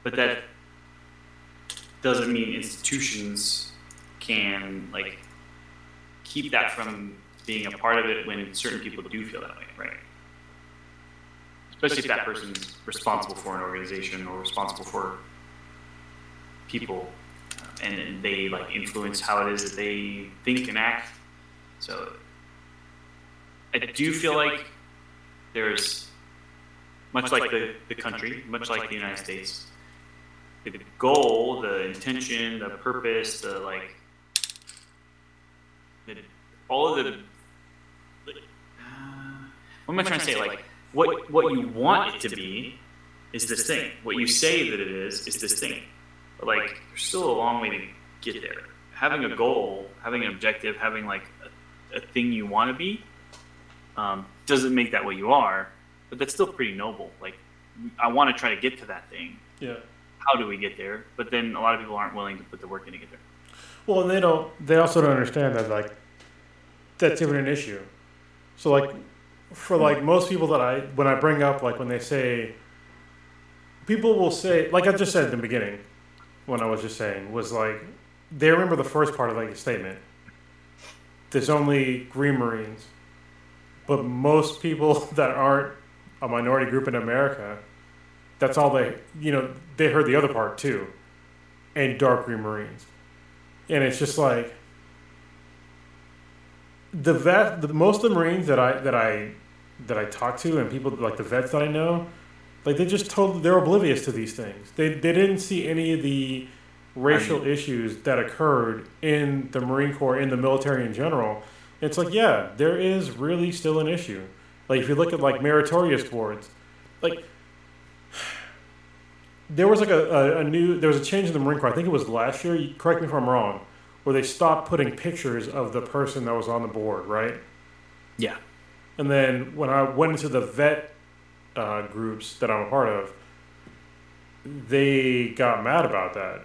But that doesn't mean institutions can like keep that from being a part of it when certain people do feel that way, right? Especially if that person's responsible for an organization or responsible for people, uh, and they like influence how it is that they think and act. So I do feel like there's much like the, the country, much like the United States, the goal, the intention, the purpose, the like, the, all of the. Like, uh, what am I trying to say? Like, what what you want it to be is this thing. What you say that it is is this thing. But like, there's still a long way to get there. Having a goal, having an objective, having like a, a thing you want to be, um, doesn't make that what you are. But that's still pretty noble. Like, I want to try to get to that thing Yeah. How do we get there? But then a lot of people aren't willing to put the work in to get there. Well, and they don't. They also don't understand that like that's even an issue. So like for like most people that I when I bring up like when they say people will say like I just said in the beginning when I was just saying was like they remember the first part of like the statement. There's only Green Marines, but most people that aren't a minority group in America, that's all they you know they heard the other part too, and Dark Green Marines. And it's just like the vet the most of the marines that i that i that i talk to and people like the vets that i know like they just told they're oblivious to these things. They, they didn't see any of the racial issues that occurred in the marine corps in the military in general. It's like yeah there is really still an issue. Like if you look at like meritorious boards like there was like a, a, a new there was a change in the Marine Corps. I think it was last year. you- Correct me if I'm wrong. Where they stopped putting pictures of the person that was on the board, right? Yeah. And then when I went into the vet uh, groups that I'm a part of, they got mad about that.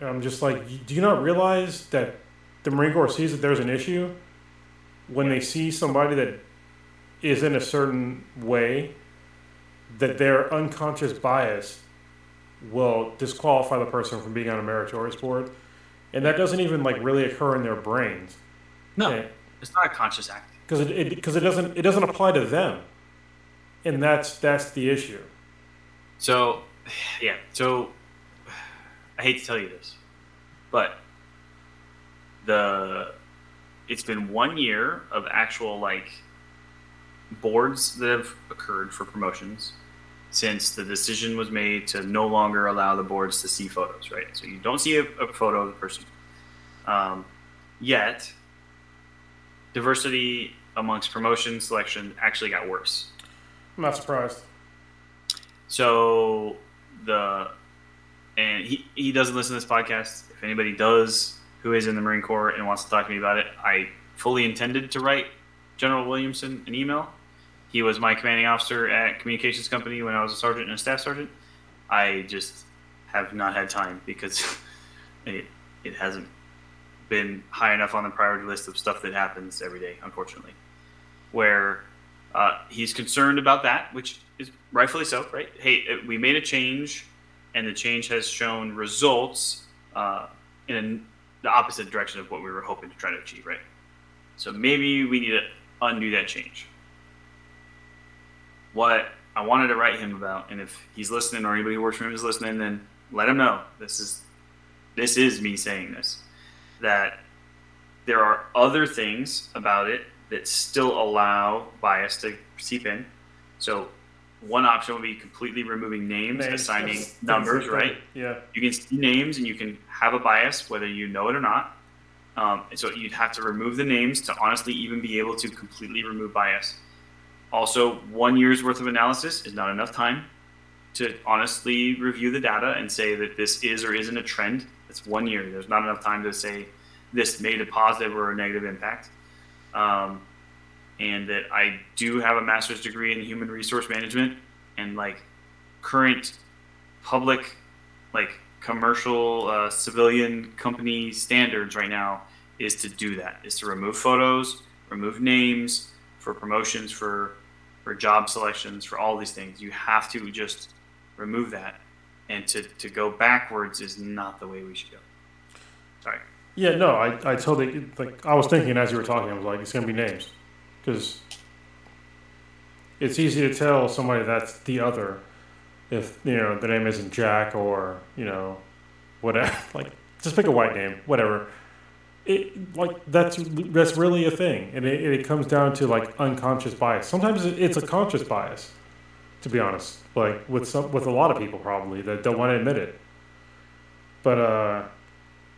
And I'm just like, do you not realize that the Marine Corps sees that there's an issue when they see somebody that is in a certain way, that their unconscious bias will disqualify the person from being on a meritorious board, and that doesn't even like really occur in their brains. No, it's not a conscious act. because it because it, doesn't it doesn't apply to them, and that's that's the issue. So, yeah. So, I hate to tell you this, but the it's been one year of actual like boards that have occurred for promotions since the decision was made to no longer allow the boards to see photos. Right. So you don't see a, a photo of the person. Um, yet, diversity amongst promotion selection actually got worse. I'm not surprised. So the and he he doesn't listen to this podcast. If anybody does who is in the Marine Corps and wants to talk to me about it, I fully intended to write General Williamson an email. He was my commanding officer at communications company when I was a sergeant and a staff sergeant. I just have not had time because it it hasn't been high enough on the priority list of stuff that happens every day, unfortunately. Where uh, he's concerned about that, which is rightfully so, right? Hey, uh, we made a change, and the change has shown results uh, in the opposite direction of what we were hoping to try to achieve, right? So maybe we need to undo that change. What I wanted to write him about, and if he's listening or anybody who works for him is listening, then let him know this is this is me saying this that there are other things about it that still allow bias to seep in. So one option would be completely removing names, Names, assigning numbers, right? Yeah. You can see names and you can have a bias whether you know it or not. Um, and so you'd have to remove the names to honestly even be able to completely remove bias. Also, one year's worth of analysis is not enough time to honestly review the data and say that this is or isn't a trend. It's one year. There's not enough time to say this made a positive or a negative impact. Um, and that I do have a master's degree in human resource management and like current public, like commercial, uh, civilian company standards right now is to do that, is to remove photos, remove names for promotions, for for job selections, for all these things. You have to just remove that, and to to go backwards is not the way we should go. Sorry. Yeah, no, I, I totally like. I was thinking as you were talking, I was like, it's gonna be names, because it's easy to tell somebody that's the other if you know the name isn't Jack or you know whatever. Like, just pick a white name, whatever. It like that's that's really a thing, and it, it comes down to like unconscious bias. Sometimes it's a conscious bias, to be honest. Like with some with a lot of people probably that don't want to admit it. But uh,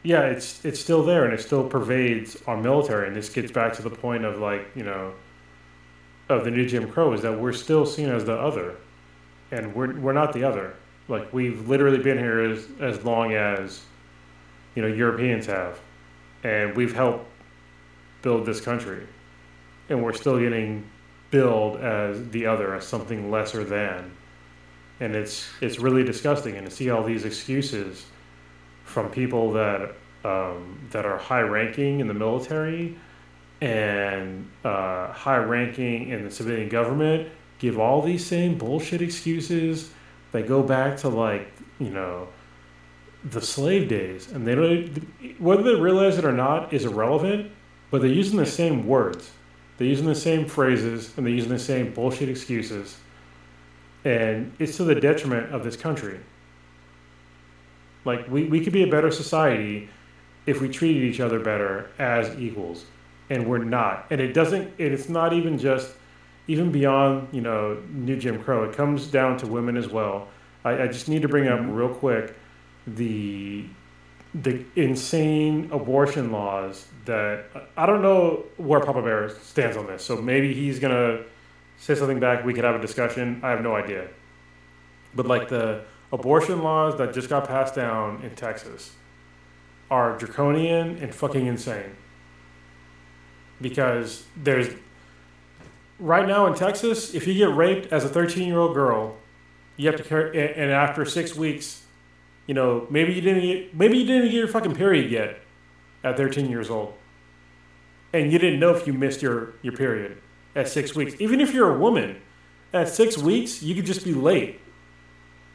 yeah, it's it's still there, and it still pervades our military. And this gets back to the point of like you know of the new Jim Crow is that we're still seen as the other, and we're we're not the other. Like we've literally been here as as long as you know Europeans have, and we've helped build this country, and we're still getting billed as the other, as something lesser than, and it's it's really disgusting. And to see all these excuses from people that um, that are high ranking in the military and uh, high ranking in the civilian government give all these same bullshit excuses that go back to like you know the slave days and they don't whether they realize it or not is irrelevant but they're using the same words. They're using the same phrases and they're using the same bullshit excuses and it's to the detriment of this country. Like we, we could be a better society if we treated each other better as equals and we're not. And it doesn't and it's not even just even beyond you know new jim crow. It comes down to women as well. I, I just need to bring up real quick the the insane abortion laws that i don't know where papa bear stands on this so maybe he's gonna say something back we could have a discussion i have no idea. But like the abortion laws that just got passed down in texas are draconian and fucking insane. Because there's right now in Texas, if you get raped as a 13 year old girl, you have to carry, and and after six weeks, you know, maybe you didn't get, maybe you didn't get your fucking period yet at 13 years old, and you didn't know if you missed your your period at six weeks. Even if you're a woman, at six weeks, you could just be late.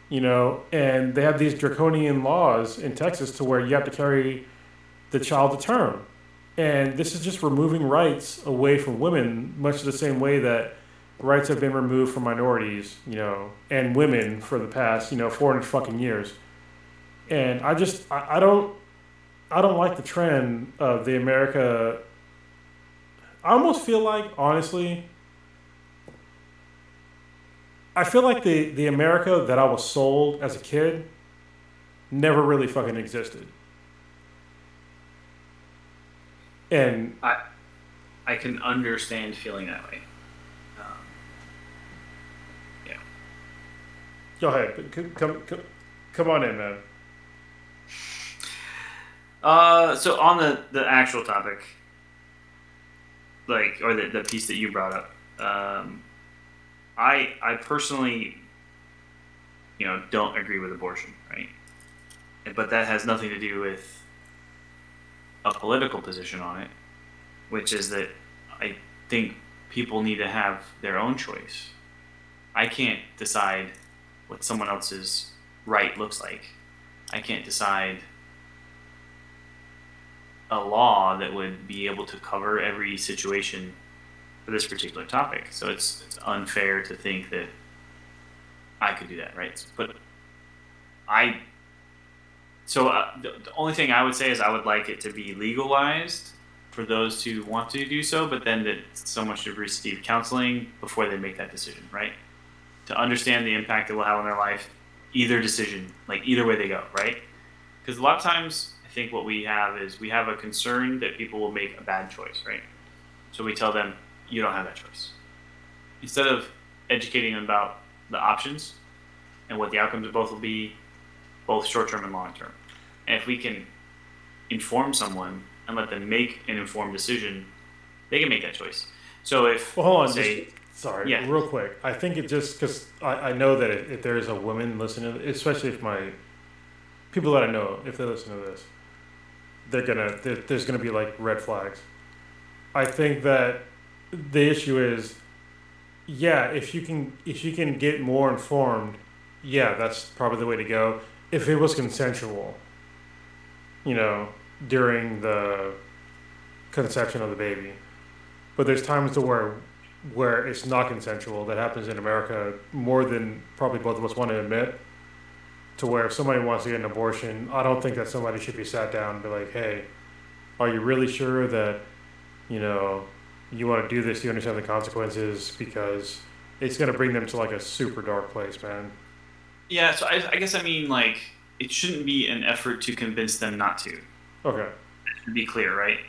You know, and they have these draconian laws in Texas to where you have to carry the child to term. And this is just removing rights away from women, much the same way that rights have been removed from minorities, you know, and women for the past, you know, 400 fucking years. And I just, I, I don't, I don't like the trend of the America. I almost feel like, honestly, I feel like the, the America that I was sold as a kid never really fucking existed. And I I can understand feeling that way. Um, yeah. Go ahead. Come, come, come on in, man. Uh, so on the the actual topic, like or the, the piece that you brought up, um, I I personally, you know, don't agree with abortion, right? But that has nothing to do with a political position on it, which is that I think people need to have their own choice. I can't decide what someone else's right looks like. I can't decide a law that would be able to cover every situation for this particular topic. So it's, it's unfair to think that I could do that, right? But I so uh, the, the only thing I would say is I would like it to be legalized for those who want to do so, but then that someone should receive counseling before they make that decision, right? To understand the impact it will have on their life, either decision, like either way they go, right? Because a lot of times, I think what we have is we have a concern that people will make a bad choice, right? So we tell them, you don't have that choice. instead of educating them about the options and what the outcomes of both will be, both short term and long term. And if we can inform someone and let them make an informed decision, they can make that choice. So if Well, hold on. say, just, sorry, Yeah. real quick. I think it just because I, I know that if, if there's a woman listening, especially if my people that I know, if they listen to this, they're gonna there, there's gonna be like red flags. I think that the issue is, yeah, if you can if you can get more informed, yeah, that's probably the way to go. If it was consensual, you know, during the conception of the baby but there's times to where where it's not consensual that happens in America more than probably both of us want to admit. To where if somebody wants to get an abortion, I don't think that somebody should be sat down and be like, "Hey, are you really sure that you know you want to do this? Do you understand the consequences?" Because it's going to bring them to like a super dark place, man. yeah, so I, I guess I mean like it shouldn't be an effort to convince them not to. Okay. to be clear, right?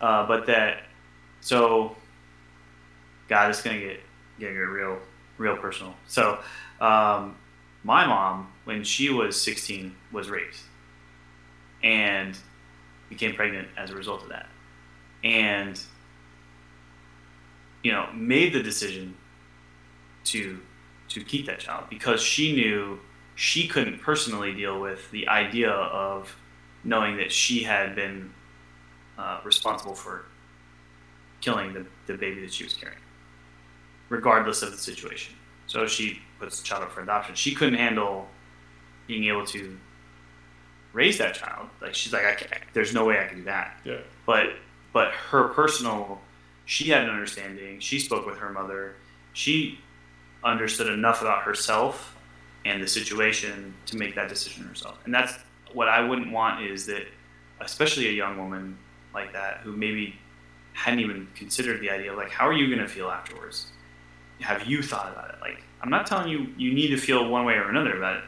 Uh, but that so God, it's gonna get get, get real real personal. So um, my mom, when she was 16, was raped and became pregnant as a result of that, and you know made the decision to to keep that child because she knew she couldn't personally deal with the idea of knowing that she had been uh, responsible for killing the, the baby that she was carrying, regardless of the situation. So she puts the child up for adoption. She couldn't handle being able to raise that child. Like she's like, I can't, there's no way I can do that. Yeah. But but her personal, she had an understanding. She spoke with her mother. She understood enough about herself and the situation to make that decision herself. And that's what I wouldn't want is that, especially a young woman like that who maybe hadn't even considered the idea of like, how are you going to feel afterwards? Have you thought about it? Like, I'm not telling you you need to feel one way or another about it,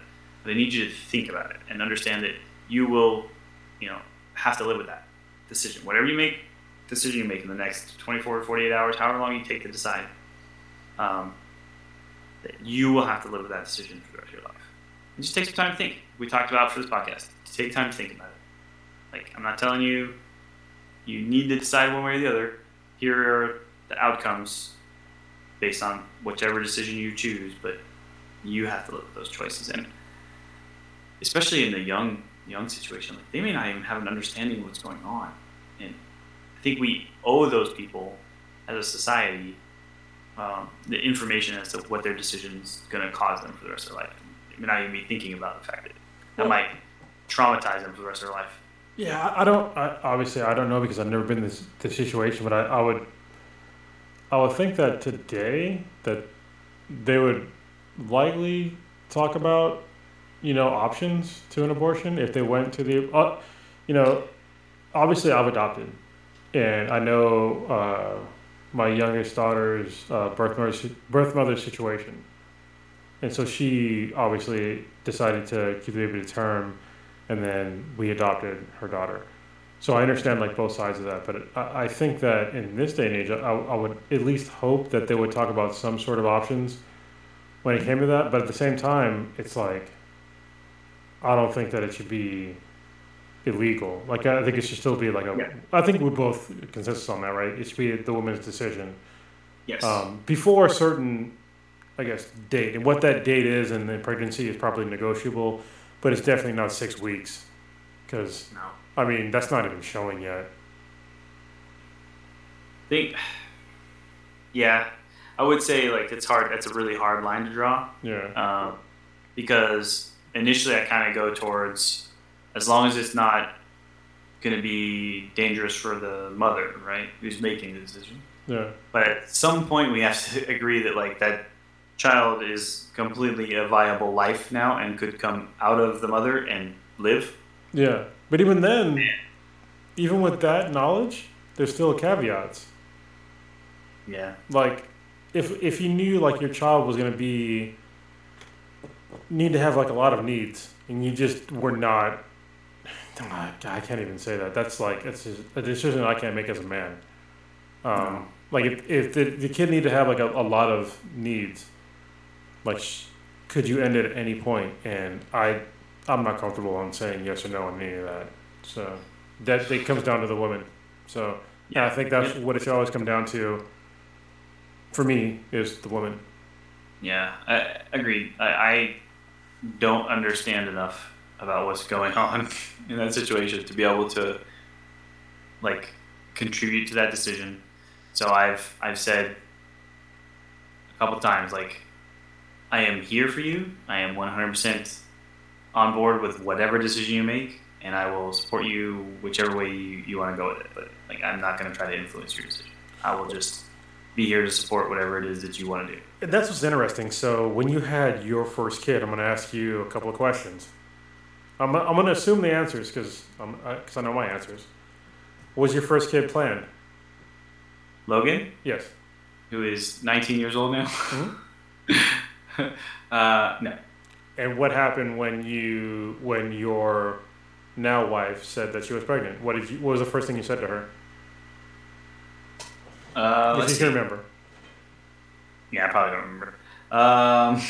I need you to think about it and understand that you will, you know, have to live with that decision. Whatever you make, decision you make in the next 24 to 48 hours, however long you take to decide, um, that you will have to live with that decision for the rest of your life. And just take some time to think. We talked about for this podcast. Take time to think about it. Like, I'm not telling you you need to decide one way or the other. Here are the outcomes based on whichever decision you choose, but you have to live with those choices. And especially in the young young situation, like they may not even have an understanding of what's going on. And I think we owe those people as a society um, the information as to what their decision's going to cause them for the rest of their life. They may not even be thinking about the fact that that might traumatize them for the rest of their life. Yeah, I, I don't. I, obviously, I don't know because I've never been in this, this situation, but I, I would. I would think that today that they would likely talk about, you know, options to an abortion if they went to the, uh, you know, obviously I've adopted, and I know uh, my youngest daughter's uh, birth mother birth mother situation, and so she obviously decided to keep the baby to term and then we adopted her daughter. So I understand like both sides of that, but I, I think that in this day and age, I, I would at least hope that they would talk about some sort of options when it came to that. But at the same time, it's like I don't think that it should be illegal. Like I think it should still be like a. Yeah. I think we both consensus on that, right? It should be the woman's decision Yes. um, before a certain, I guess, date. And what that date is and the pregnancy is probably negotiable, but it's definitely not six weeks. Because, no. I mean, that's not even showing yet. I think yeah i would say like it's hard that's a really hard line to draw Yeah. um, because initially i kind of go towards as long as it's not going to be dangerous for the mother right who's making the decision Yeah. but at some point we have to agree that like that child is completely a viable life now and could come out of the mother and live Yeah. But even then, even with that knowledge, there's still caveats. yeah Like, if, if you knew, like, your child was going to be, need to have, like, a lot of needs, and you just were not, I can't even say that. That's like, it's just a decision I can't make as a man. Um, like if, if the, the kid need to have like a, a lot of needs, like sh- could you end it at any point? And I, I'm not comfortable on saying yes or no on any of that. So that it comes down to the woman. So yeah, I think that's what it should always come down to. For me, is the woman. Yeah, I agreed. I, I don't understand enough about what's going on in that situation to be able to like contribute to that decision. So I've I've said a couple times like I am here for you. I am 100% on board with whatever decision you make and I will support you whichever way you, you want to go with it. But like I'm not going to try to influence your decision. I will just be here to support whatever it is that you want to do. That's what's interesting. So when you had your first kid, I'm going to ask you a couple of questions. I'm, I'm going to assume the answers because because I know my answers. What Was your first kid planned? Logan, Yes. who is 19 years old now. Mhm. uh, no. And what happened when you when your now wife said that she was pregnant? What did you? What was the first thing you said to her? Uh, if you see. can remember. Yeah, I probably don't remember. Um,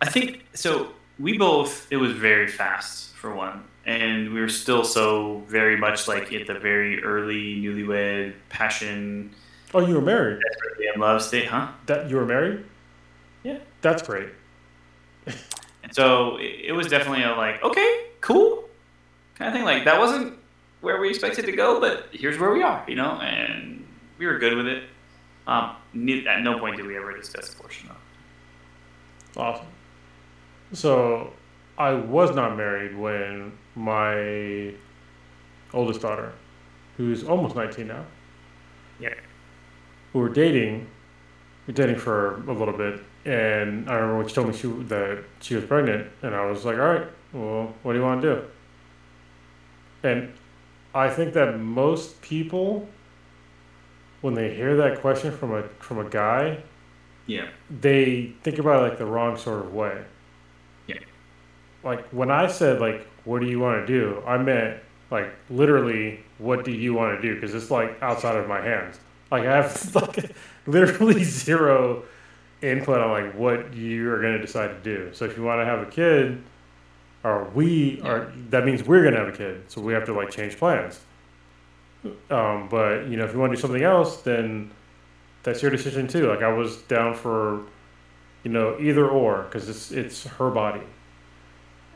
I think so. We both. It was very fast for one, and we were still so very much like at the very early newlywed passion, Oh, you were married. desperately in love state, huh? That you were married. Yeah. That's great. And so it, it was definitely a like, okay, cool, kind of thing. Like that wasn't where we expected to go, but here's where we are, you know, and we were good with it. Um, at no point did we ever discuss abortion, though. Awesome. So, I was not married when my oldest daughter, who's almost 19 now, Yeah. we were dating. We were dating for a little bit, and I remember when she told me she, that she was pregnant, and I was like, "All right, well, what do you want to do?" And I think that most people, when they hear that question from a from a guy, Yeah. they think about it like the wrong sort of way. Yeah. Like when I said like, "What do you want to do?" I meant like literally, "What do you want to do?" Because it's like outside of my hands. Like I have like literally zero input on like what you are going to decide to do. So if you want to have a kid, or we are, that means we're going to have a kid. So we have to like change plans. Um, but you know, if you want to do something else, then that's your decision too. Like I was down for, you know, either or because it's it's her body.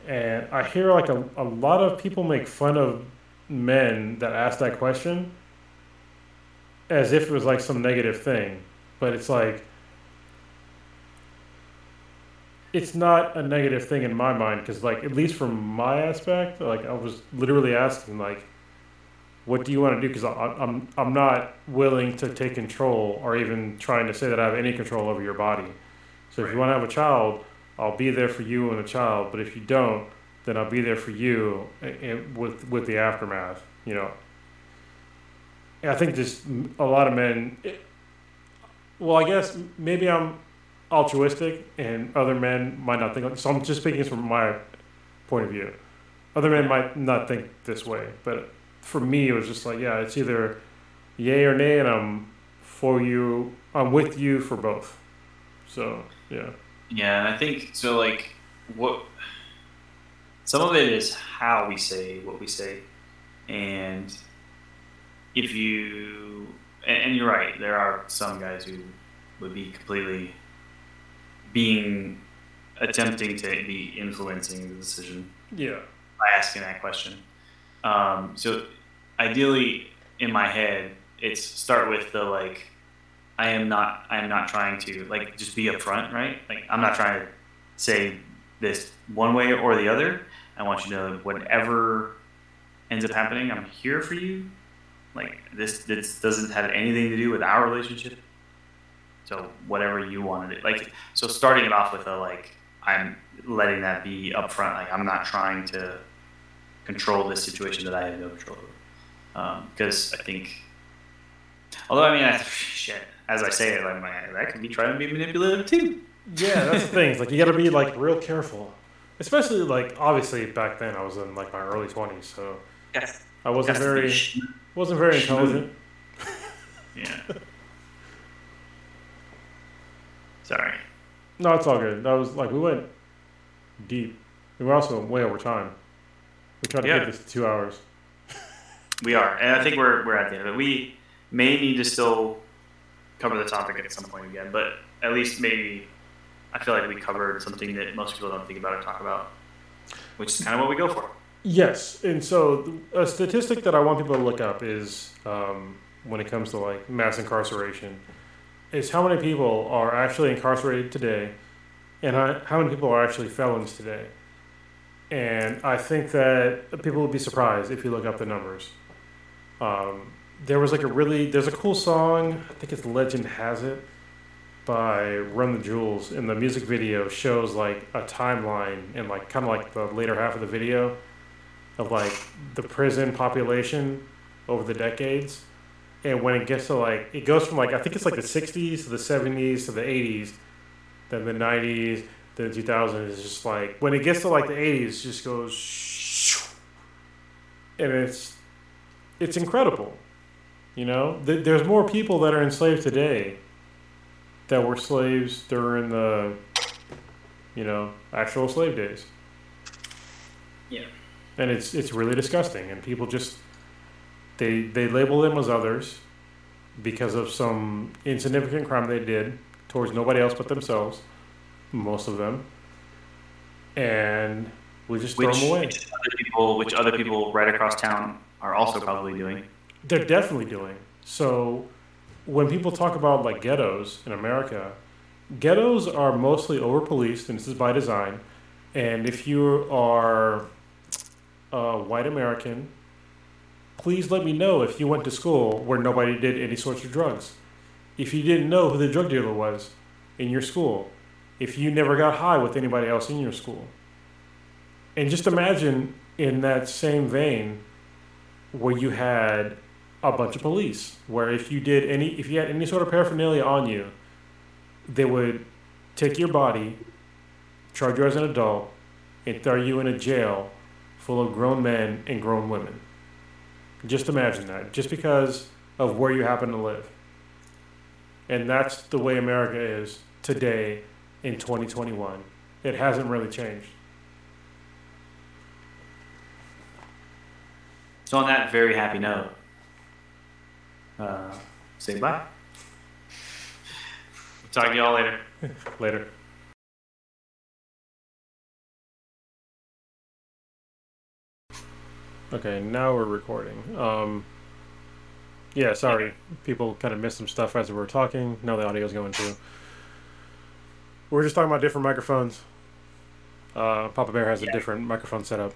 And I hear like a, a lot of people make fun of men that ask that question as if it was like some negative thing. But it's like it's not a negative thing in my mind because like at least from my aspect, like I was literally asking like what do you want to do? Because I'm I'm not willing to take control or even trying to say that I have any control over your body. So if you want to have a child, I'll be there for you and the child. But if you don't, then I'll be there for you i- i- with with the aftermath. You know. I think just a lot of men. It, well, I guess maybe I'm altruistic, and other men might not think. Like, so I'm just speaking from my point of view. Other men might not think this way, but for me, it was just like, yeah, it's either yay or nay, and I'm for you. I'm with you for both. So yeah, Yeah, and I think so. Like, what some of it is how we say what we say, and if you and, and you're right, there are some guys who would be completely being attempting to be influencing the decision yeah, by asking that question. Um, so ideally, in my head, it's start with the like, I am not, I am not trying to like just be upfront, right? Like I'm not trying to say this one way or the other. I want you to know whatever ends up happening, I'm here for you. Like this, this doesn't have anything to do with our relationship. So whatever you want to do, like so, starting it off with a like, I'm letting that be upfront. Like I'm not trying to control this situation that I have no control over. Um, because I think, although I mean, I, shit, as I say it, like my, that could be trying to be manipulative too. yeah. That's the thing. It's like you got to be like real careful, especially like obviously back then I was in like my early twenties, so Yes. I wasn't Has very sh- wasn't very intelligent. Yeah. Sorry. No, it's all good. That was like we went deep. We were also way over time. We tried to Yeah. get this to two hours. We are, and I think we're we're at the end of it. We may need to still cover the topic at some point again, but at least maybe I feel like we covered something that most people don't think about or talk about, which is kind of what we go for. Yes, and so a statistic that I want people to look up is um, when it comes to like mass incarceration, is how many people are actually incarcerated today, and how, how many people are actually felons today. And I think that people will be surprised if you look up the numbers. Um, there was like a really there's a cool song I think it's Legend Has It by Run the Jewels, and the music video shows like a timeline and like kind of like the later half of the video of like the prison population over the decades. And when it gets to like, it goes from like, I think it's like the 60s to the 70s to the 80s, then the 90s, then the 2000s. It's just like, when it gets to like the 80s, it just goes, and it's, it's incredible. You know, Th- there's more people that are enslaved today that were slaves during the, you know, actual slave days. Yeah. And it's it's really disgusting, and people just they they label them as others because of some insignificant crime they did towards nobody else but themselves, most of them, and we just throw Which, them away. which other people, which other people right across town are also probably doing. They're definitely doing. So when people talk about like ghettos in America, ghettos are mostly over policed, and this is by design. And if you are a white American, please let me know if you went to school where nobody did any sorts of drugs. If you didn't know who the drug dealer was in your school, if you never got high with anybody else in your school. And just imagine in that same vein where you had a bunch of police where if you did any if you had any sort of paraphernalia on you they would take your body charge you as an adult and throw you in a jail full of grown men and grown women. Just imagine that just because of where you happen to live. And that's the way america is today in 2021 it hasn't really changed So on that very happy note, uh, say bye. Talk to y'all later. later Okay, now we're recording. Um, yeah, sorry. People kind of missed some stuff as we were talking. Now the audio's going through. We were just talking about different microphones. Uh, Papa Bear has a different microphone setup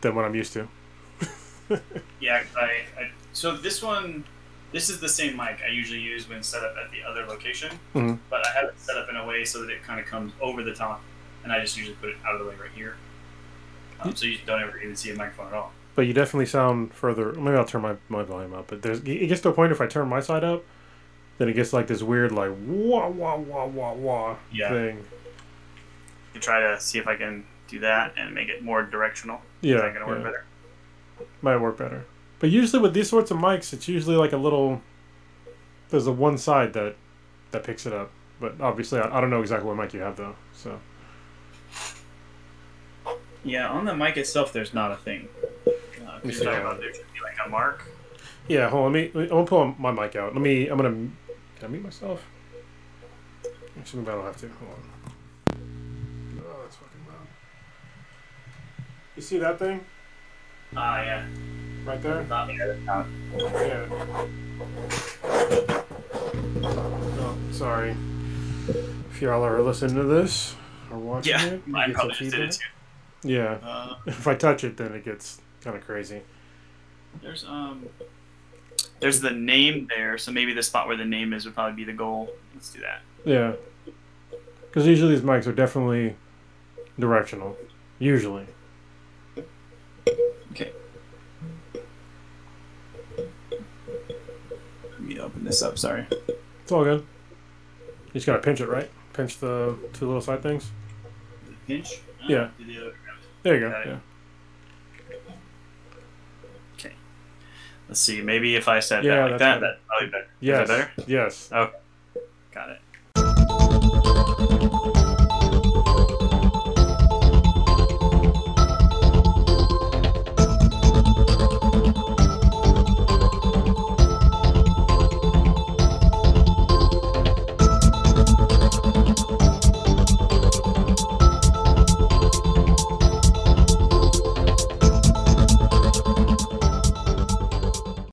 than what I'm used to. Yeah, I, I so this one, this is the same mic I usually use when set up at the other location, Mhm. but I have it set up in a way so that it kind of comes over the top, and I just usually put it out of the way right here. Um, so you don't ever even see a microphone at all. But you definitely sound further. Maybe I'll turn my, my volume up. But there's it gets to a point if I turn my side up, then it gets like this weird like wah wah wah wah wah Yeah. thing. You try to see if I can do that and make it more directional. Yeah, is that gonna work yeah. better? Might work better. But usually with these sorts of mics, it's usually like a little. There's a one side that that picks it up. But obviously, I, I don't know exactly what mic you have though. So Yeah, on the mic itself, there's not a thing. Uh, you're talking about there should be like a mark. yeah, hold on. Let me. I'm gonna pull my mic out. Let me. I'm gonna. Can I mute myself? Actually, maybe I don't have to. Hold on. Oh, that's fucking loud. You see that thing Ah, yeah. right there? Not me. not- Yeah. Oh, sorry. If y'all are listening to this or watching Yeah, it, you I get probably just did it too. Yeah. Uh, If I touch it, then it gets kind of crazy. there's um, there's the name there, so maybe the spot where the name is would probably be the goal. Let's do that. Yeah. Because usually these mics are definitely directional. Usually. Open this up. Sorry. It's all good. You just gotta pinch it, right? Pinch the two little side things. Pinch. Oh, yeah. the There you go. Got it. Yeah. Let's see. Maybe if I said Yeah, that like that, fine. that Probably better. Yes. better? Yes. Oh. Got it.